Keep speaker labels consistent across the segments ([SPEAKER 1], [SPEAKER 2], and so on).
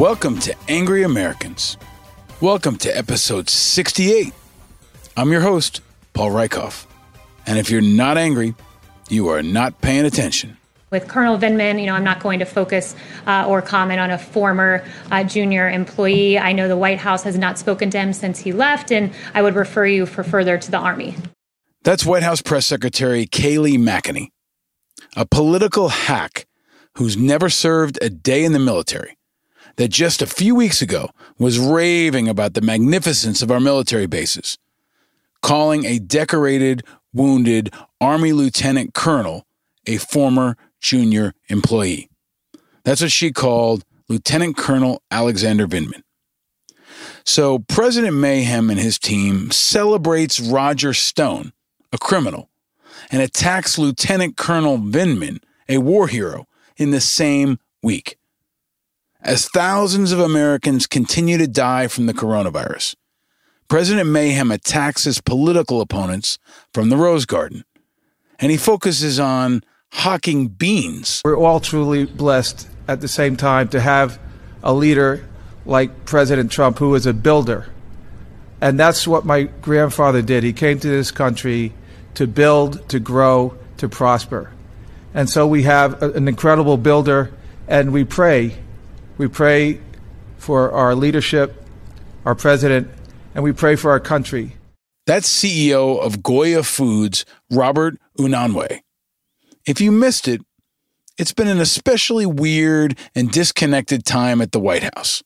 [SPEAKER 1] Welcome to Angry Americans. Welcome to episode 68. I'm your host, Paul Rieckhoff. And if you're not angry, you are not paying attention.
[SPEAKER 2] With Colonel Vindman, you know, I'm not going to focus uh, or comment on a former uh, junior employee. I know the White House has not spoken to him since he left, and I would refer you for further to the Army.
[SPEAKER 1] That's White House Press Secretary Kayleigh McEnany, a political hack who's never served a day in the military, that just a few weeks ago was raving about the magnificence of our military bases, calling a decorated, wounded Army lieutenant colonel a former junior employee. That's what she called Lieutenant Colonel Alexander Vindman. So President Mayhem and his team celebrates Roger Stone a criminal, and attacks Lieutenant Colonel Vindman, a war hero, in the same week. As thousands of Americans continue to die from the coronavirus, President Mayhem attacks his political opponents from the Rose Garden, and he focuses on hawking beans.
[SPEAKER 3] We're all truly blessed at the same time to have a leader like President Trump who is a builder. And that's what my grandfather did. He came to this country to build, to grow, to prosper. And so we have an incredible builder, and we pray. We pray for our leadership, our president, and we pray for our country.
[SPEAKER 1] That's CEO of Goya Foods, Robert Unanue. If you missed it, it's been an especially weird and disconnected time at the White House.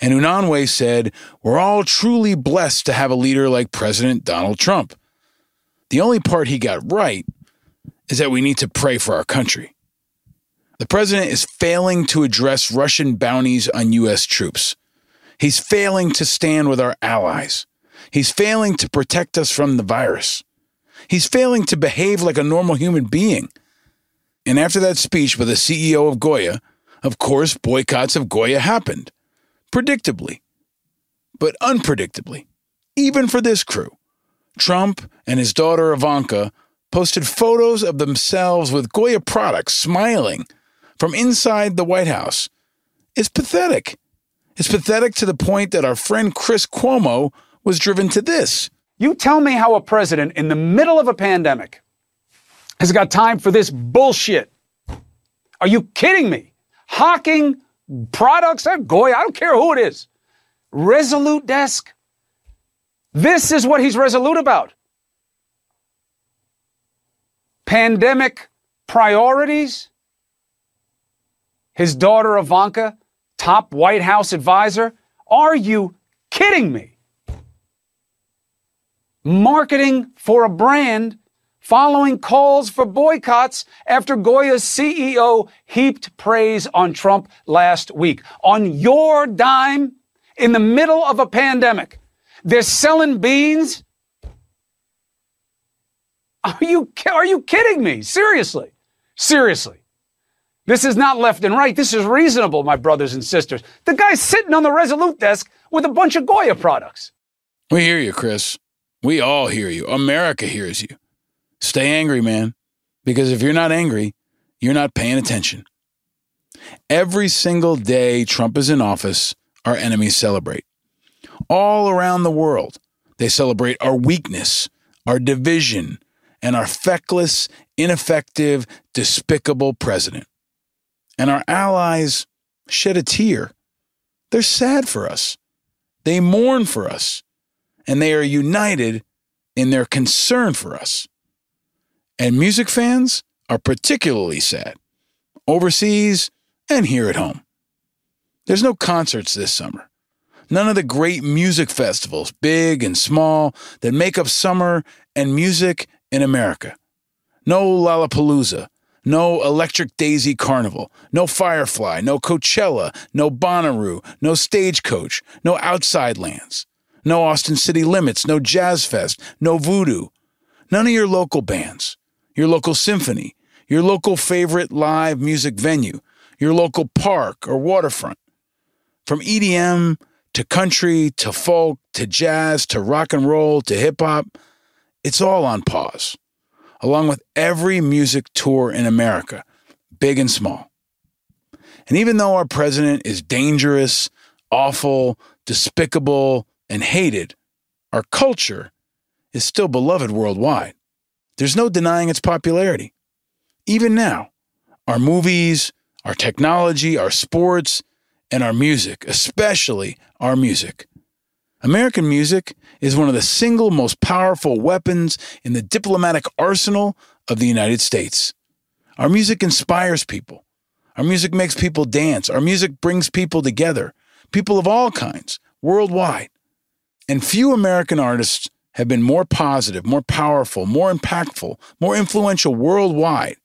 [SPEAKER 1] And Unanue said, We're all truly blessed to have a leader like President Donald Trump. The only part he got right is that we need to pray for our country. The president is failing to address Russian bounties on U.S. troops. He's failing to stand with our allies. He's failing to protect us from the virus. He's failing to behave like a normal human being. And after that speech by the CEO of Goya, of course, boycotts of Goya happened. Predictably, but unpredictably, even for this crew. Trump and his daughter Ivanka posted photos of themselves with Goya products smiling from inside the White House. It's pathetic. It's pathetic to the point that our friend Chris Cuomo was driven to this.
[SPEAKER 4] You tell me how a president in the middle of a pandemic has got time for this bullshit. Are you kidding me? Hawking products eh, at Goya, I don't care who it is. Resolute desk. This is what he's resolute about. Pandemic priorities. His daughter Ivanka, top White House advisor. Are you kidding me? Marketing for a brand following calls for boycotts after Goya's CEO heaped praise on Trump last week. On your dime, in the middle of a pandemic. They're selling beans. Are you, are you kidding me? Seriously. Seriously. This is not left and right. This is reasonable, my brothers and sisters. The guy's sitting on the Resolute desk with a bunch of Goya products.
[SPEAKER 1] We hear you, Chris. We all hear you. America hears you. Stay angry, man. Because if you're not angry, you're not paying attention. Every single day Trump is in office, our enemies celebrate all around the world. They celebrate our weakness, our division, and our feckless, ineffective, despicable president. And our allies shed a tear. They're sad for us. They mourn for us. And they are united in their concern for us. And music fans are particularly sad, overseas and here at home. There's no concerts this summer. None of the great music festivals, big and small, that make up summer and music in America. No Lollapalooza, no Electric Daisy Carnival, no Firefly, no Coachella, no Bonnaroo, no Stagecoach, no Outside Lands, no Austin City Limits, no Jazz Fest, no Voodoo. None of your local bands, your local symphony, your local favorite live music venue, your local park or waterfront. From EDM to country to folk to jazz to rock and roll to hip hop, it's all on pause, along with every music tour in America, big and small. And even though our president is dangerous, awful, despicable, and hated, our culture is still beloved worldwide. There's no denying its popularity. Even now, our movies, our technology, our sports, and our music, especially our music. American music is one of the single most powerful weapons in the diplomatic arsenal of the United States. Our music inspires people. Our music makes people dance. Our music brings people together, people of all kinds, worldwide. And few American artists have been more positive, more powerful, more impactful, more influential worldwide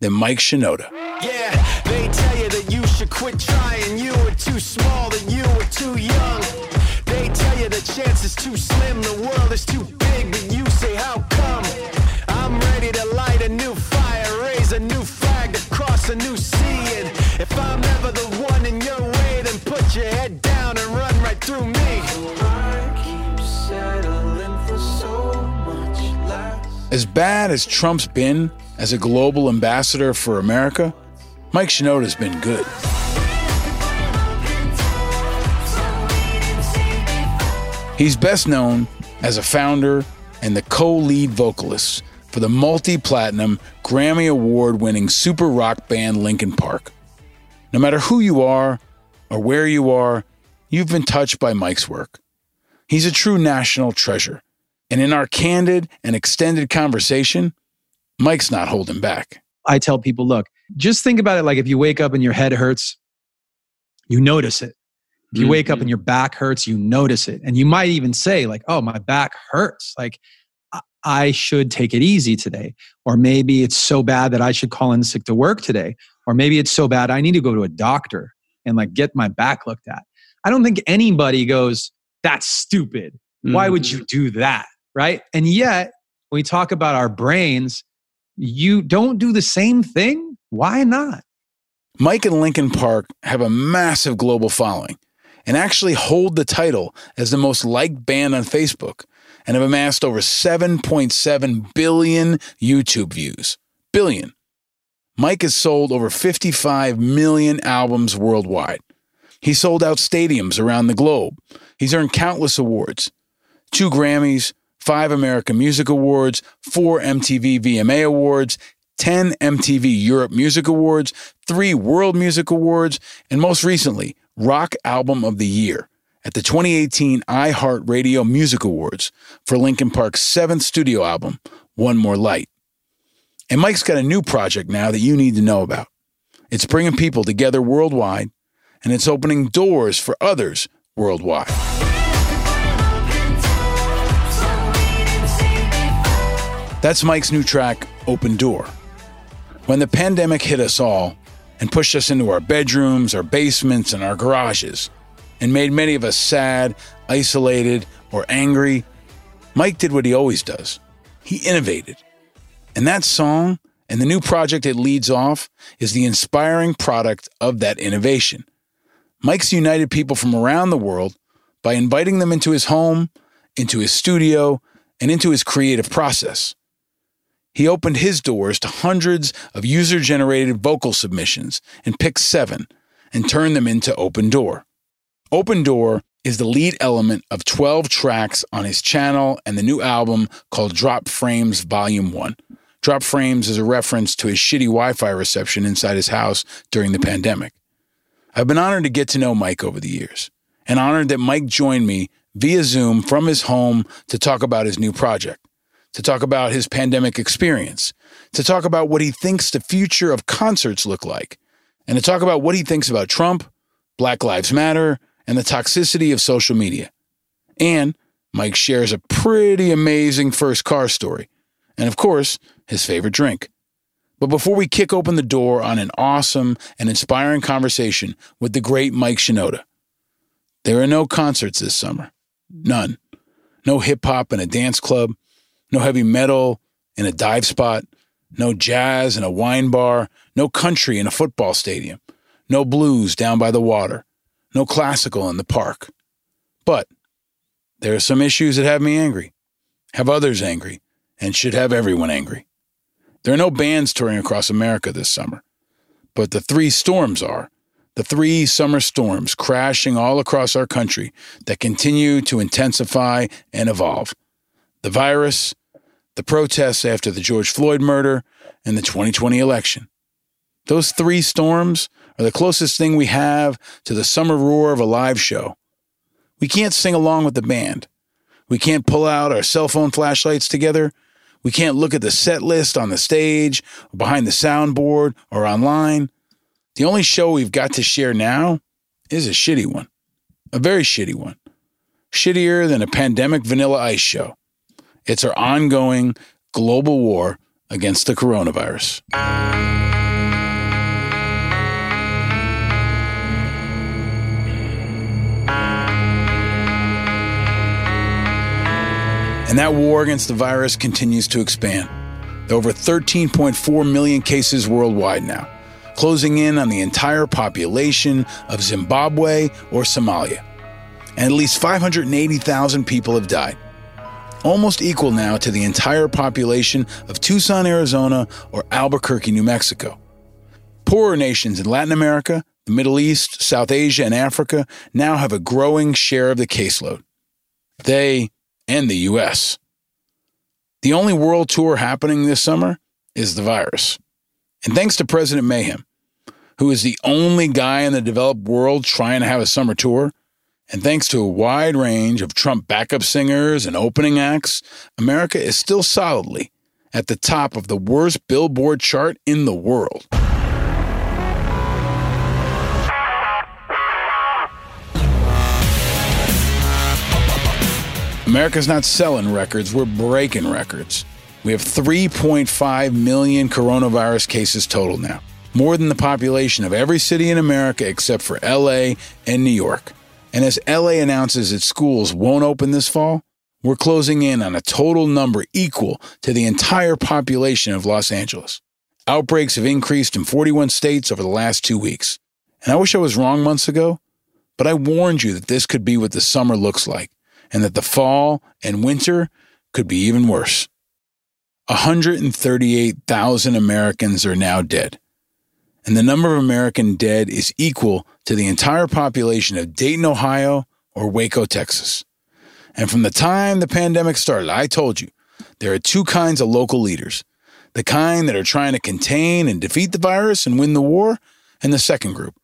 [SPEAKER 1] than Mike Shinoda.
[SPEAKER 5] Yeah, they tell you that you should quit trying. You were too small, that you were too young. Chance is too slim, the world is too big, but you say, How come? I'm ready to light a new fire, raise a new flag a new sea. And if I'm ever the one in your way, then put your head down and run right through me.
[SPEAKER 1] As bad as Trump's been as a global ambassador for America, Mike Shinoda's been good. He's best known as a founder and the co lead vocalist for the multi platinum, Grammy Award winning super rock band Linkin Park. No matter who you are or where you are, you've been touched by Mike's work. He's a true national treasure. And in our candid and extended conversation, Mike's not holding back.
[SPEAKER 6] I tell people, look, just think about it like if you wake up and your head hurts, you notice it. If you mm-hmm. wake up and your back hurts, you notice it. And you might even say, like, oh, my back hurts. Like, I should take it easy today. Or maybe it's so bad that I should call in sick to work today. Or maybe it's so bad I need to go to a doctor and like get my back looked at. I don't think anybody goes, that's stupid. Mm-hmm. Why would you mm-hmm. do that? Right. And yet, when we talk about our brains, you don't do the same thing. Why not?
[SPEAKER 1] Mike and Linkin Park have a massive global following and actually hold the title as the most liked band on Facebook and have amassed over 7.7 billion YouTube views. Billion. Mike has sold over 55 million albums worldwide. He sold out stadiums around the globe. He's earned countless awards two Grammys, five American Music Awards, four MTV VMA Awards, 10 MTV Europe Music Awards, three World Music Awards, and most recently, Rock Album of the Year at the 2018 iHeartRadio Music Awards for Linkin Park's seventh studio album, One More Light. And Mike's got a new project now that you need to know about. It's bringing people together worldwide, and it's opening doors for others worldwide. That's Mike's new track, Open Door. When the pandemic hit us all, and pushed us into our bedrooms, our basements, and our garages, and made many of us sad, isolated, or angry, Mike did what he always does he innovated. And that song and the new project it leads off is the inspiring product of that innovation. Mike's united people from around the world by inviting them into his home, into his studio, and into his creative process. He opened his doors to hundreds of user generated vocal submissions and picked seven and turned them into Open Door. Open Door is the lead element of 12 tracks on his channel and the new album called Drop Frames Volume 1. Drop Frames is a reference to his shitty Wi Fi reception inside his house during the pandemic. I've been honored to get to know Mike over the years and honored that Mike joined me via Zoom from his home to talk about his new project to talk about his pandemic experience, to talk about what he thinks the future of concerts look like, and to talk about what he thinks about Trump, Black Lives Matter, and the toxicity of social media. And Mike shares a pretty amazing first car story, and of course, his favorite drink. But before we kick open the door on an awesome and inspiring conversation with the great Mike Shinoda, there are no concerts this summer. None. No hip hop in a dance club, no heavy metal in a dive spot, no jazz in a wine bar, no country in a football stadium, no blues down by the water, no classical in the park. But there are some issues that have me angry, have others angry, and should have everyone angry. There are no bands touring across America this summer, but the three storms are the three summer storms crashing all across our country that continue to intensify and evolve the virus, the protests after the George Floyd murder, and the 2020 election. Those three storms are the closest thing we have to the summer roar of a live show. We can't sing along with the band. We can't pull out our cell phone flashlights together. We can't look at the set list on the stage, or behind the soundboard, or online. The only show we've got to share now is a shitty one, a very shitty one, shittier than a pandemic vanilla ice show. It's our ongoing global war against the coronavirus. And that war against the virus continues to expand. There are over 13.4 million cases worldwide now, closing in on the entire population of Zimbabwe or Somalia. And at least 580,000 people have died, almost equal now to the entire population of Tucson, Arizona or Albuquerque, New Mexico. Poorer nations in Latin America, the Middle East, South Asia, and Africa now have a growing share of the caseload. They and the U.S. The only world tour happening this summer is the virus. And thanks to President Mayhem, who is the only guy in the developed world trying to have a summer tour, and thanks to a wide range of Trump backup singers and opening acts, America is still solidly at the top of the worst billboard chart in the world. America's not selling records, we're breaking records. We have 3.5 million coronavirus cases total now, more than the population of every city in America except for LA and New York. And as LA announces its schools won't open this fall, we're closing in on a total number equal to the entire population of Los Angeles. Outbreaks have increased in 41 states over the last two weeks. And I wish I was wrong months ago, but I warned you that this could be what the summer looks like and that the fall and winter could be even worse. 138,000 Americans are now dead. And the number of American dead is equal to the entire population of Dayton, Ohio, or Waco, Texas. And from the time the pandemic started, I told you there are two kinds of local leaders the kind that are trying to contain and defeat the virus and win the war, and the second group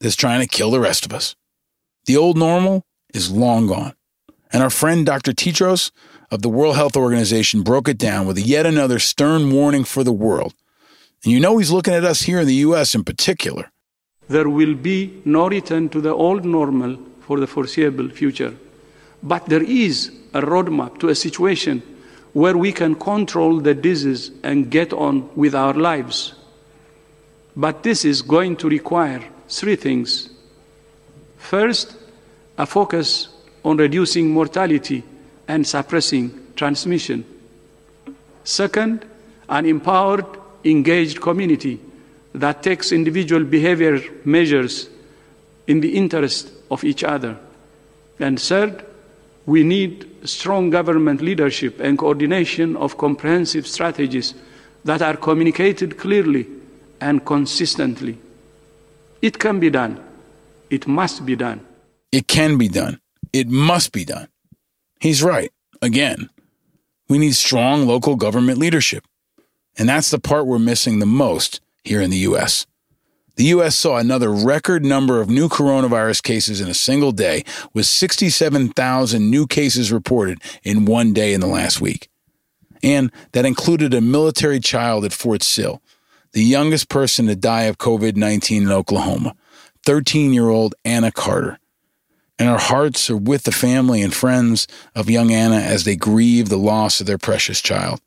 [SPEAKER 1] that's trying to kill the rest of us. The old normal is long gone. And our friend Dr. Tedros of the World Health Organization broke it down with yet another stern warning for the world. And you know he's looking at us here in the U.S. in particular.
[SPEAKER 7] There will be no return to the old normal for the foreseeable future. But there is a roadmap to a situation where we can control the disease and get on with our lives. But this is going to require three things. First, a focus on reducing mortality and suppressing transmission. Second, an empowered, engaged community that takes individual behavior measures in the interest of each other. And third, we need strong government leadership and coordination of comprehensive strategies that are communicated clearly and consistently. It can be done. It must be done.
[SPEAKER 1] It can be done. It must be done. He's right. Again, we need strong local government leadership. And that's the part we're missing the most here in the U.S. The U.S. saw another record number of new coronavirus cases in a single day, with 67,000 new cases reported in one day in the last week. And that included a military child at Fort Sill, the youngest person to die of COVID 19 in Oklahoma, 13 year old Anna Carter. And our hearts are with the family and friends of young Anna as they grieve the loss of their precious child.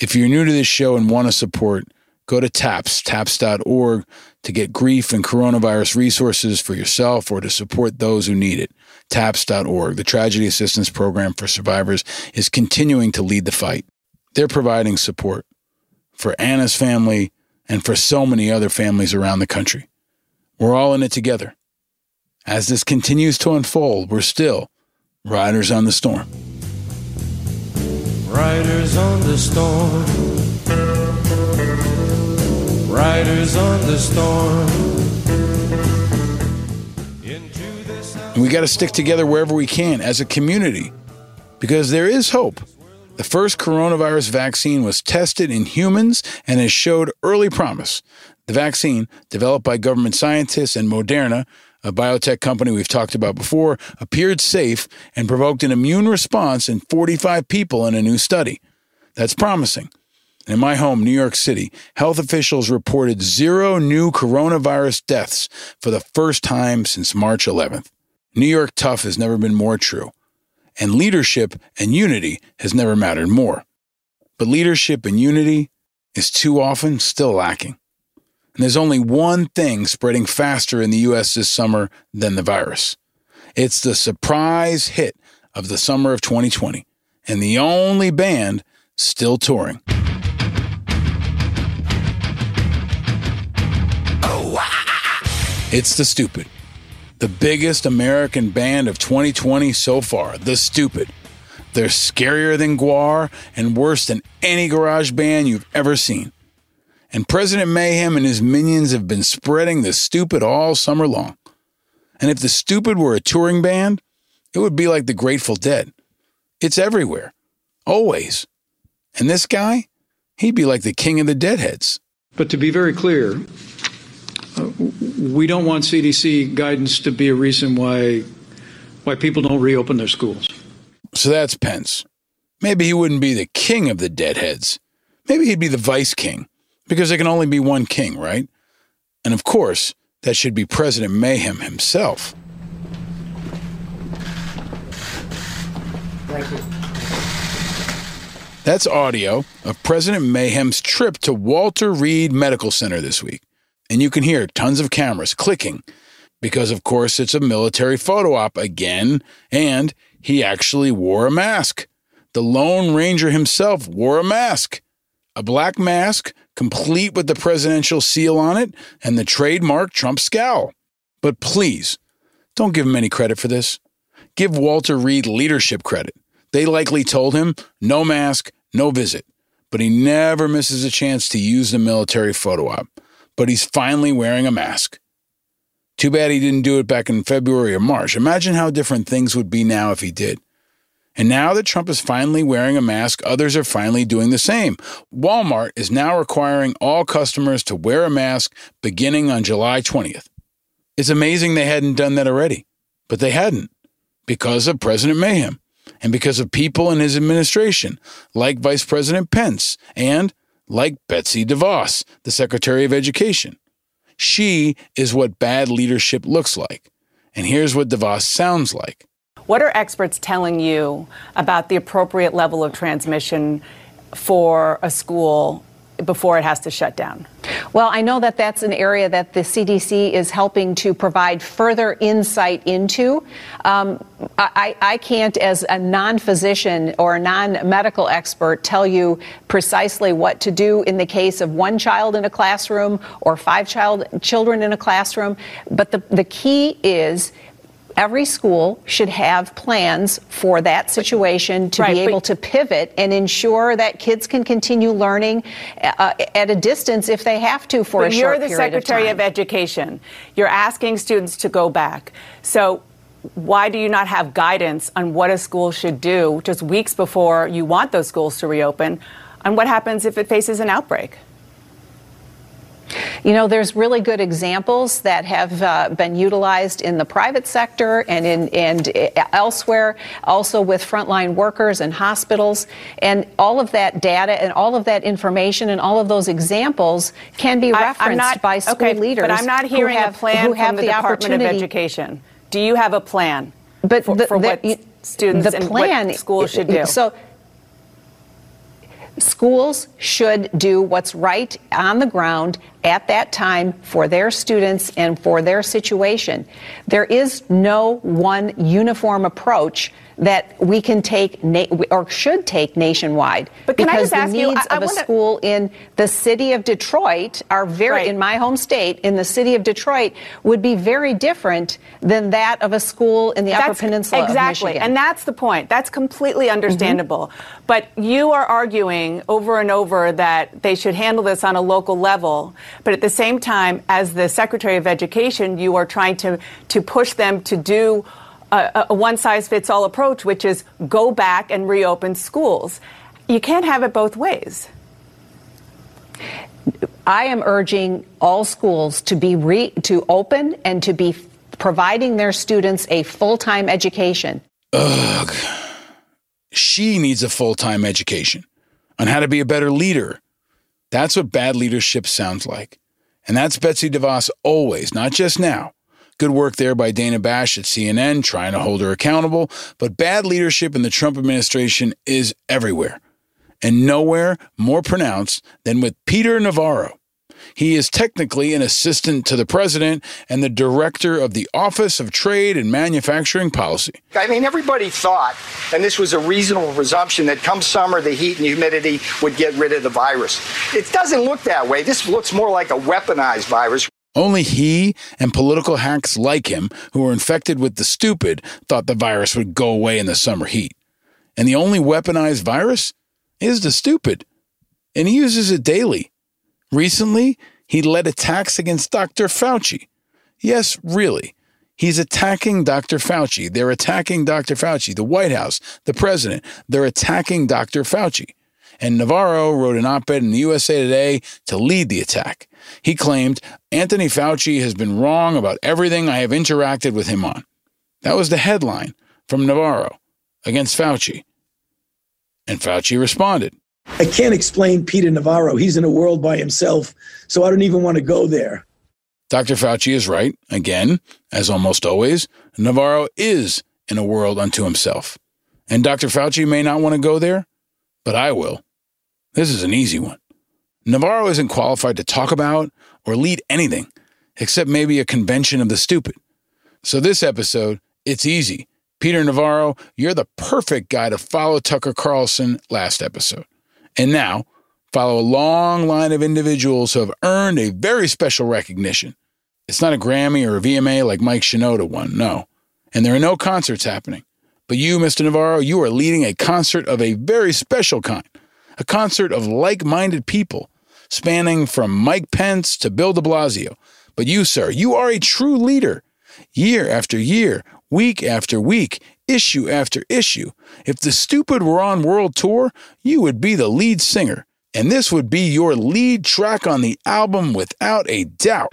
[SPEAKER 1] If you're new to this show and want to support, go to TAPS, taps.org, to get grief and coronavirus resources for yourself or to support those who need it. TAPS.org, the Tragedy Assistance Program for Survivors, is continuing to lead the fight. They're providing support for Anna's family and for so many other families around the country. We're all in it together. As this continues to unfold, we're still riders on the storm.
[SPEAKER 8] Riders on the storm. Riders on the storm.
[SPEAKER 1] We got to stick together wherever we can as a community because there is hope. The first coronavirus vaccine was tested in humans and has showed early promise. The vaccine, developed by government scientists and Moderna, a biotech company we've talked about before, appeared safe and provoked an immune response in 45 people in a new study. That's promising. In my home, New York City, health officials reported zero new coronavirus deaths for the first time since March 11th. New York tough has never been more true, and leadership and unity has never mattered more. But leadership and unity is too often still lacking. And there's only one thing spreading faster in the US this summer than the virus. It's the surprise hit of the summer of 2020, and the only band still touring. It's The Stupid, the biggest American band of 2020 so far. The Stupid. They're scarier than Gwar and worse than any garage band you've ever seen. And President Mayhem and his minions have been spreading the stupid all summer long. And if the stupid were a touring band, it would be like the Grateful Dead. It's everywhere, always. And this guy, he'd be like the king of the deadheads.
[SPEAKER 9] But to be very clear, uh, we don't want CDC guidance to be a reason why why people don't reopen their schools.
[SPEAKER 1] So that's Pence. Maybe he wouldn't be the king of the deadheads. Maybe he'd be the vice king, because there can only be one king, right? And of course, that should be President Mayhem himself.
[SPEAKER 10] Thank you.
[SPEAKER 1] That's audio of President Mayhem's trip to Walter Reed Medical Center this week. And you can hear tons of cameras clicking because, of course, it's a military photo op again, and he actually wore a mask. The Lone Ranger himself wore a mask. A black mask, complete with the presidential seal on it and the trademark Trump scowl. But please, don't give him any credit for this. Give Walter Reed leadership credit. They likely told him no mask, no visit, but he never misses a chance to use the military photo op. But he's finally wearing a mask. Too bad he didn't do it back in February or March. Imagine how different things would be now if he did. And now that Trump is finally wearing a mask, others are finally doing the same. Walmart is now requiring all customers to wear a mask beginning on July 20th. It's amazing they hadn't done that already, but they hadn't because of President Mayhem and because of people in his administration, like Vice President Pence and like Betsy DeVos, the Secretary of Education. She is what bad leadership looks like. And here's what DeVos sounds like.
[SPEAKER 10] What are experts telling you about the appropriate level of transmission for a school before it has to shut down?
[SPEAKER 11] Well, I know that that's an area that the CDC is helping to provide further insight into. Um, I, I, can't, as a non physician or a non medical expert, tell you precisely what to do in the case of one child in a classroom or five child, children in a classroom. But the, the key is every school should have plans for that situation to right, be able to pivot and ensure that kids can continue learning uh, at a distance if they have to for a
[SPEAKER 10] short
[SPEAKER 11] period
[SPEAKER 10] You're the Secretary
[SPEAKER 11] of,
[SPEAKER 10] of Education. You're asking students to go back. So why do you not have guidance on what a school should do just weeks before you want those schools to reopen on what happens if it faces an outbreak?
[SPEAKER 11] You know, there's really good examples that have uh, been utilized in the private sector and in and uh, elsewhere, also with frontline workers and hospitals, and all of that data and all of that information and all of those examples can be referenced
[SPEAKER 10] not,
[SPEAKER 11] by school
[SPEAKER 10] okay,
[SPEAKER 11] leaders.
[SPEAKER 10] But I'm not hearing
[SPEAKER 11] have,
[SPEAKER 10] a plan
[SPEAKER 11] who have
[SPEAKER 10] from the,
[SPEAKER 11] the
[SPEAKER 10] Department of Education. Do you have a plan?
[SPEAKER 11] But
[SPEAKER 10] for,
[SPEAKER 11] the,
[SPEAKER 10] for what
[SPEAKER 11] the,
[SPEAKER 10] students
[SPEAKER 11] the
[SPEAKER 10] and
[SPEAKER 11] plan,
[SPEAKER 10] what schools should do?
[SPEAKER 11] So schools should do what's right on the ground at that time for their students and for their situation. There is no one uniform approach that we can take na- or should take nationwide.
[SPEAKER 10] But can
[SPEAKER 11] because
[SPEAKER 10] I just
[SPEAKER 11] the
[SPEAKER 10] ask
[SPEAKER 11] needs
[SPEAKER 10] you, I, I
[SPEAKER 11] of a school in the city of Detroit are very,
[SPEAKER 10] right.
[SPEAKER 11] in my home state, in the city of Detroit, would be very different than that of a school in the
[SPEAKER 10] that's,
[SPEAKER 11] Upper Peninsula
[SPEAKER 10] exactly, and that's the point. That's completely understandable. Mm-hmm. But you are arguing over and over that they should handle this on a local level. But at the same time, as the Secretary of Education, you are trying to to push them to do a, a one size fits all approach, which is go back and reopen schools. You can't have it both ways.
[SPEAKER 11] I am urging all schools to be re- to open and to be providing their students a full-time education.
[SPEAKER 1] Ugh. She needs a full time education on how to be a better leader. That's what bad leadership sounds like. And that's Betsy DeVos always, not just now. Good work there by Dana Bash at CNN trying to hold her accountable. But bad leadership in the Trump administration is everywhere and nowhere more pronounced than with Peter Navarro. He is technically an assistant to the president and the director of the Office of Trade and Manufacturing Policy.
[SPEAKER 12] I mean, everybody thought, and this was a reasonable presumption, that come summer, the heat and humidity would get rid of the virus. It doesn't look that way. This looks more like a weaponized virus.
[SPEAKER 1] Only he and political hacks like him who were infected with the stupid thought the virus would go away in the summer heat. And the only weaponized virus is the stupid. And he uses it daily. Recently, he led attacks against Dr. Fauci. Yes, really. He's attacking Dr. Fauci. They're attacking Dr. Fauci. The White House, the president, they're attacking Dr. Fauci. And Navarro wrote an op ed in the USA Today to lead the attack. He claimed Anthony Fauci has been wrong about everything I have interacted with him on. That was the headline from Navarro against Fauci. And Fauci responded.
[SPEAKER 13] I can't explain Peter Navarro. He's in a world by himself, so I don't even want to go there.
[SPEAKER 1] Dr. Fauci is right. Again, as almost always, Navarro is in a world unto himself. And Dr. Fauci may not want to go there, but I will. This is an easy one. Navarro isn't qualified to talk about or lead anything except maybe a convention of the stupid. So, this episode, it's easy. Peter Navarro, you're the perfect guy to follow Tucker Carlson last episode. And now, follow a long line of individuals who have earned a very special recognition. It's not a Grammy or a VMA like Mike Shinoda won, no. And there are no concerts happening. But you, Mr. Navarro, you are leading a concert of a very special kind, a concert of like minded people, spanning from Mike Pence to Bill de Blasio. But you, sir, you are a true leader. Year after year, week after week, issue after issue. If the stupid were on world tour, you would be the lead singer. And this would be your lead track on the album without a doubt.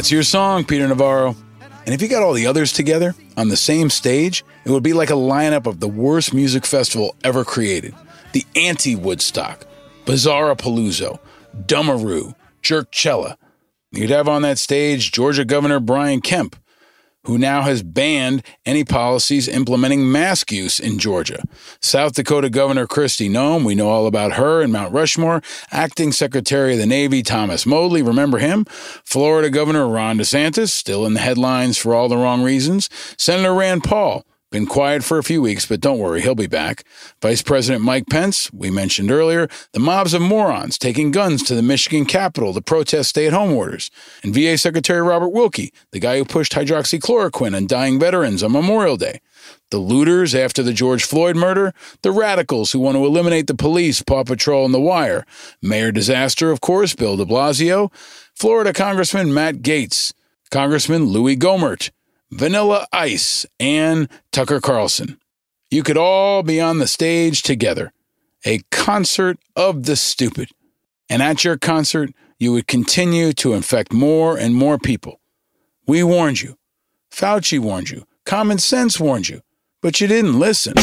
[SPEAKER 1] That's your song, Peter Navarro. And if you got all the others together on the same stage, it would be like a lineup of the worst music festival ever created the anti Woodstock, Bizarra Paloozo, Dummaroo, Jerkchella. You'd have on that stage Georgia Governor Brian Kemp, who now has banned any policies implementing mask use in Georgia. South Dakota Governor Kristi Noem, we know all about her and Mount Rushmore. Acting Secretary of the Navy Thomas Modly, remember him? Florida Governor Ron DeSantis, still in the headlines for all the wrong reasons. Senator Rand Paul, been quiet for a few weeks, but don't worry, he'll be back. Vice President Mike Pence, we mentioned earlier, the mobs of morons taking guns to the Michigan Capitol to protest stay at home orders, and VA Secretary Robert Wilkie, the guy who pushed hydroxychloroquine on dying veterans on Memorial Day. The looters after the George Floyd murder, the radicals who want to eliminate the police, Paw Patrol, and The Wire, Mayor Disaster, of course, Bill de Blasio, Florida Congressman Matt Gaetz, Congressman Louis Gohmert, Vanilla Ice, and Tucker Carlson. You could all be on the stage together. A concert of the stupid. And at your concert, you would continue to infect more and more people. We warned you. Fauci warned you. Common sense warned you. But you didn't listen.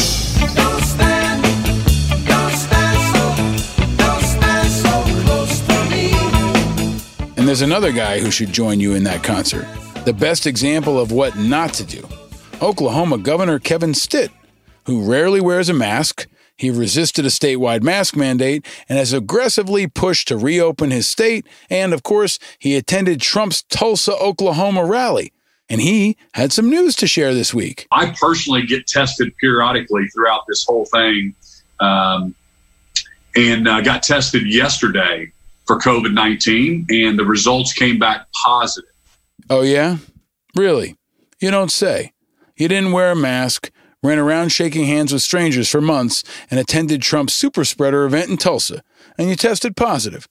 [SPEAKER 1] And there's another guy who should join you in that concert. The best example of what not to do Oklahoma Governor Kevin Stitt, who rarely wears a mask. He resisted a statewide mask mandate and has aggressively pushed to reopen his state. And of course, he attended Trump's Tulsa, Oklahoma rally. And he had some news to share this week.
[SPEAKER 14] I personally get tested periodically throughout this whole thing, um, and uh, got tested yesterday for COVID nineteen, and the results came back positive.
[SPEAKER 1] Oh, yeah? Really? You don't say. You didn't wear a mask, ran around shaking hands with strangers for months, and attended Trump's super spreader event in Tulsa, and you tested positive.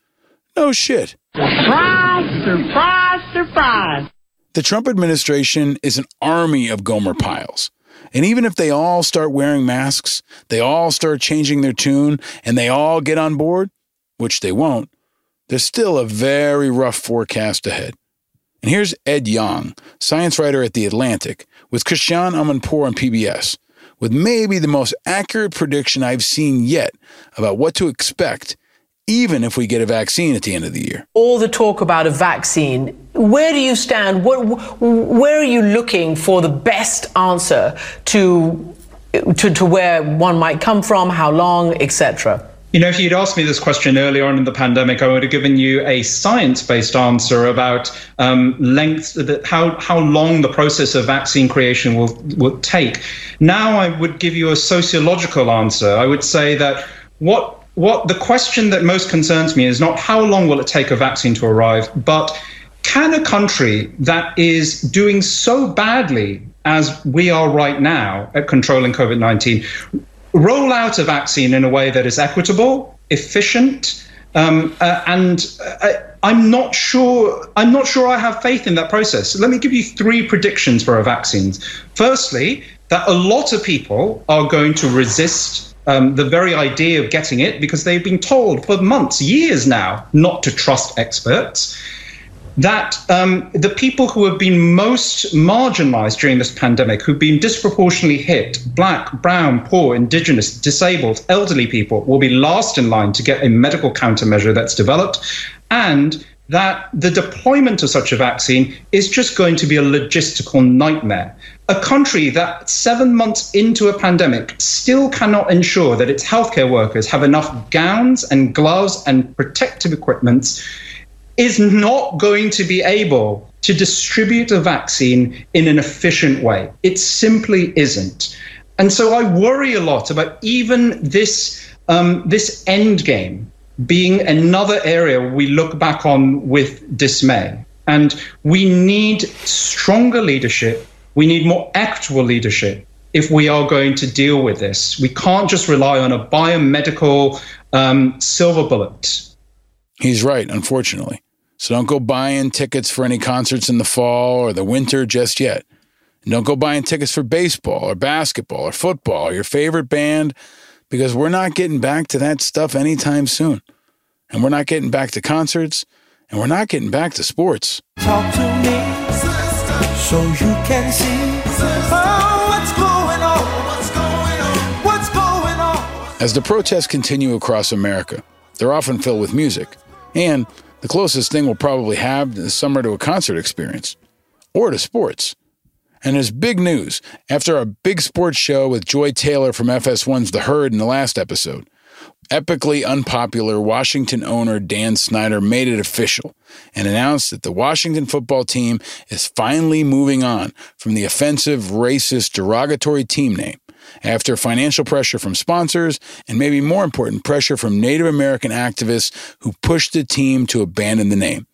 [SPEAKER 1] No shit.
[SPEAKER 15] Surprise, surprise, surprise.
[SPEAKER 1] The Trump administration is an army of Gomer Pyles. And even if they all start wearing masks, they all start changing their tune, and they all get on board, which they won't, there's still a very rough forecast ahead. And here's Ed Yong, science writer at The Atlantic, with Christiane Amanpour on PBS, with maybe the most accurate prediction I've seen yet about what to expect, even if we get a vaccine at the end of the year.
[SPEAKER 16] All the talk about a vaccine, where do you stand? What, where are you looking for the best answer to, to, to where one might come from, how long, etc.?
[SPEAKER 17] You know, if you'd asked me this question earlier on in the pandemic, I would have given you a science-based answer about um, length, how how long the process of vaccine creation will will take. Now, I would give you a sociological answer. I would say that what what the question that most concerns me is not how long will it take a vaccine to arrive, but can a country that is doing so badly as we are right now at controlling COVID 19 roll out a vaccine in a way that is equitable, efficient, um, uh, and uh, I'm not sure. I'm not sure I have faith in that process. Let me give you three predictions for our vaccines. Firstly, that a lot of people are going to resist um, the very idea of getting it because they've been told for months, years now, not to trust experts that um, the people who have been most marginalized during this pandemic, who've been disproportionately hit, black, brown, poor, indigenous, disabled, elderly people, will be last in line to get a medical countermeasure that's developed, and that the deployment of such a vaccine is just going to be a logistical nightmare. A country that seven months into a pandemic still cannot ensure that its healthcare workers have enough gowns and gloves and protective equipment is not going to be able to distribute a vaccine in an efficient way. It simply isn't. And so I worry a lot about even this um, this end game being another area we look back on with dismay. And we need stronger leadership. We need more equitable leadership if we are going to deal with this. We can't just rely on a biomedical um, silver bullet.
[SPEAKER 1] He's right, unfortunately. So don't go buying tickets for any concerts in the fall or the winter just yet. And don't go buying tickets for baseball or basketball or football or your favorite band because we're not getting back to that stuff anytime soon. And we're not getting back to concerts and we're not getting back to sports.
[SPEAKER 8] Talk to me so you can see oh, what's going on. What's going on? What's going on?
[SPEAKER 1] As the protests continue across America, they're often filled with music and the closest thing we'll probably have this summer to a concert experience or to sports. And there's big news after our big sports show with Joy Taylor from FS1's The Herd in the last episode. Epically unpopular Washington owner Dan Snyder made it official and announced that the Washington football team is finally moving on from the offensive, racist, derogatory team name after financial pressure from sponsors and maybe more important, pressure from Native American activists who pushed the team to abandon the name.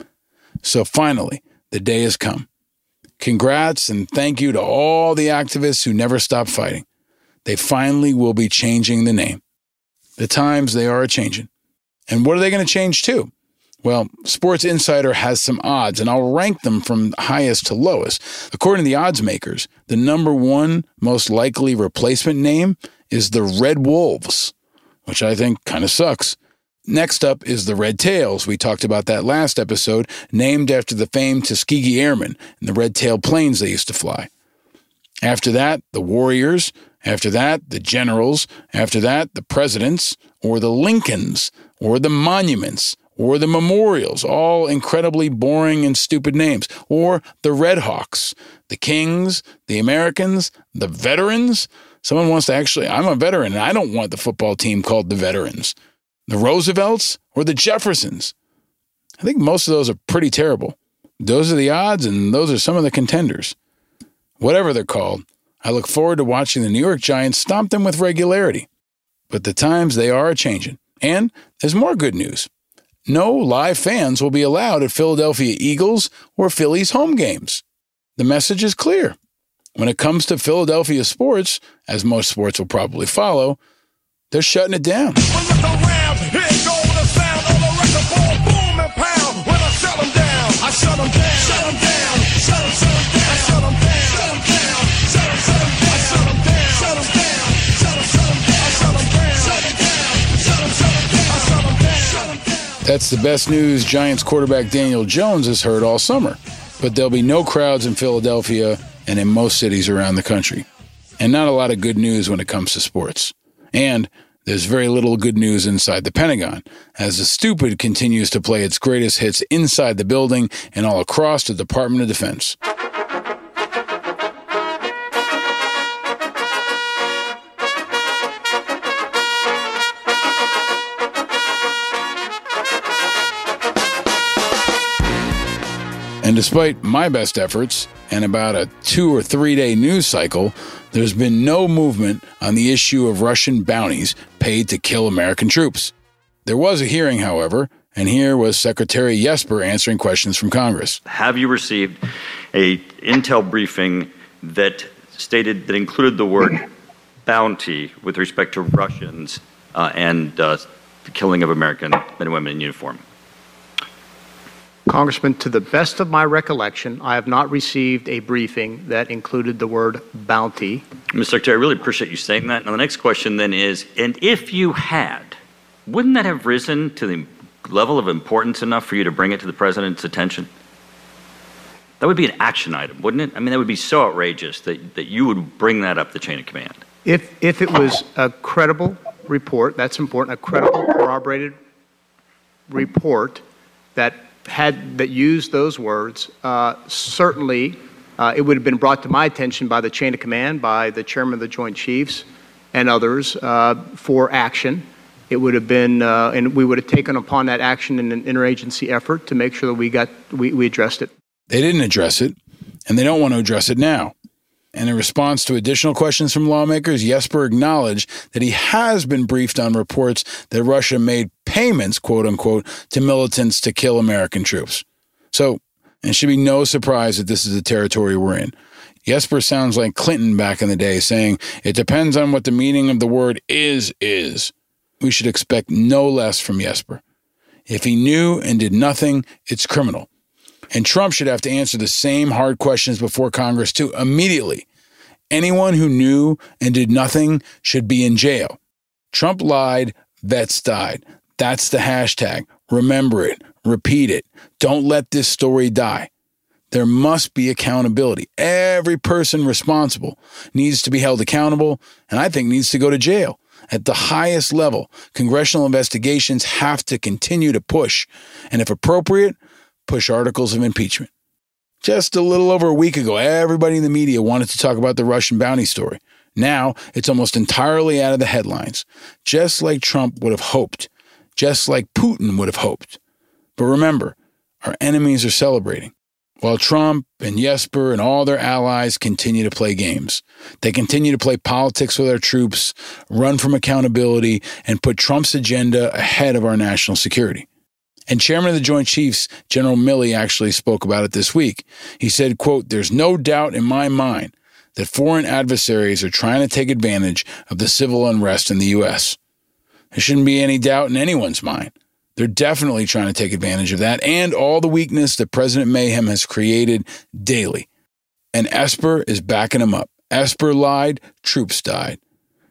[SPEAKER 1] So finally, the day has come. Congrats and thank you to all the activists who never stopped fighting. They finally will be changing the name. The times they are changing. And what are they going to change to? Well, Sports Insider has some odds, and I'll rank them from highest to lowest. According to the odds makers, the number one most likely replacement name is the Red Wolves, which I think kind of sucks. Next up is the Red Tails. We talked about that last episode, named after the famed Tuskegee Airmen and the red tail planes they used to fly. After that, the Warriors. After that, the Generals. After that, the Presidents, or the Lincolns, or the Monuments or the Memorials, all incredibly boring and stupid names, or the Red Hawks, the Kings, the Americans, the Veterans. Someone wants to actually, I'm a veteran and I don't want the football team called the Veterans. The Roosevelts or the Jeffersons. I think most of those are pretty terrible. Those are the odds, and those are some of the contenders. Whatever they're called, I look forward to watching the New York Giants stomp them with regularity. But the times they are a changing. And there's more good news no live fans will be allowed at Philadelphia Eagles or Phillies home games. The message is clear. when it comes to Philadelphia sports, as most sports will probably follow, they're shutting it down. That's the best news Giants quarterback Daniel Jones has heard all summer. But there'll be no crowds in Philadelphia and in most cities around the country. And not a lot of good news when it comes to sports. And there's very little good news inside the Pentagon, as the stupid continues to play its greatest hits inside the building and all across the Department of Defense. And despite my best efforts and about a two or three day news cycle, there's been no movement on the issue of Russian bounties paid to kill American troops. There was a hearing, however, and here was Secretary Jesper answering questions from Congress.
[SPEAKER 18] Have you received a intel briefing that stated that included the word bounty with respect to Russians uh, and uh, the killing of American men and women in uniform?
[SPEAKER 19] Congressman, to the best of my recollection, I have not received a briefing that included the word bounty.
[SPEAKER 18] Mr. Secretary, I really appreciate you saying that. Now, the next question then is and if you had, wouldn't that have risen to the level of importance enough for you to bring it to the President's attention? That would be an action item, wouldn't it? I mean, that would be so outrageous that, that you would bring that up the chain of command.
[SPEAKER 19] If, if it was a credible report, that's important, a credible, corroborated report that had that used those words, uh, certainly uh, it would have been brought to my attention by the chain of command, by the chairman of the Joint Chiefs, and others uh, for action. It would have been, uh, and we would have taken upon that action in an interagency effort to make sure that we got we, we addressed it.
[SPEAKER 1] They didn't address it, and they don't want to address it now. And in response to additional questions from lawmakers, Jesper acknowledged that he has been briefed on reports that Russia made payments, quote unquote, to militants to kill American troops. So, it should be no surprise that this is the territory we're in. Jesper sounds like Clinton back in the day saying, it depends on what the meaning of the word is, is. We should expect no less from Jesper. If he knew and did nothing, it's criminal. And Trump should have to answer the same hard questions before Congress, too, immediately. Anyone who knew and did nothing should be in jail. Trump lied, vets died. That's the hashtag. Remember it, repeat it. Don't let this story die. There must be accountability. Every person responsible needs to be held accountable, and I think needs to go to jail. At the highest level, congressional investigations have to continue to push, and if appropriate, push articles of impeachment. Just a little over a week ago, everybody in the media wanted to talk about the Russian bounty story. Now it's almost entirely out of the headlines, just like Trump would have hoped, just like Putin would have hoped. But remember, our enemies are celebrating. While Trump and Jesper and all their allies continue to play games, they continue to play politics with our troops, run from accountability, and put Trump's agenda ahead of our national security. And Chairman of the Joint Chiefs, General Milley, actually spoke about it this week. He said, quote, There's no doubt in my mind that foreign adversaries are trying to take advantage of the civil unrest in the U.S. There shouldn't be any doubt in anyone's mind. They're definitely trying to take advantage of that and all the weakness that President Mayhem has created daily. And Esper is backing him up. Esper lied, troops died.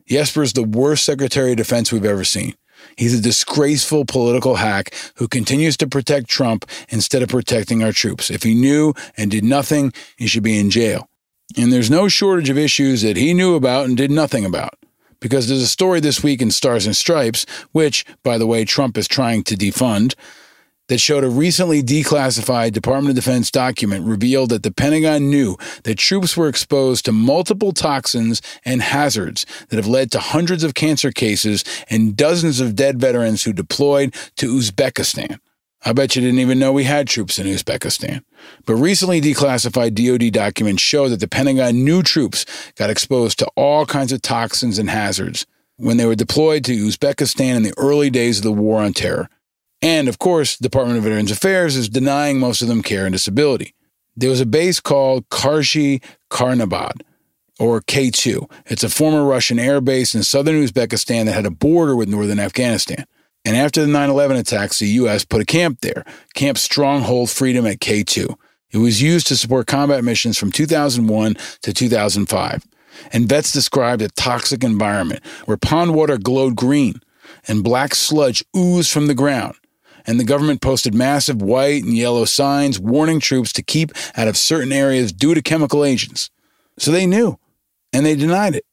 [SPEAKER 1] Jesper is the worst Secretary of Defense we've ever seen. He's a disgraceful political hack who continues to protect Trump instead of protecting our troops. If he knew and did nothing, he should be in jail. And there's no shortage of issues that he knew about and did nothing about. Because there's a story this week in Stars and Stripes, which, by the way, Trump is trying to defund, that showed a recently declassified Department of Defense document revealed that the Pentagon knew that troops were exposed to multiple toxins and hazards that have led to hundreds of cancer cases and dozens of dead veterans who deployed to Uzbekistan. I bet you didn't even know we had troops in Uzbekistan. But recently declassified DoD documents show that the Pentagon knew troops got exposed to all kinds of toxins and hazards when they were deployed to Uzbekistan in the early days of the War on Terror. And of course, Department of Veterans Affairs is denying most of them care and disability. There was a base called Karshi Khanabad or K2. It's a former Russian air base in southern Uzbekistan that had a border with northern Afghanistan. And after the 9 11 attacks, the U.S. put a camp there, Camp Stronghold Freedom at K2. It was used to support combat missions from 2001 to 2005. And vets described a toxic environment where pond water glowed green and black sludge oozed from the ground. And the government posted massive white and yellow signs warning troops to keep out of certain areas due to chemical agents. So they knew, and they denied it.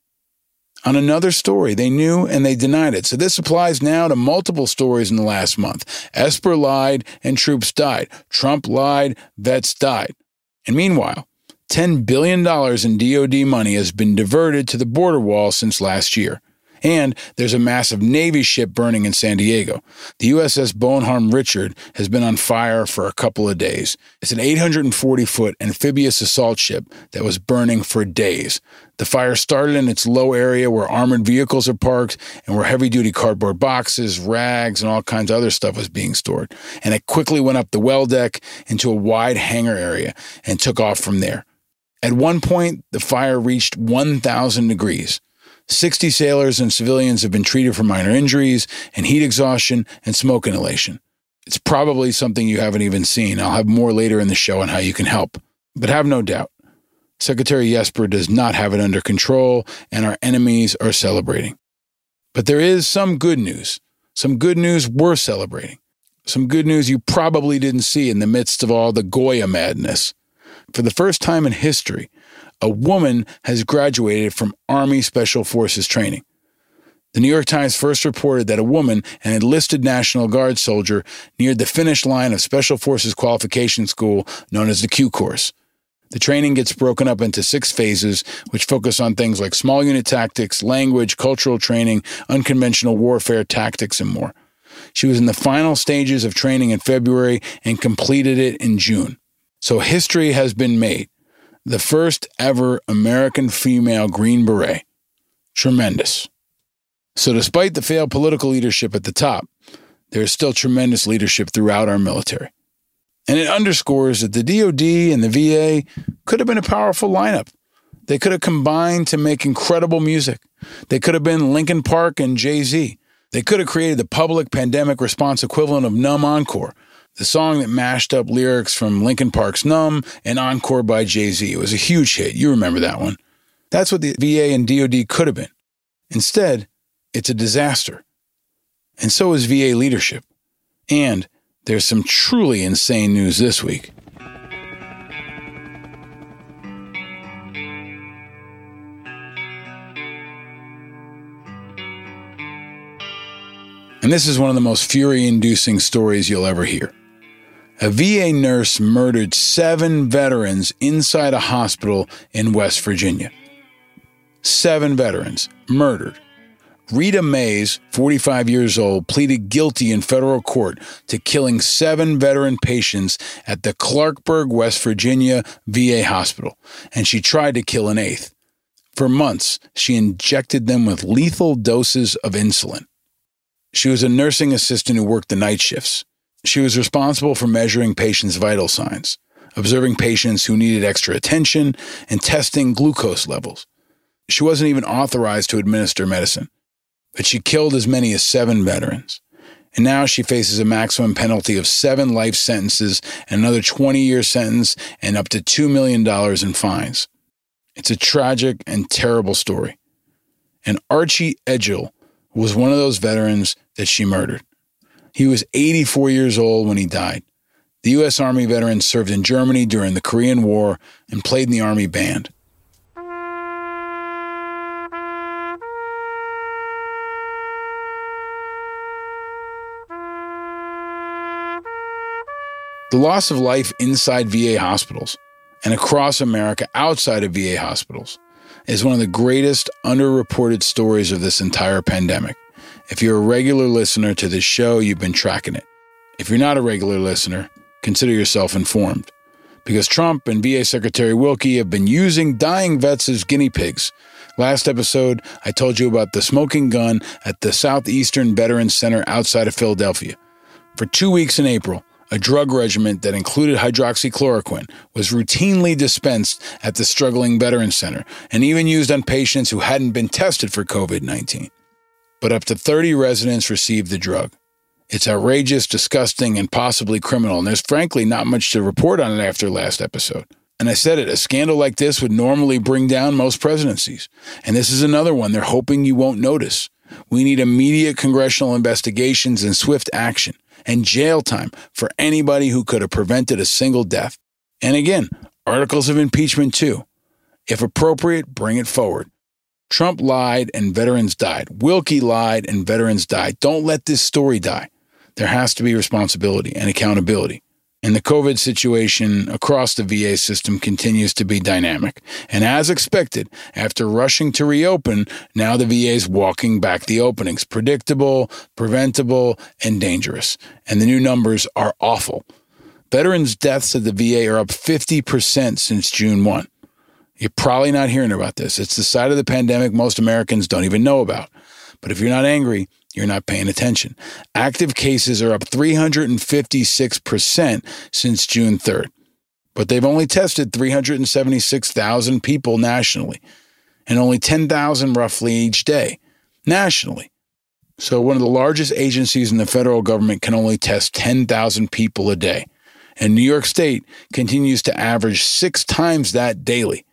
[SPEAKER 1] On another story, they knew and they denied it. So this applies now to multiple stories in the last month. Esper lied and troops died. Trump lied, vets died. And meanwhile, $10 billion in DoD money has been diverted to the border wall since last year. And there's a massive Navy ship burning in San Diego. The USS Bonhomme Richard has been on fire for a couple of days. It's an 840 foot amphibious assault ship that was burning for days. The fire started in its low area where armored vehicles are parked and where heavy duty cardboard boxes, rags, and all kinds of other stuff was being stored. And it quickly went up the well deck into a wide hangar area and took off from there. At one point, the fire reached 1,000 degrees. 60 sailors and civilians have been treated for minor injuries and heat exhaustion and smoke inhalation. It's probably something you haven't even seen. I'll have more later in the show on how you can help. But have no doubt, Secretary Jesper does not have it under control, and our enemies are celebrating. But there is some good news, some good news worth celebrating, some good news you probably didn't see in the midst of all the Goya madness. For the first time in history, a woman has graduated from Army Special Forces training. The New York Times first reported that a woman, an enlisted National Guard soldier, neared the finish line of Special Forces Qualification School known as the Q Course. The training gets broken up into six phases, which focus on things like small unit tactics, language, cultural training, unconventional warfare tactics, and more. She was in the final stages of training in February and completed it in June. So history has been made the first ever American female Green Beret. Tremendous. So, despite the failed political leadership at the top, there is still tremendous leadership throughout our military. And it underscores that the DoD and the VA could have been a powerful lineup. They could have combined to make incredible music. They could have been Linkin Park and Jay Z. They could have created the public pandemic response equivalent of Numb Encore, the song that mashed up lyrics from Linkin Park's Numb and Encore by Jay Z. It was a huge hit. You remember that one. That's what the VA and DoD could have been. Instead, it's a disaster. And so is VA leadership. And there's some truly insane news this week. And this is one of the most fury inducing stories you'll ever hear. A VA nurse murdered seven veterans inside a hospital in West Virginia. Seven veterans murdered. Reta Mays, 45 years old, pleaded guilty in federal court to killing seven veteran patients at the Clarksburg, West Virginia VA hospital, and she tried to kill an eighth. For months, she injected them with lethal doses of insulin. She was a nursing assistant who worked the night shifts. She was responsible for measuring patients' vital signs, observing patients who needed extra attention, and testing glucose levels. She wasn't even authorized to administer medicine, but she killed as many as seven veterans. And now she faces a maximum penalty of seven life sentences and another 20 year sentence and up to $2 million in fines. It's a tragic and terrible story. And Archie Edgell was one of those veterans that she murdered. He was 84 years old when he died. The U.S. Army veteran served in Germany during the Korean War and played in the Army band. The loss of life inside VA hospitals and across America outside of VA hospitals is one of the greatest underreported stories of this entire pandemic. If you're a regular listener to this show, you've been tracking it. If you're not a regular listener, consider yourself informed. Because Trump and VA Secretary Wilkie have been using dying vets as guinea pigs. Last episode, I told you about the smoking gun at the Southeastern Veterans Center outside of Philadelphia. For two weeks in April, a drug regimen that included hydroxychloroquine, was routinely dispensed at the struggling Veterans Center and even used on patients who hadn't been tested for COVID 19. But up to 30 residents received the drug. It's outrageous, disgusting, and possibly criminal, and there's frankly not much to report on it after last episode. And I said it, a scandal like this would normally bring down most presidencies. And this is another one they're hoping you won't notice. We need immediate congressional investigations and swift action and jail time for anybody who could have prevented a single death. And again, articles of impeachment too. If appropriate, bring it forward. Trump lied and veterans died. Wilkie lied and veterans died. Don't let this story die. There has to be responsibility and accountability. And the COVID situation across the VA system continues to be dynamic. And as expected, after rushing to reopen, now the VA is walking back the openings. Predictable, preventable, and dangerous. And the new numbers are awful. Veterans' deaths at the VA are up 50% since June 1. You're probably not hearing about this. It's the side of the pandemic most Americans don't even know about. But if you're not angry, you're not paying attention. Active cases are up 356% since June 3rd, but they've only tested 376,000 people nationally and only 10,000 roughly each day nationally. So, one of the largest agencies in the federal government can only test 10,000 people a day. And New York State continues to average six times that daily.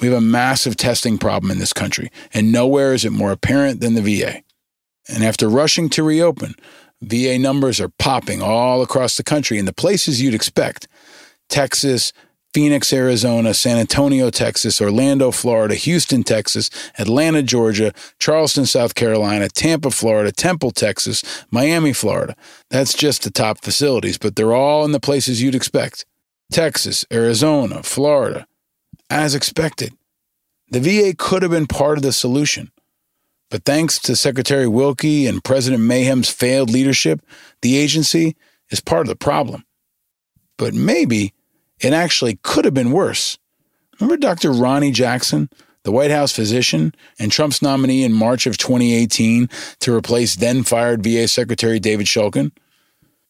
[SPEAKER 1] We have a massive testing problem in this country, and nowhere is it more apparent than the VA. And after rushing to reopen, VA numbers are popping all across the country in the places you'd expect Texas, Phoenix, Arizona, San Antonio, Texas, Orlando, Florida, Houston, Texas, Atlanta, Georgia, Charleston, South Carolina, Tampa, Florida, Temple, Texas, Miami, Florida. That's just the top facilities, but they're all in the places you'd expect Texas, Arizona, Florida. As expected. The VA could have been part of the solution. But thanks to Secretary Wilkie and President Mayhem's failed leadership, the agency is part of the problem. But maybe it actually could have been worse. Remember Dr. Ronny Jackson, the White House physician and Trump's nominee in March of 2018 to replace then fired VA Secretary David Shulkin?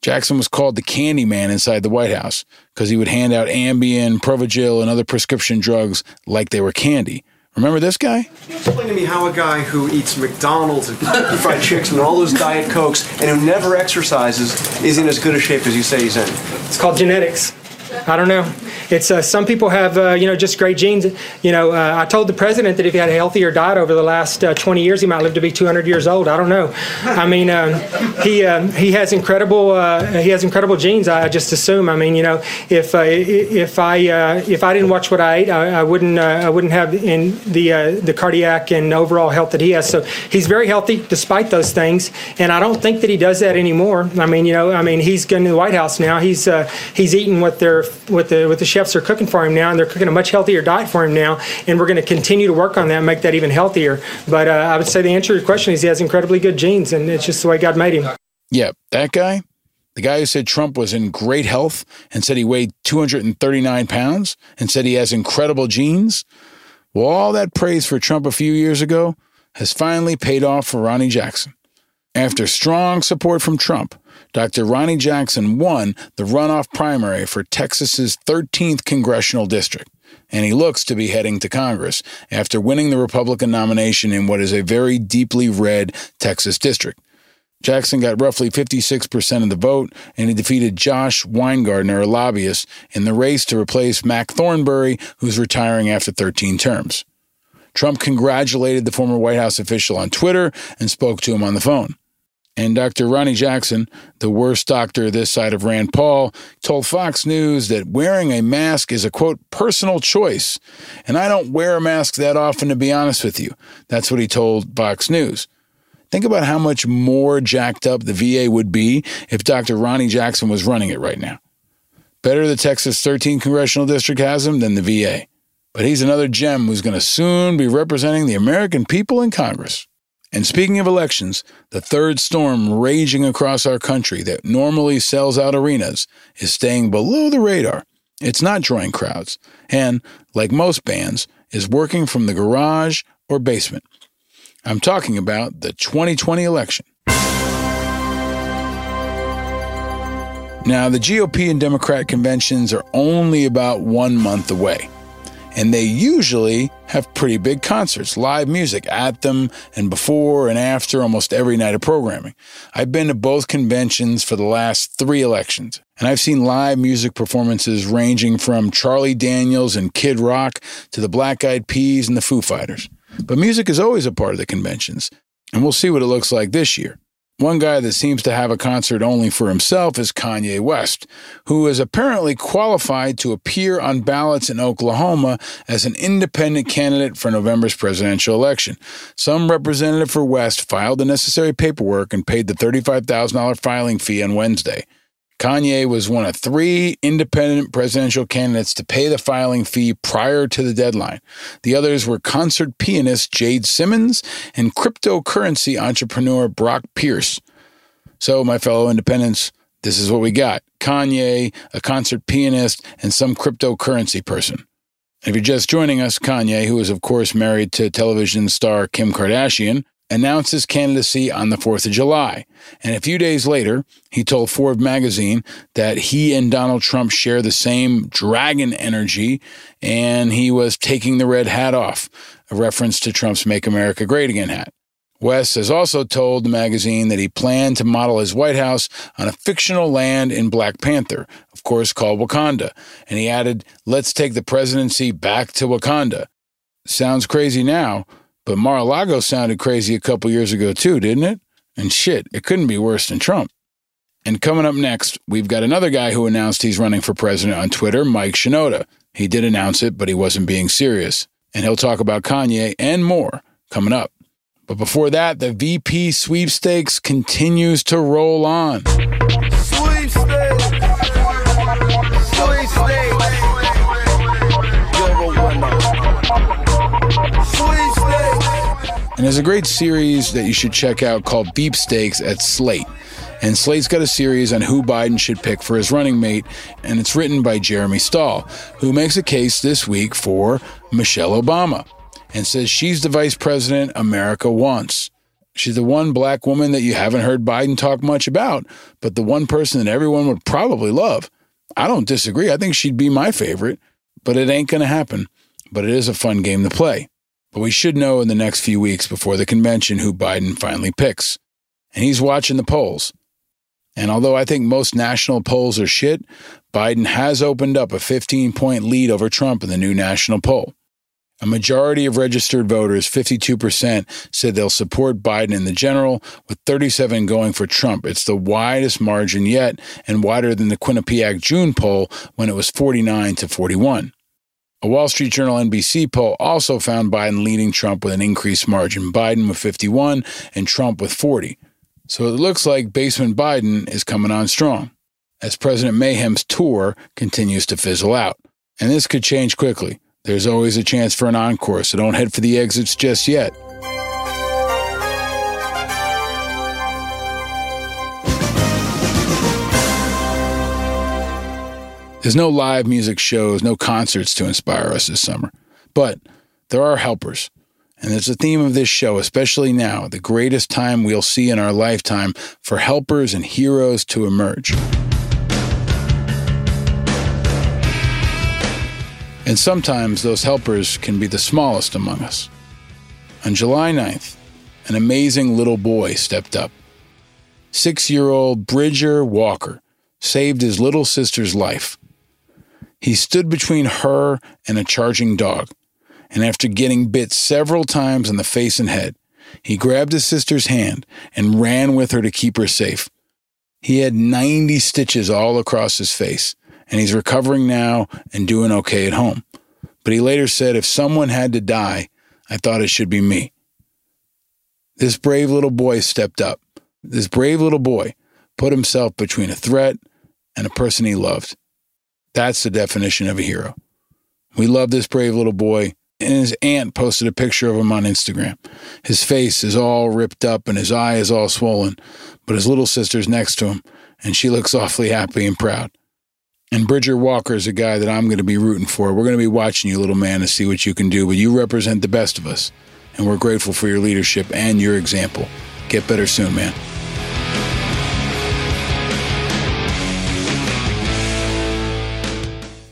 [SPEAKER 1] Jackson was called the candy man inside the White House because he would hand out Ambien, Provigil, and other prescription drugs like they were candy. Remember this guy?
[SPEAKER 20] Explain to me how a guy who eats McDonald's and Fried Chicks and all those Diet Cokes and who never exercises is in as good a shape as you say he's in.
[SPEAKER 21] It's called genetics. I don't know. It's uh, some people have uh, you know just great genes. You know, uh, I told the president that if he had a healthier diet over the last uh, 20 years, he might live to be 200 years old. I don't know. I mean, uh, he uh, he has incredible he has incredible genes. I just assume. I mean, you know, if if I if I didn't watch what I ate, I, I wouldn't I wouldn't have in the the cardiac and overall health that he has. So he's very healthy despite those things, and I don't think that he does that anymore. I mean, you know, I mean, he's going to the White House now. He's he's eating what they're what the what the chefs are cooking for him now, and they're cooking a much healthier diet for him now. And we're going to continue to work on that and make that even healthier. But uh, I would say the answer to your question is he has incredibly good genes, and it's just the way God made him.
[SPEAKER 1] Yeah, that guy, the guy who said Trump was in great health and said he weighed 239 pounds and said he has incredible genes. Well, all that praise for Trump a few years ago has finally paid off for Ronny Jackson. After strong support from Trump, Dr. Ronny Jackson won the runoff primary for Texas's 13th congressional district, and he looks to be heading to Congress after winning the Republican nomination in what is a very deeply red Texas district. Jackson got roughly 56% of the vote, and he defeated Josh Winegarner, a lobbyist, in the race to replace Mac Thornberry, who's retiring after 13 terms. Trump congratulated the former White House official on Twitter and spoke to him on the phone. And Dr. Ronny Jackson, the worst doctor this side of Rand Paul, told Fox News that wearing a mask is a quote, personal choice. And I don't wear a mask that often, to be honest with you. That's what he told Fox News. Think about how much more jacked up the VA would be if Dr. Ronny Jackson was running it right now. Better the Texas 13th congressional district has him than the VA. But he's another gem who's going to soon be representing the American people in Congress. And speaking of elections, the third storm raging across our country that normally sells out arenas is staying below the radar. It's not drawing crowds, and, like most bands, is working from the garage or basement. I'm talking about the 2020 election. Now, the GOP and Democrat conventions are only about one month away, and they usually have pretty big concerts, live music at them, and before and after almost every night of programming. I've been to both conventions for the last three elections, and I've seen live music performances ranging from Charlie Daniels and Kid Rock to the Black Eyed Peas and the Foo Fighters. But music is always a part of the conventions, and we'll see what it looks like this year. One guy that seems to have a concert only for himself is Kanye West, who is apparently qualified to appear on ballots in Oklahoma as an independent candidate for November's presidential election. Some representative for West filed the necessary paperwork and paid the $35,000 filing fee on Wednesday. Kanye was one of three independent presidential candidates to pay the filing fee prior to the deadline. The others were concert pianist Jade Simmons and cryptocurrency entrepreneur Brock Pierce. So, my fellow independents, this is what we got Kanye, a concert pianist, and some cryptocurrency person. If you're just joining us, Kanye, who is, of course, married to television star Kim Kardashian, announced his candidacy on the 4th of July. And a few days later, he told Forbes magazine that he and Donald Trump share the same dragon energy and he was taking the red hat off, a reference to Trump's Make America Great Again hat. West has also told the magazine that he planned to model his White House on a fictional land in Black Panther, of course called Wakanda. And he added, let's take the presidency back to Wakanda. Sounds crazy now, but Mar-a-Lago sounded crazy a couple years ago too, didn't it? And shit, it couldn't be worse than Trump. And coming up next, we've got another guy who announced he's running for president on Twitter, Mike Shinoda. He did announce it, but he wasn't being serious. And he'll talk about Kanye and more coming up. But before that, the VP sweepstakes continues to roll on. And there's a great series that you should check out called Veep Stakes at Slate. And Slate's got a series on who Biden should pick for his running mate, and it's written by Jeremy Stahl, who makes a case this week for Michelle Obama and says she's the vice president America wants. She's the one black woman that you haven't heard Biden talk much about, but the one person that everyone would probably love. I don't disagree. I think she'd be my favorite, but it ain't going to happen. But it is a fun game to play. But we should know in the next few weeks before the convention who Biden finally picks. And he's watching the polls. And although I think most national polls are shit, Biden has opened up a 15 point lead over Trump in the new national poll. A majority of registered voters, 52%, said they'll support Biden in the general, with 37 going for Trump. It's the widest margin yet and wider than the Quinnipiac June poll when it was 49 to 41. A Wall Street Journal NBC poll also found Biden leading Trump with an increased margin, Biden with 51 and Trump with 40. So it looks like Basement Biden is coming on strong as President Mayhem's tour continues to fizzle out. And this could change quickly. There's always a chance for an encore, so don't head for the exits just yet. There's no live music shows, no concerts to inspire us this summer. But there are helpers. And it's the theme of this show, especially now, the greatest time we'll see in our lifetime for helpers and heroes to emerge. And sometimes those helpers can be the smallest among us. On July 9th, an amazing little boy stepped up. Six year old Bridger Walker saved his little sister's life. He stood between her and a charging dog, and after getting bit several times in the face and head, he grabbed his sister's hand and ran with her to keep her safe. He had 90 stitches all across his face, and he's recovering now and doing okay at home. But he later said, If someone had to die, I thought it should be me. This brave little boy stepped up. This brave little boy put himself between a threat and a person he loved. That's the definition of a hero. We love this brave little boy, and his aunt posted a picture of him on Instagram. His face is all ripped up and his eye is all swollen, but his little sister's next to him, and she looks awfully happy and proud. And Bridger Walker is a guy that I'm going to be rooting for. We're going to be watching you, little man, to see what you can do, but you represent the best of us, and we're grateful for your leadership and your example. Get better soon, man.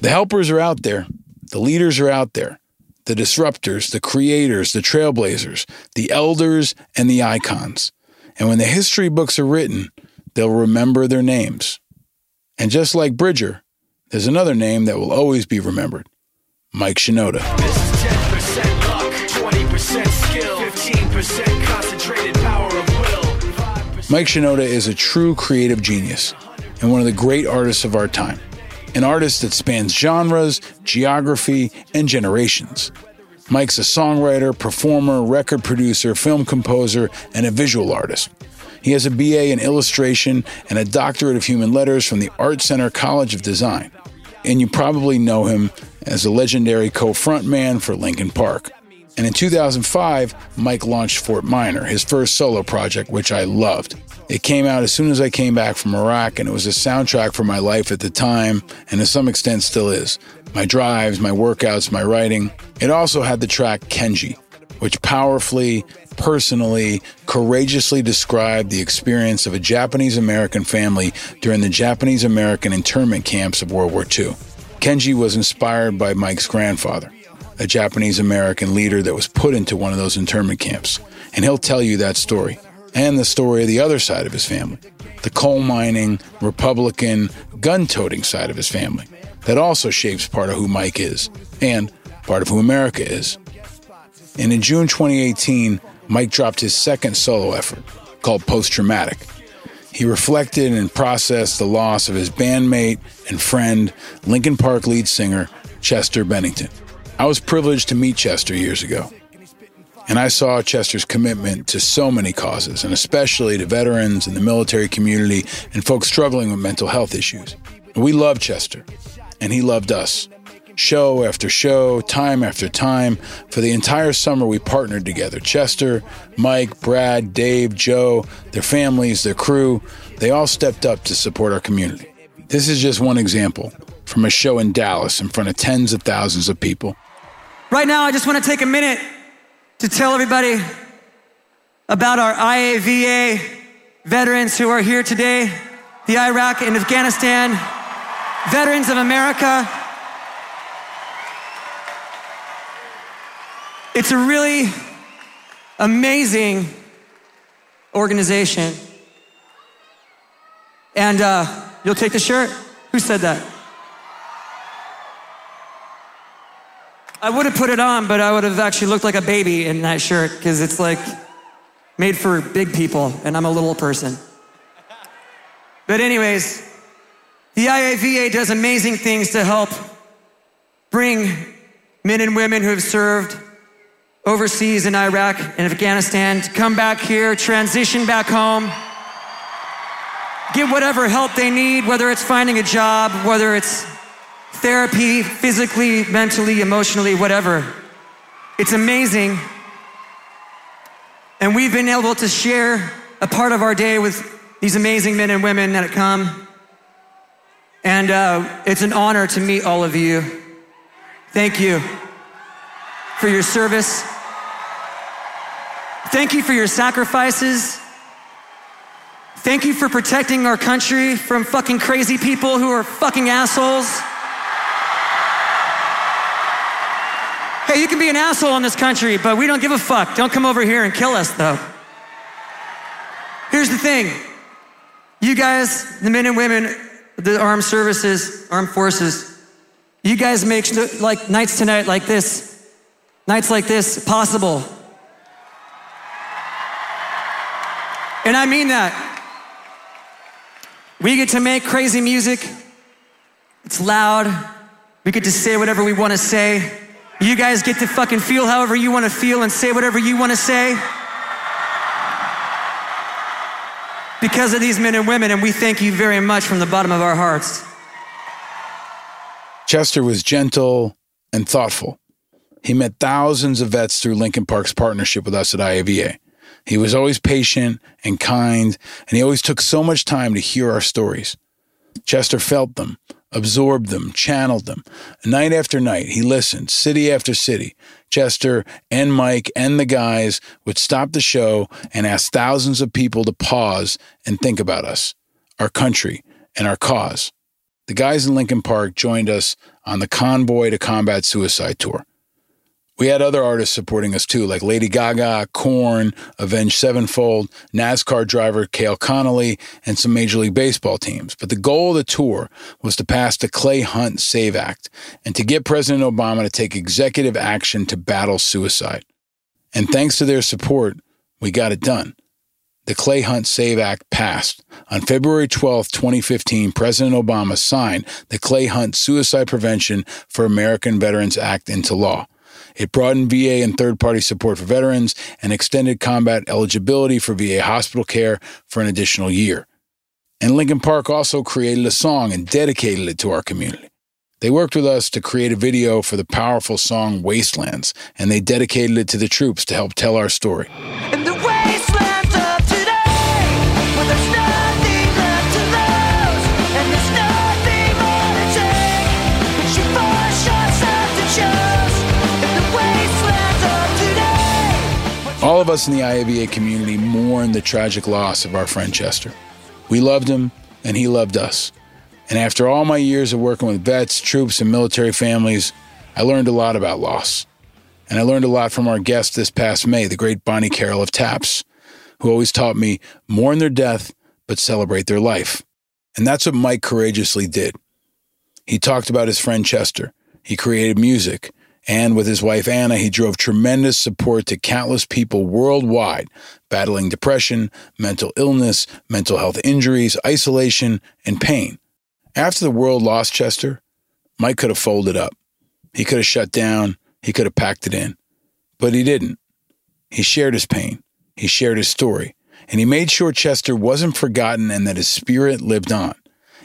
[SPEAKER 1] The helpers are out there, the leaders are out there, the disruptors, the creators, the trailblazers, the elders, and the icons. And when the history books are written, they'll remember their names. And just like Bridger, there's another name that will always be remembered Mike Shinoda.
[SPEAKER 5] 10% luck, 20% skill, 15% concentrated power of will.
[SPEAKER 1] Mike Shinoda is a true creative genius and one of the great artists of our time. An artist that spans genres, geography, and generations. Mike's a songwriter, performer, record producer, film composer, and a visual artist. He has a BA in illustration and a doctorate of human letters from the Art Center College of Design. And you probably know him as a legendary co frontman for Linkin Park. And in 2005, Mike launched Fort Minor, his first solo project, which I loved. It came out as soon as I came back from Iraq, and it was a soundtrack for my life at the time, and to some extent still is. My drives, my workouts, my writing. It also had the track Kenji, which powerfully, personally, courageously described the experience of a Japanese American family during the Japanese American internment camps of World War II. Kenji was inspired by Mike's grandfather, a Japanese American leader that was put into one of those internment camps. And he'll tell you that story and the story of the other side of his family, the coal mining, Republican, gun toting side of his family, that also shapes part of who Mike is and part of who America is. And in June 2018, Mike dropped his second solo effort called Post Traumatic. He reflected and processed the loss of his bandmate and friend, Linkin Park lead singer Chester Bennington. I was privileged to meet Chester years ago, and I saw Chester's commitment to so many causes, and especially to veterans and the military community and folks struggling with mental health issues. We loved Chester, and he loved us. Show after show, time after time. For the entire summer, we partnered together. Chester, Mike, Brad, Dave, Joe, their families, their crew, they all stepped up to support our community. This is just one example from a show in Dallas in front of tens of thousands of people.
[SPEAKER 22] Right now, I just want to take a minute to tell everybody about our IAVA veterans who are here today, the Iraq and Afghanistan veterans of America. It's a really amazing organization. And uh, you'll take the shirt? Who said that? I would have put it on, but I would have actually looked like a baby in that shirt because it's like made for big people, and I'm a little person. But, anyways, the IAVA does amazing things to help bring men and women who have served overseas in Iraq and Afghanistan to come back here, transition back home, get whatever help they need, whether it's finding a job, whether it's therapy, physically, mentally, emotionally, whatever. It's amazing. And we've been able to share a part of our day with these amazing men and women that have come. And uh, it's an honor to meet all of you. Thank you for your service. Thank you for your sacrifices. Thank you for protecting our country from fucking crazy people who are fucking assholes. Hey, you can be an asshole in this country, but we don't give a fuck. Don't come over here and kill us, though. Here's the thing you guys, the men and women, the armed services, armed forces, you guys make like nights tonight like this, nights like this possible. And I mean that. We get to make crazy music. It's loud. We get to say whatever we want to say. You guys get to fucking feel however you want to feel and say whatever you want to say. Because of these men and women, and we thank you very much from the bottom of our hearts.
[SPEAKER 1] Chester was gentle and thoughtful. He met thousands of vets through Linkin Park's partnership with us at IAVA. He was always patient and kind, and he always took so much time to hear our stories. Chester felt them, absorbed them, channeled them. Night after night, he listened, city after city. Chester and Mike and the guys would stop the show and ask thousands of people to pause and think about us, our country, and our cause. the guys in Linkin Park joined us on the Convoy to Combat Suicide tour. We had other artists supporting us too, like Lady Gaga, Korn, Avenged Sevenfold, NASCAR driver Cale Connolly, and some Major League Baseball teams. But the goal of the tour was to pass the Clay Hunt SAVE Act and to get President Obama to take executive action to battle suicide. And thanks to their support, we got it done. The Clay Hunt SAVE Act passed. On February 12, 2015, President Obama signed the Clay Hunt Suicide Prevention for American Veterans Act into law. It broadened VA and third party support for veterans and extended combat eligibility for VA hospital care for an additional year. And Linkin Park also created a song and dedicated it to our community. They worked with us to create a video for the powerful song Wastelands, and they dedicated it to the troops to help tell our story. Us in the IAVA community mourn the tragic loss of our friend Chester. We loved him, and he loved us. And after all my years of working with vets, troops, and military families, I learned a lot about loss. And I learned a lot from our guest this past May, the great Bonnie Carroll of TAPS, who always taught me mourn their death, but celebrate their life. And that's what Mike courageously did. He talked about his friend Chester. He created music. And with his wife Anna, he drove tremendous support to countless people worldwide battling depression, mental illness, mental health injuries, isolation, and pain. After the world lost Chester, Mike could have folded up. He could have shut down. He could have packed it in. But he didn't. He shared his pain. He shared his story. And he made sure Chester wasn't forgotten and that his spirit lived on.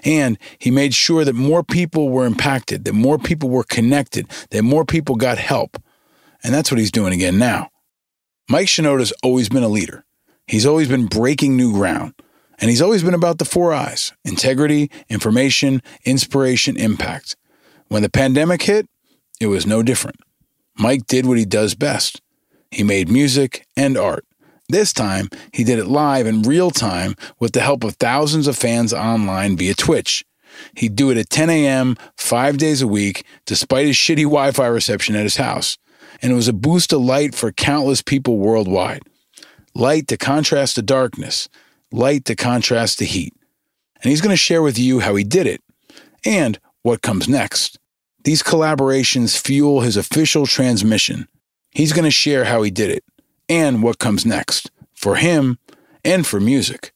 [SPEAKER 1] And he made sure that more people were impacted, that more people were connected, that more people got help. And that's what he's doing again now. Mike Shinoda's always been a leader. He's always been breaking new ground. And he's always been about the four eyes integrity, information, inspiration, impact. When the pandemic hit, it was no different. Mike did what he does best he made music and art. This time, he did it live in real time with the help of thousands of fans online via Twitch. He'd do it at 10 a.m., five days a week, despite his shitty Wi Fi reception at his house. And it was a boost of light for countless people worldwide. Light to contrast the darkness, light to contrast the heat. And he's going to share with you how he did it and what comes next. These collaborations fuel his official transmission. He's going to share how he did it and what comes next for him and for music.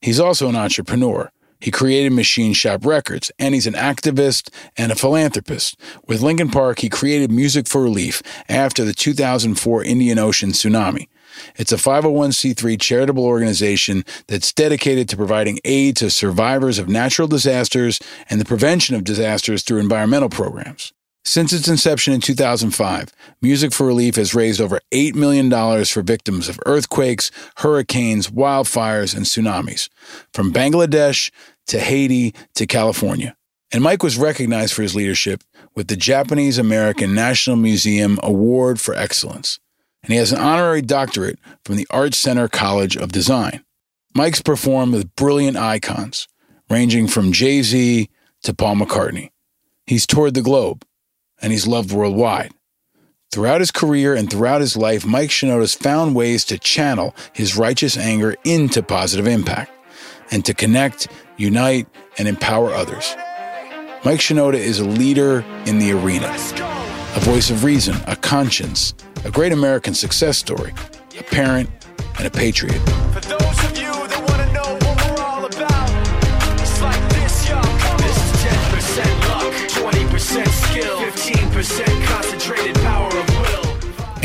[SPEAKER 1] He's also an entrepreneur. He created Machine Shop Records, and he's an activist and a philanthropist. With Linkin Park, he created Music for Relief after the 2004 Indian Ocean tsunami. It's a 501c3 charitable organization that's dedicated to providing aid to survivors of natural disasters and the prevention of disasters through environmental programs. Since its inception in 2005, Music for Relief has raised over $8 million for victims of earthquakes, hurricanes, wildfires, and tsunamis, from Bangladesh to Haiti to California. And Mike was recognized for his leadership with the Japanese American National Museum Award for Excellence. And he has an honorary doctorate from the Art Center College of Design. Mike's performed with brilliant icons, ranging from Jay Z to Paul McCartney. He's toured the globe and he's loved worldwide. Throughout his career and throughout his life, Mike Shinoda's found ways to channel his righteous anger into positive impact and to connect, unite, and empower others. Mike Shinoda is a leader in the arena, a voice of reason, a conscience, a great American success story, a parent, and a patriot.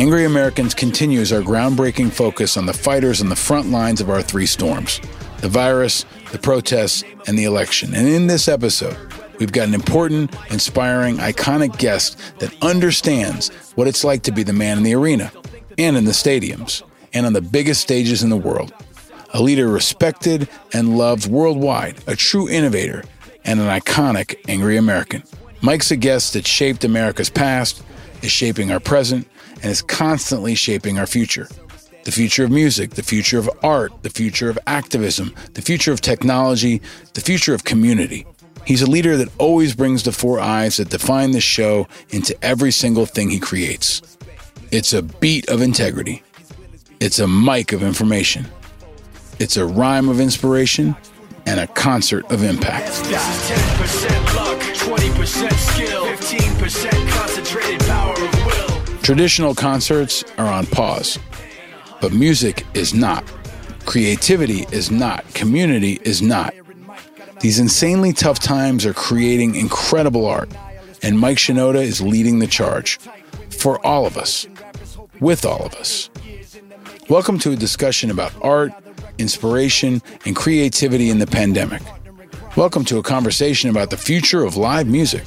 [SPEAKER 1] Angry Americans continues our groundbreaking focus on the fighters on the front lines of our three storms the virus, the protests, and the election. And in this episode, we've got an important, inspiring, iconic guest that understands what it's like to be the man in the arena and in the stadiums and on the biggest stages in the world. A leader respected and loved worldwide, a true innovator, and an iconic angry American. Mike's a guest that shaped America's past, is shaping our present, and is constantly shaping our future. The future of music, the future of art, the future of activism, the future of technology, the future of community. He's a leader that always brings the four eyes that define this show into every single thing he creates. It's a beat of integrity. It's a mic of information. It's a rhyme of inspiration and a concert of impact.
[SPEAKER 5] This is 10% luck, 20% skill, 15% concentrated power.
[SPEAKER 1] Traditional concerts are on pause, but music is not. Creativity is not. Community is not. These insanely tough times are creating incredible art, and Mike Shinoda is leading the charge for all of us, with all of us. Welcome to a discussion about art, inspiration, and creativity in the pandemic. Welcome to a conversation about the future of live music.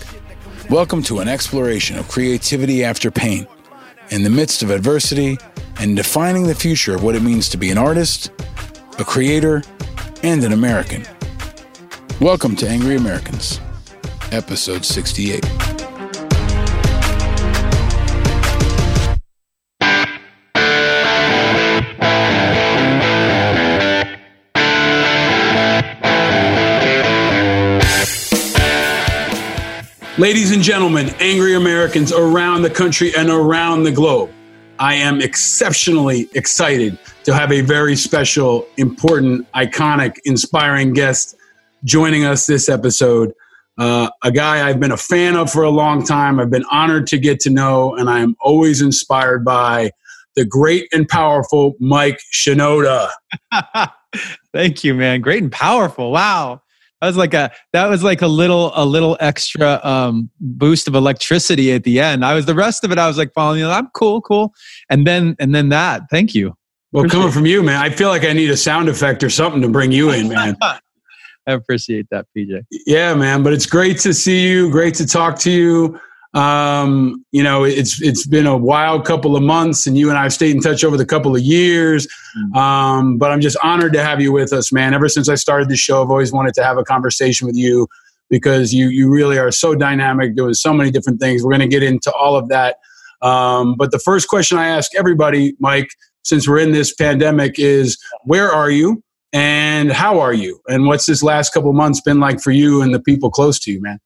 [SPEAKER 1] Welcome to an exploration of creativity after pain, in the midst of adversity, and defining the future of what it means to be an artist, a creator, and an American. Welcome to Angry Americans, episode 68.
[SPEAKER 23] Ladies and gentlemen, angry Americans around the country and around the globe, I am exceptionally excited to have a very special, important, iconic, inspiring guest joining us this episode. Uh, a guy I've been a fan of for a long time. I've been honored to get to know, and I am always inspired by the great and powerful Mike Shinoda.
[SPEAKER 6] Thank you, man. Great and powerful. Wow. That was like a that was like a little a little extra um, boost of electricity at the end. I was the rest of it. I was like following you. I'm cool, cool, and then and then that. Thank you.
[SPEAKER 23] Well,
[SPEAKER 6] Appreciate
[SPEAKER 23] coming from you, man, I feel like I need a sound effect or something to bring you in, man.
[SPEAKER 6] I appreciate that, PJ.
[SPEAKER 23] Yeah, man. But it's great to see you. Great to talk to you. Um, you know, it's it's been a wild couple of months, and you and I have stayed in touch over the couple of years. Um, but I'm just honored to have you with us, man. Ever since I started the show, I've always wanted to have a conversation with you because you you really are so dynamic, doing so many different things. We're going to get into all of that. Um, but the first question I ask everybody, Mike, since we're in this pandemic, is where are you and how are you, and what's this last couple of months been like for you and the people close to you, man?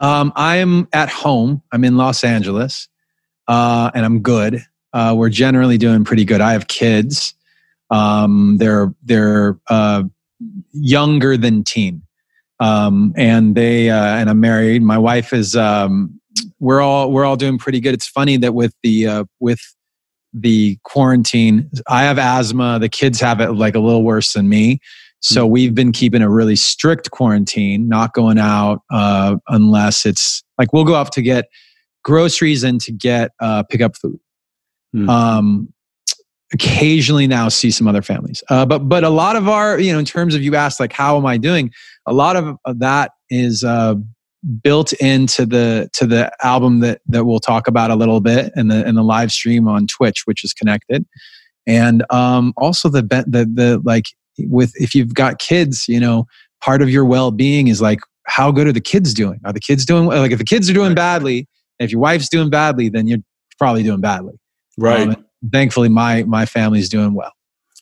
[SPEAKER 6] Um, I'm at home. I'm in Los Angeles, uh, and I'm good. Uh, we're generally doing pretty good. I have kids. Um, they're they're uh, younger than teen, um, and they uh, and I'm married. My wife is. Um, we're all we're all doing pretty good. It's funny that with the uh, with the quarantine, I have asthma. The kids have it like a little worse than me. So we've been keeping a really strict quarantine, not going out uh, unless it's like we'll go out to get groceries and to get uh, pick up food. Um, occasionally now see some other families, uh, but but a lot of our you know in terms of you asked like how am I doing? A lot of, of that is uh, built into the to the album that that we'll talk about a little bit and the in the live stream on Twitch, which is connected, and um, also the the the like with if you've got kids, you know, part of your well being is like how good are the kids doing? Are the kids doing like if the kids are doing badly, and if your wife's doing badly, then you're probably doing badly.
[SPEAKER 23] Right.
[SPEAKER 6] Um, thankfully, my my family's doing well.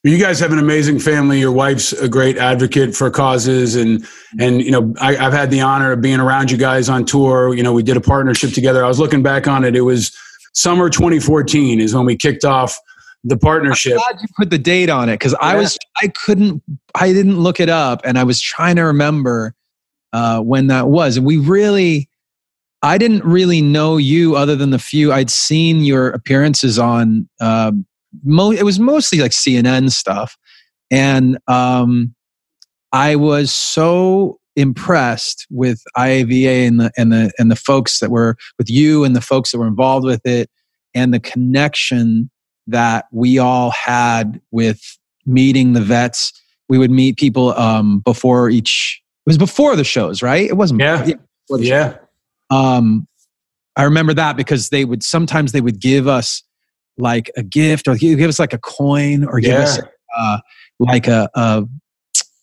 [SPEAKER 23] You guys have an amazing family. Your wife's a great advocate for causes, and and you know I, I've had the honor of being around you guys on tour. You know, we did a partnership together. I was looking back on it. It was summer 2014 is when we kicked off the partnership.
[SPEAKER 6] I'm glad you put the date on it because I was I couldn't I didn't look it up and I was trying to remember uh, when that was and we really I didn't really know you other than the few I'd seen your appearances on. Uh, mo- it was mostly like CNN stuff, and um, I was so impressed with IAVA and the and the and the folks that were with you and the folks that were involved with it and the connection that we all had with meeting the vets. We would meet people um, before each. It was before the shows, right? It wasn't.
[SPEAKER 23] Yeah. Yeah.
[SPEAKER 6] Um, I remember that because they would sometimes they would give us like a gift or give us like a coin or give us uh, like a, a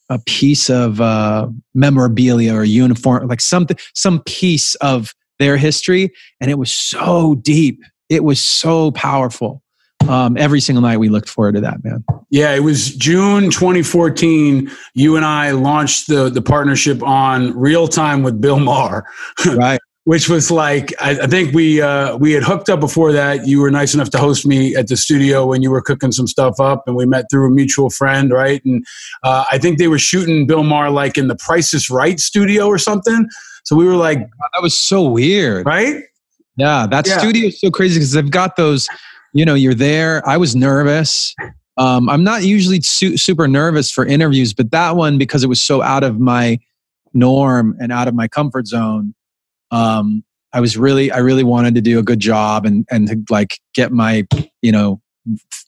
[SPEAKER 6] a piece of uh, memorabilia or uniform, like something, some piece of their history, and it was so deep. It was so powerful. Um, every single night we looked forward to that, man.
[SPEAKER 23] Yeah, it was June 2014. You and I launched the the partnership on Real Time with Bill Maher.
[SPEAKER 6] Right.
[SPEAKER 23] Which was like I, I think we uh, we had hooked up before that. You were nice enough to host me at the studio when you were cooking some stuff up, and we met through a mutual friend, right? And uh, I think they were shooting Bill Maher like in the Price is Right studio or something. So we were like,
[SPEAKER 6] that was so weird,
[SPEAKER 23] right?
[SPEAKER 6] Yeah, that
[SPEAKER 23] Yeah.
[SPEAKER 6] studio is so crazy because they've got those. You know, you're there. I was nervous. Um, I'm not usually su- super nervous for interviews, but that one because it was so out of my norm and out of my comfort zone. Um, I was really, I really wanted to do a good job and and to like get my, you know,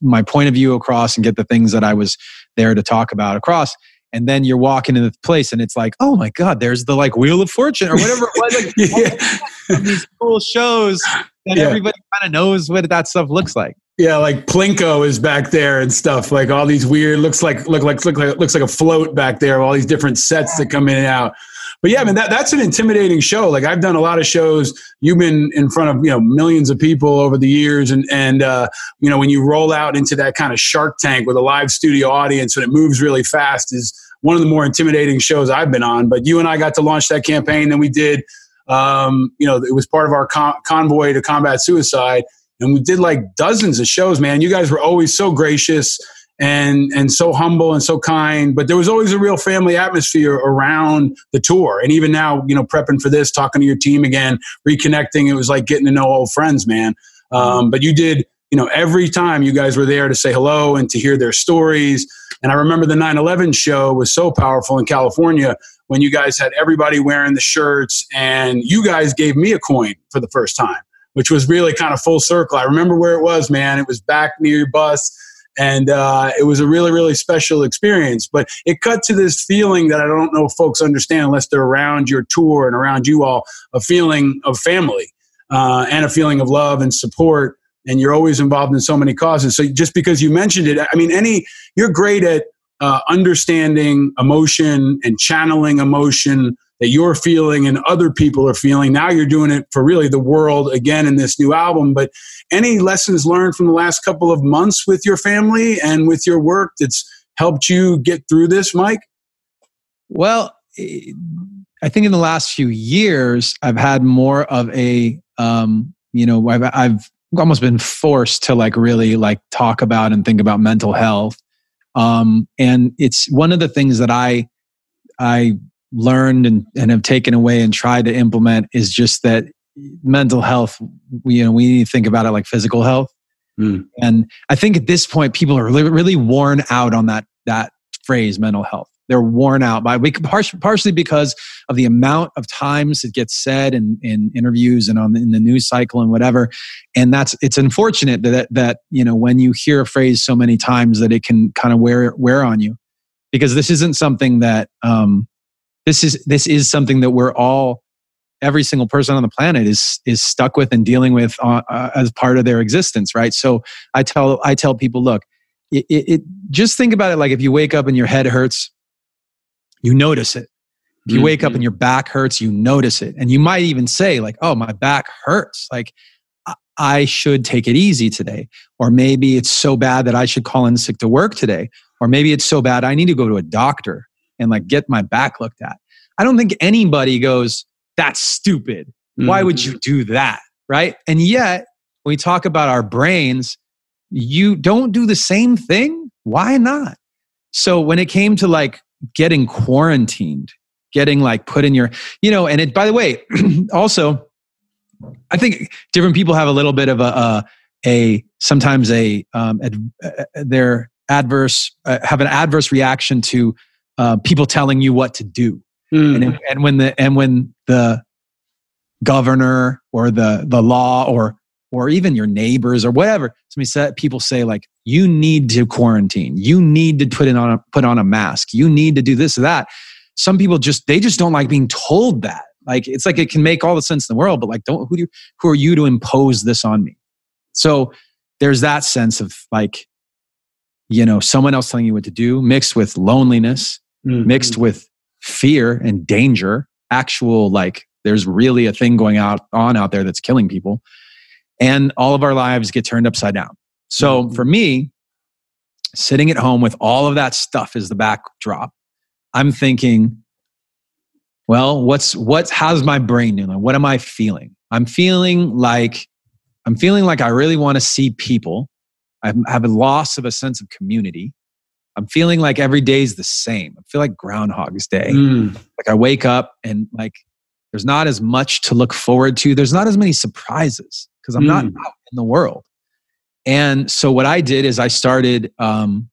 [SPEAKER 6] my point of view across and get the things that I was there to talk about across. And then you're walking in the place and it's like, oh my God, there's the like Wheel of Fortune or whatever it was. Like, these cool shows that
[SPEAKER 23] Yeah.
[SPEAKER 6] everybody kind of knows what that stuff looks like.
[SPEAKER 23] Yeah, like Plinko is back there and stuff. Like all these weird looks like look like look like looks like a float back there. All these different sets that come in and out. But yeah, man, that, that's an intimidating show. Like I've done a lot of shows. You've been in front of you know millions of people over the years, and and uh, you know when you roll out into that kind of Shark Tank with a live studio audience and it moves really fast is one of the more intimidating shows I've been on. But you and I got to launch that campaign. Then we did. Um, you know, it was part of our con- convoy to combat suicide and we did like dozens of shows man you guys were always so gracious and and so humble and so kind but there was always a real family atmosphere around the tour and even now you know prepping for this talking to your team again reconnecting it was like getting to know old friends man um, but you did you know every time you guys were there to say hello and to hear their stories and i remember the 9-11 show was so powerful in california when you guys had everybody wearing the shirts and you guys gave me a coin for the first time which was really kind of full circle. I remember where it was, man. It was back near your bus. And uh, it was a really, really special experience. But it cut to this feeling that I don't know if folks understand unless they're around your tour and around you all a feeling of family uh, and a feeling of love and support. And you're always involved in so many causes. So just because you mentioned it, I mean, any, you're great at uh, understanding emotion and channeling emotion that you're feeling and other people are feeling. Now you're doing it for really the world again in this new album. But any lessons learned from the last couple of months with your family and with your work that's helped you get through this, Mike?
[SPEAKER 6] Well, I think in the last few years, I've had more of a, um, you know, I've, I've almost been forced to like really like talk about and think about mental health. Um, and it's one of the things that I, I learned and, and have taken away and tried to implement is just that mental health, we, you know, we need to think about it like physical health. And I think at this point, people are really, really worn out on that that phrase, mental health. They're worn out by we par- partially because of the amount of times it gets said in, in interviews and on the, in the news cycle and whatever. And that's it's unfortunate that that you know when you hear a phrase so many times that it can kind of wear wear on you, because this isn't something that um, this is this is something that we're all every single person on the planet is is stuck with and dealing with uh, uh, as part of their existence right? So i tell i tell people look it, it, it just think about it like if you wake up and your head hurts you notice it. If you wake up and your back hurts you notice it. And you might even say like oh my back hurts. Like i should take it easy today. Or maybe it's so bad that i should call in sick to work today. Or maybe it's so bad i need to go to a doctor and like get my back looked at. I don't think anybody goes that's stupid. Why would you do that? Right? And yet when we talk about our brains you don't do the same thing? Why not? So when it came to like getting quarantined getting like put in your you know and it by the way also i think different people have a little bit of a a, a sometimes a um ad, uh, they're adverse uh, have an adverse reaction to uh, people telling you what to do. And, and when the and when the governor or the the law or or even your neighbors or whatever somebody said people say like you need to quarantine. You need to put in on a put on a mask. You need to do this or that. Some people just they just don't like being told that. Like it's like it can make all the sense in the world but like don't who do you, who are you to impose this on me? So there's that sense of like you know someone else telling you what to do mixed with loneliness Mm-hmm. mixed with fear and danger actual like there's really a thing going out on out there that's killing people and all of our lives get turned upside down So mm-hmm. for me, sitting at home with all of that stuff as the backdrop, I'm thinking, well, what's what's how's my brain doing? What am I feeling? I'm feeling like I'm feeling like I really want to see people. I have a loss of a sense of community. I'm feeling like every day is the same. I feel like Groundhog's Day.
[SPEAKER 23] Mm.
[SPEAKER 6] Like I wake up and like there's not as much to look forward to. There's not as many surprises because I'm not
[SPEAKER 23] Mm.
[SPEAKER 6] out in the world. And so what I did is I started um,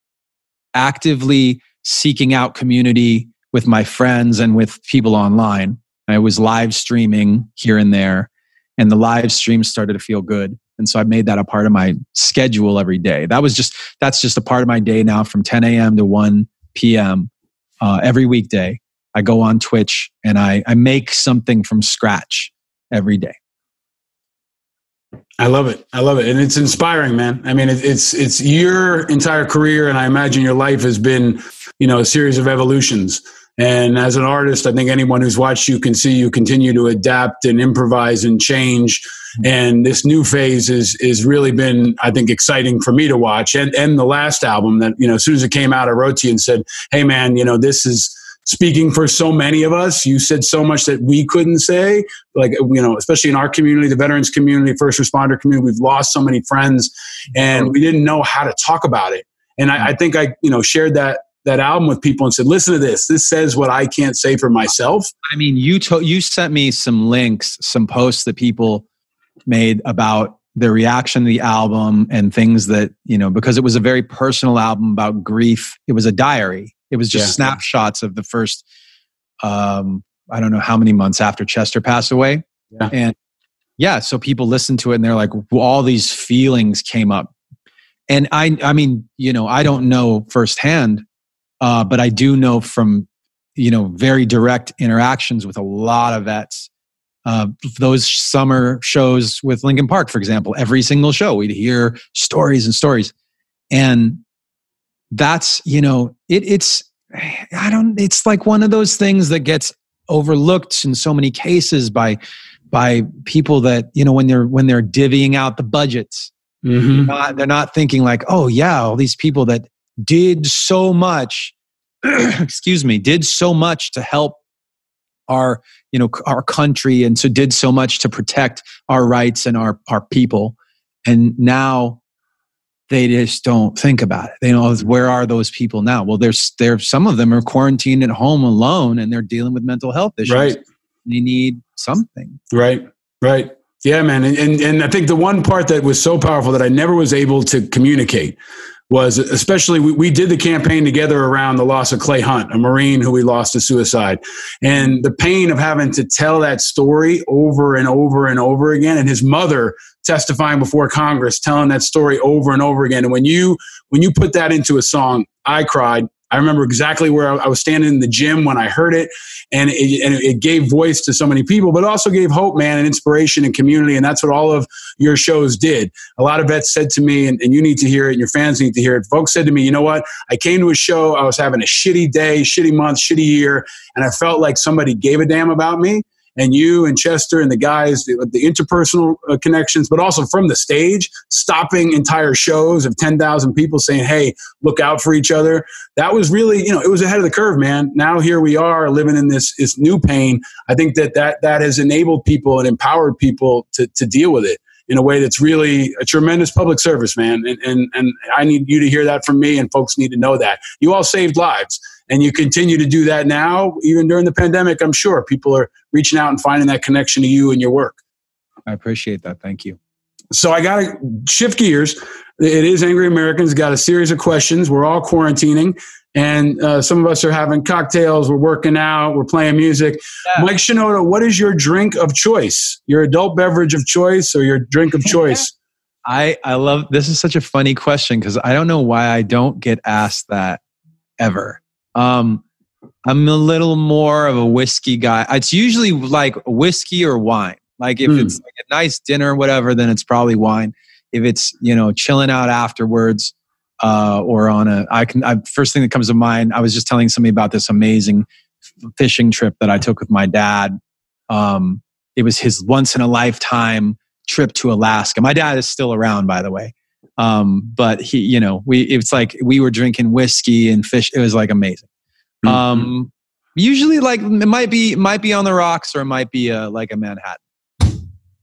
[SPEAKER 6] actively seeking out community with my friends and with people online. I was live streaming here and there, and the live streams started to feel good. And so I made that a part of my schedule every day. That was just that's just a part of my day now from 10 a.m. to 1 p.m. Uh, every weekday. I go on Twitch and I, I make something from scratch every day.
[SPEAKER 23] I love it. I love it, and it's inspiring, man. I mean, it, it's it's your entire career, and I imagine your life has been, you know, a series of evolutions. And as an artist, I think anyone who's watched you can see you continue to adapt and improvise and change. Mm-hmm. And this new phase is is really been, I think, exciting for me to watch. And and the last album that you know, as soon as it came out, I wrote to you and said, "Hey, man, you know, this is." speaking for so many of us. You said so much that we couldn't say, like, you know, especially in our community, the veterans community, first responder community, we've lost so many friends and we didn't know how to talk about it. And I, mm-hmm. I think I, you know, shared that, that album with people and said, listen to this. This says what I can't say for myself.
[SPEAKER 6] I mean, you to, you sent me some links, some posts that people made about their reaction to the album and things that you know because it was a very personal album about grief. It was a diary. It was just
[SPEAKER 23] Yeah.
[SPEAKER 6] snapshots of the first, um, I don't know how many months after Chester passed away,
[SPEAKER 23] Yeah.
[SPEAKER 6] and yeah, so people listened to it and they're like, all these feelings came up, and I, I mean, you know, I don't know firsthand, uh, but I do know from you know very direct interactions with a lot of vets uh, those summer shows with Linkin Park for example every single show we'd hear stories and stories and that's you know it, it's i don't it's like one of those things that gets overlooked in so many cases by by people that you know when they're when they're divvying out the budgets
[SPEAKER 23] Mm-hmm.
[SPEAKER 6] they're not, they're not thinking like oh yeah all these people that did so much excuse me did so much to help our you know our country and so did so much to protect our rights and our our people and now they just don't think about it they know where are those people now well there's there some of them are quarantined at home alone and they're dealing with mental health issues
[SPEAKER 23] Right.
[SPEAKER 6] they need something
[SPEAKER 23] Right, right. Yeah, man. And, and and I think the one part that was so powerful that I never was able to communicate was especially we, we did the campaign together around the loss of Clay Hunt, a Marine who we lost to suicide. And the pain of having to tell that story over and over and over again, and his mother testifying before Congress, telling that story over and over again. And when you when you put that into a song, I cried. I remember exactly where I was standing in the gym when I heard it, and it, and it gave voice to so many people, but also gave hope, man, and inspiration and community. And that's what all of your shows did. A lot of vets said to me, and, and you need to hear it, and your fans need to hear it. Folks said to me, you know what? I came to a show, I was having a shitty day, shitty month, shitty year, and I felt like somebody gave a damn about me. And you and Chester and the guys, the, the interpersonal uh, connections, but also from the stage, stopping entire shows of 10,000 people saying, hey, look out for each other. That was really, you know, it was ahead of the curve, man. Now here we are living in this, this new pain. I think that, that that has enabled people and empowered people to, to deal with it in a way that's really a tremendous public service, man. And, and, and I need you to hear that from me, and folks need to know that. You all saved lives, and you continue to do that now, even during the pandemic. I'm sure people are reaching out and finding that connection to you and your work.
[SPEAKER 6] i appreciate that thank you
[SPEAKER 23] So I got to shift gears. It is Angry Americans. Got a series of questions. We're all quarantining, and uh, some of us are having cocktails. We're working out. We're playing music. Mike Shinoda, what is your drink of choice? Your adult beverage of choice, or your drink of choice?
[SPEAKER 6] I I love this is such a funny question because I don't know why I don't get asked that ever. Um, I'm a little more of a whiskey guy. It's usually like whiskey or wine. Like if
[SPEAKER 23] Hmm.
[SPEAKER 6] it's like a nice dinner or whatever, then it's probably wine. If it's you know chilling out afterwards, uh, or on a I can I, first thing that comes to mind. I was just telling somebody about this amazing fishing trip that I took with my dad. Um, it was his once in a lifetime trip to Alaska. My dad is still around, by the way. Um, but he, you know, we it's like we were drinking whiskey and fish. It was like amazing.
[SPEAKER 23] Mm-hmm.
[SPEAKER 6] Um, usually like it might be might be on the rocks or it might be uh, like a Manhattan.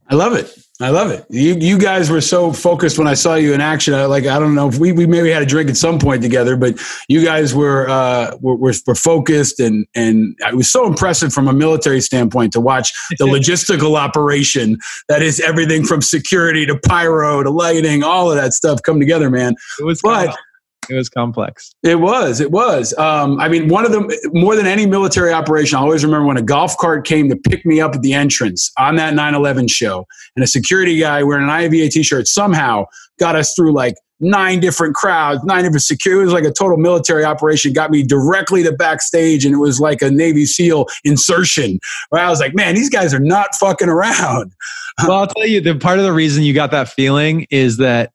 [SPEAKER 23] I love it. I love it. You you guys were so focused when I saw you in action. I, like I don't know if we, we maybe had a drink at some point together, but you guys were uh, were, were, were focused and and it was so impressive from a military standpoint to watch the logistical operation that is everything from security to pyro to lighting, all of that stuff come together, man.
[SPEAKER 6] It was
[SPEAKER 23] but
[SPEAKER 6] it was complex.
[SPEAKER 23] it was. It was. Um, I mean, one of them, more than any military operation, I always remember when a golf cart came to pick me up at the entrance on that 9 11 show, and a security guy wearing an IAVA t shirt somehow got us through like nine different crowds, nine different security. It was like a total military operation, got me directly to backstage, and it was like a Navy SEAL insertion. Where I was like, man, these guys are not fucking around.
[SPEAKER 6] well, I'll tell you, the part of the reason you got that feeling is that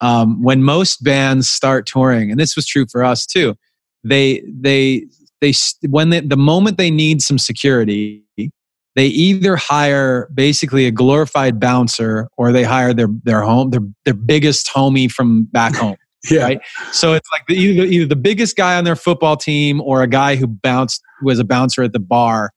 [SPEAKER 6] um, when most bands start touring, and this was true for us too, they they they when they, the moment they need some security, they either hire basically a glorified bouncer or they hire their their home their their biggest homie from back home.
[SPEAKER 23] Yeah.
[SPEAKER 6] Right. So it's like the, either either the biggest guy on their football team or a guy who bounced was a bouncer at the bar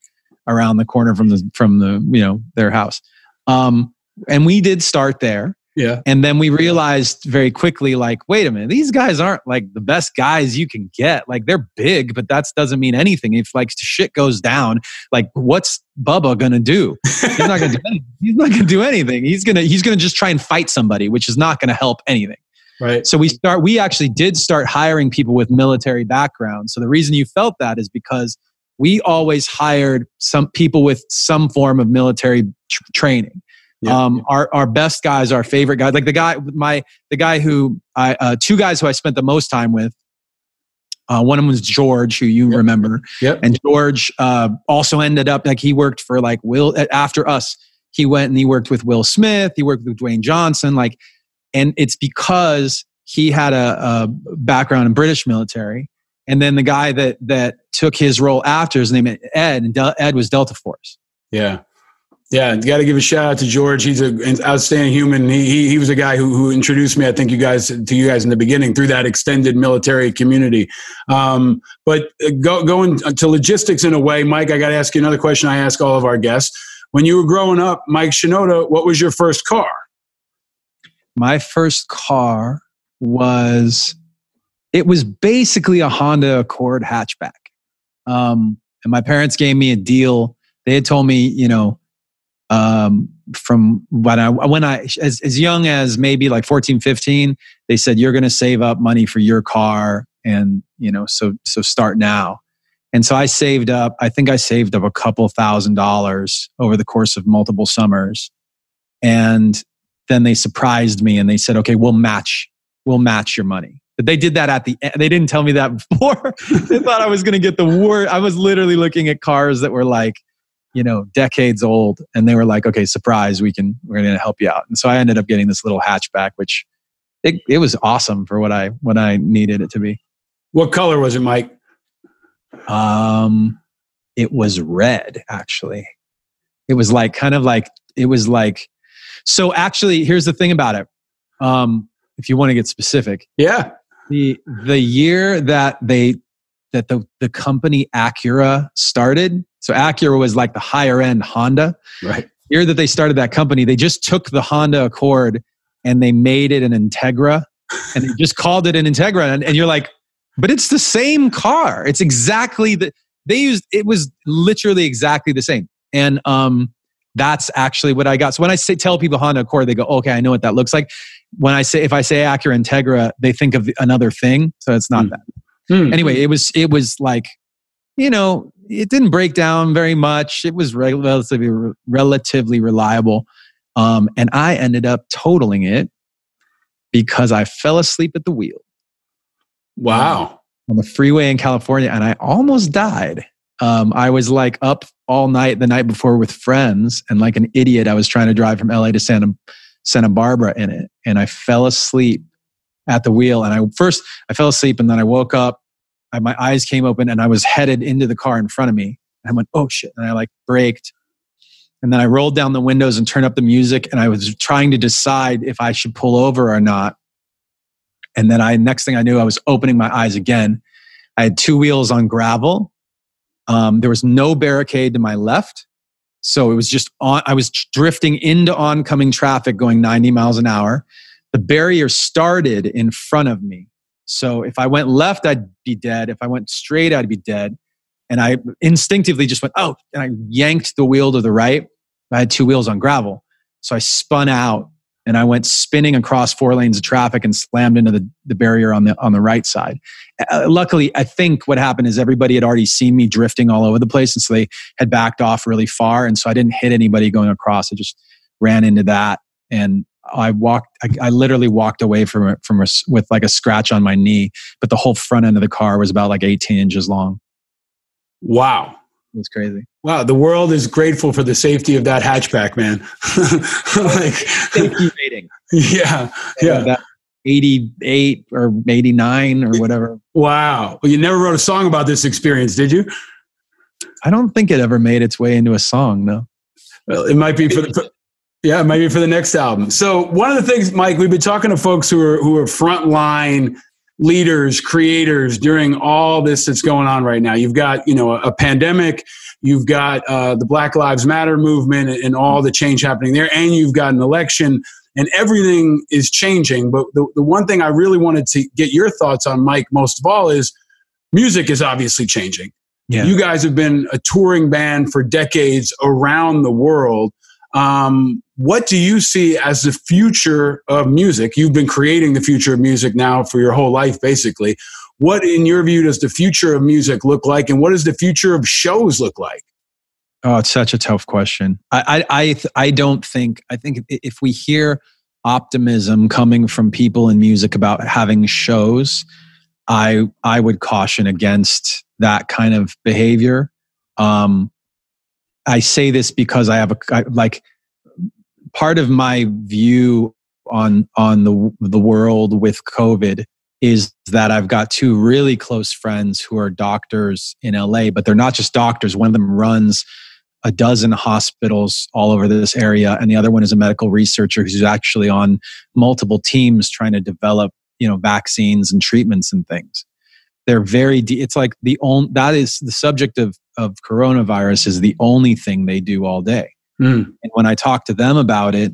[SPEAKER 6] around the corner from the from the you know their house. Um, and we did start there.
[SPEAKER 23] Yeah.
[SPEAKER 6] And then we realized very quickly, like, wait a minute, these guys aren't like the best guys you can get. Like they're big, but that doesn't mean anything. If like shit goes down, like what's Bubba gonna do? He's not gonna do anything. He's not gonna do anything. He's gonna he's gonna just try and fight somebody, which is not gonna help anything.
[SPEAKER 23] Right.
[SPEAKER 6] So we start we actually did start hiring people with military backgrounds. So the reason you felt that is because we always hired some people with some form of military tr- training. Um, our our best guys, our favorite guys, like the guy, my the guy who I uh, two guys who I spent the most time with. Uh, one of them was George, who you remember.
[SPEAKER 23] Yep.
[SPEAKER 6] And George uh, also ended up like he worked for like Will after us. He went and he worked with Will Smith. He worked with Dwayne Johnson. Like, and it's because he had a, a background in British military. And then the guy that that took his role after his name Ed, and Ed was Delta Force.
[SPEAKER 23] Yeah. Yeah, got to give a shout out to George. He's an outstanding human. He, he he was a guy who who introduced me. I think you guys to you guys in the beginning through that extended military community. Um, but uh, go, going to logistics in a way, Mike. I got to ask you another question. I ask all of our guests. When you were growing up, Mike Shinoda, what was your first car?
[SPEAKER 6] My first car was it was basically a Honda Accord hatchback. Um, and my parents gave me a deal. They had told me, you know, um, from when I when I as as young as maybe like 14, 15, they said you're going to save up money for your car, and you know, so so start now. And so I saved up. I think I saved up a couple thousand dollars over the course of multiple summers, and then they surprised me and they said, "Okay, we'll match. We'll match your money." But they did that at the end. They didn't tell me that before. they thought I was going to get the worst. I was literally looking at cars that were like, you know, decades old, and they were like, "Okay, surprise, we can. We're going to help you out." And so I ended up getting this little hatchback, which it, it was awesome for what I what I needed it to be.
[SPEAKER 23] What color was it, Mike?
[SPEAKER 6] Um, it was red actually. It was like kind of like it was like. So actually, here's the thing about it. Um, if you want to get specific,
[SPEAKER 23] yeah,
[SPEAKER 6] the the year that they that the the company Acura started. So Acura was like the higher end Honda.
[SPEAKER 23] Right.
[SPEAKER 6] Year that they started that company, they just took the Honda Accord and they made it an Integra, and they just called it an Integra. And, and you're like, but it's the same car. It's exactly the they used. It was literally exactly the same. And um, that's actually what I got. So when I say tell people Honda Accord, they go, okay, I know what that looks like. When I say if I say Acura Integra, they think of another thing. So it's not that. Anyway, it was it was like, you know, it didn't break down very much. It was relatively relatively reliable, um, and I ended up totaling it because I fell asleep at the wheel.
[SPEAKER 23] Wow.
[SPEAKER 6] On the freeway in California, and I almost died. Um, I was like up all night the night before with friends, and like an idiot, I was trying to drive from LA to Santa Santa Barbara in it, and I fell asleep at the wheel. And I first I fell asleep, and then I woke up. I, my eyes came open, and I was headed into the car in front of me. And I went, "Oh shit!" And I like braked, and then I rolled down the windows and turned up the music, and I was trying to decide if I should pull over or not. And then I next thing I knew, I was opening my eyes again. I had two wheels on gravel. Um, there was no barricade to my left. So it was just on, I was drifting into oncoming traffic going 90 miles an hour. The barrier started in front of me. So if I went left, I'd be dead. If I went straight, I'd be dead. And I instinctively just went, oh, and I yanked the wheel to the right. I had two wheels on gravel. So I spun out and I went spinning across four lanes of traffic and slammed into the, the barrier on the on the right side. Uh, luckily, I think what happened is everybody had already seen me drifting all over the place, and so they had backed off really far, and so I didn't hit anybody going across. I just ran into that, and I walked. I, I literally walked away from it from a, with like a scratch on my knee, but the whole front end of the car was about like 18 inches long.
[SPEAKER 23] Wow.
[SPEAKER 6] It's crazy.
[SPEAKER 23] Wow, the world is grateful for the safety of that hatchback, man. like
[SPEAKER 6] safety rating.
[SPEAKER 23] Yeah, yeah.
[SPEAKER 6] That 88 or 89 or whatever.
[SPEAKER 23] Wow. Well, you never wrote a song about this experience, did you?
[SPEAKER 6] I don't think it ever made its way into a song, no.
[SPEAKER 23] Well, it might be for the. Yeah, maybe for the next album. So one of the things, Mike, we've been talking to folks who are who are frontline leaders, creators during all this that's going on right now. You've got, you know, a, a pandemic, you've got uh, the Black Lives Matter movement and, and all the change happening there, and you've got an election, and everything is changing. But the, the one thing I really wanted to get your thoughts on, Mike, most of all, is music is obviously changing.
[SPEAKER 6] Yeah.
[SPEAKER 23] You guys have been a touring band for decades around the world. Um, what do you see as the future of music? You've been creating the future of music now for your whole life, basically. What, in your view, does the future of music look like, and what does the future of shows look like?
[SPEAKER 6] Oh, it's such a tough question. I, I, I, I don't think. I think if we hear optimism coming from people in music about having shows, I, I would caution against that kind of behavior. Um, I say this because I have a I, like part of my view on on the the world with COVID is that I've got two really close friends who are doctors in LA, but they're not just doctors. One of them runs a dozen hospitals all over this area, and the other one is a medical researcher who's actually on multiple teams trying to develop, you know, vaccines and treatments and things. They're very. De- it's like the only that is the subject of of coronavirus is the only thing they do all day.
[SPEAKER 23] Mm.
[SPEAKER 6] And when I talk to them about it,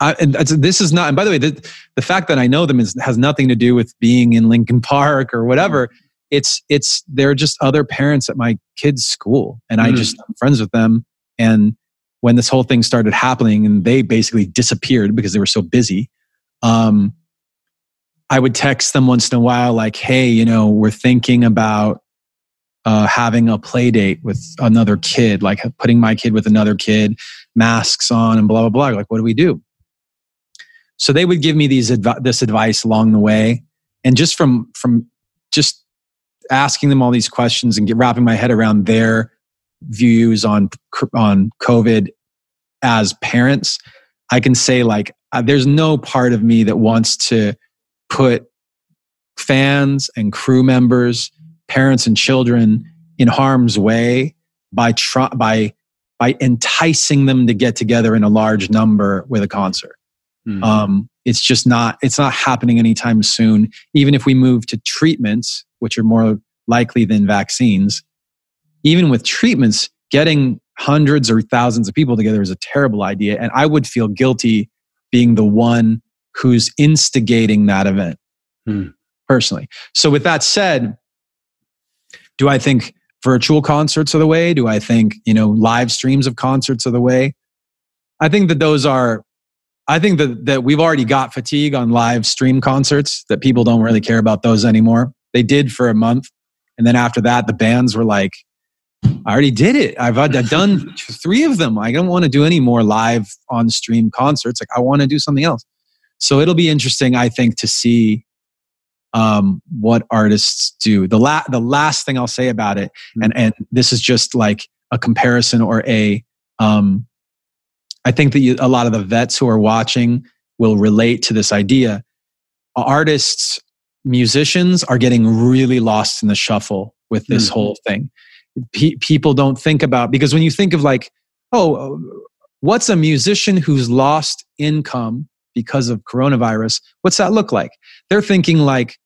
[SPEAKER 6] I, and this is not. And by the way, the, the fact that I know them is, has nothing to do with being in Linkin Park or whatever. It's it's they're just other parents at my kids' school, and I
[SPEAKER 23] Mm.
[SPEAKER 6] just I'm friends with them. And when this whole thing started happening, and they basically disappeared because they were so busy, um, I would text them once in a while, like, "Hey, you know, we're thinking about uh, having a play date with another kid, like putting my kid with another kid, masks on, and blah blah blah. Like, what do we do? So they would give me these advi- this advice along the way, and just from from just asking them all these questions and get wrapping my head around their views on on COVID as parents, I can say like, uh, there's no part of me that wants to put fans and crew members parents and children in harm's way by try, by by enticing them to get together in a large number with a concert. Um, it's just not it's not happening anytime soon. Even if we move to treatments, which are more likely than vaccines, even with treatments, getting hundreds or thousands of people together is a terrible idea. And I would feel guilty being the one who's instigating that event personally. So with that said, do I think virtual concerts are the way? Do I think, you know, live streams of concerts are the way? I think that those are I think that that we've already got fatigue on live stream concerts that people don't really care about those anymore. They did for a month and then after that the bands were like I already did it. I've, I've done three of them. I don't want to do any more live on stream concerts. Like I want to do something else. So it'll be interesting, I think, to see um, what artists do. The la- the last thing I'll say about it, and and this is just like a comparison or a, um, I think that you, a lot of the vets who are watching will relate to this idea. Artists, musicians are getting really lost in the shuffle with this
[SPEAKER 23] Mhm.
[SPEAKER 6] whole thing. Pe- people don't think about because when you think of like, oh, what's a musician who's lost income because of coronavirus. What's that look like? They're thinking like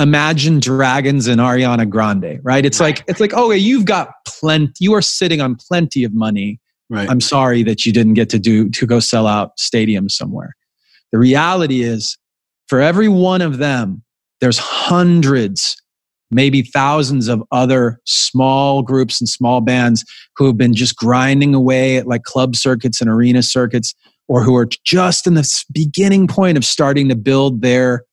[SPEAKER 6] Imagine Dragons and Ariana Grande, right? It's like it's like, oh, you've got plenty. You are sitting on plenty of money.
[SPEAKER 23] Right.
[SPEAKER 6] I'm sorry that you didn't get to do to go sell out stadiums somewhere. The reality is, for every one of them, there's hundreds, maybe thousands of other small groups and small bands who have been just grinding away at like club circuits and arena circuits, or who are just in the beginning point of starting to build their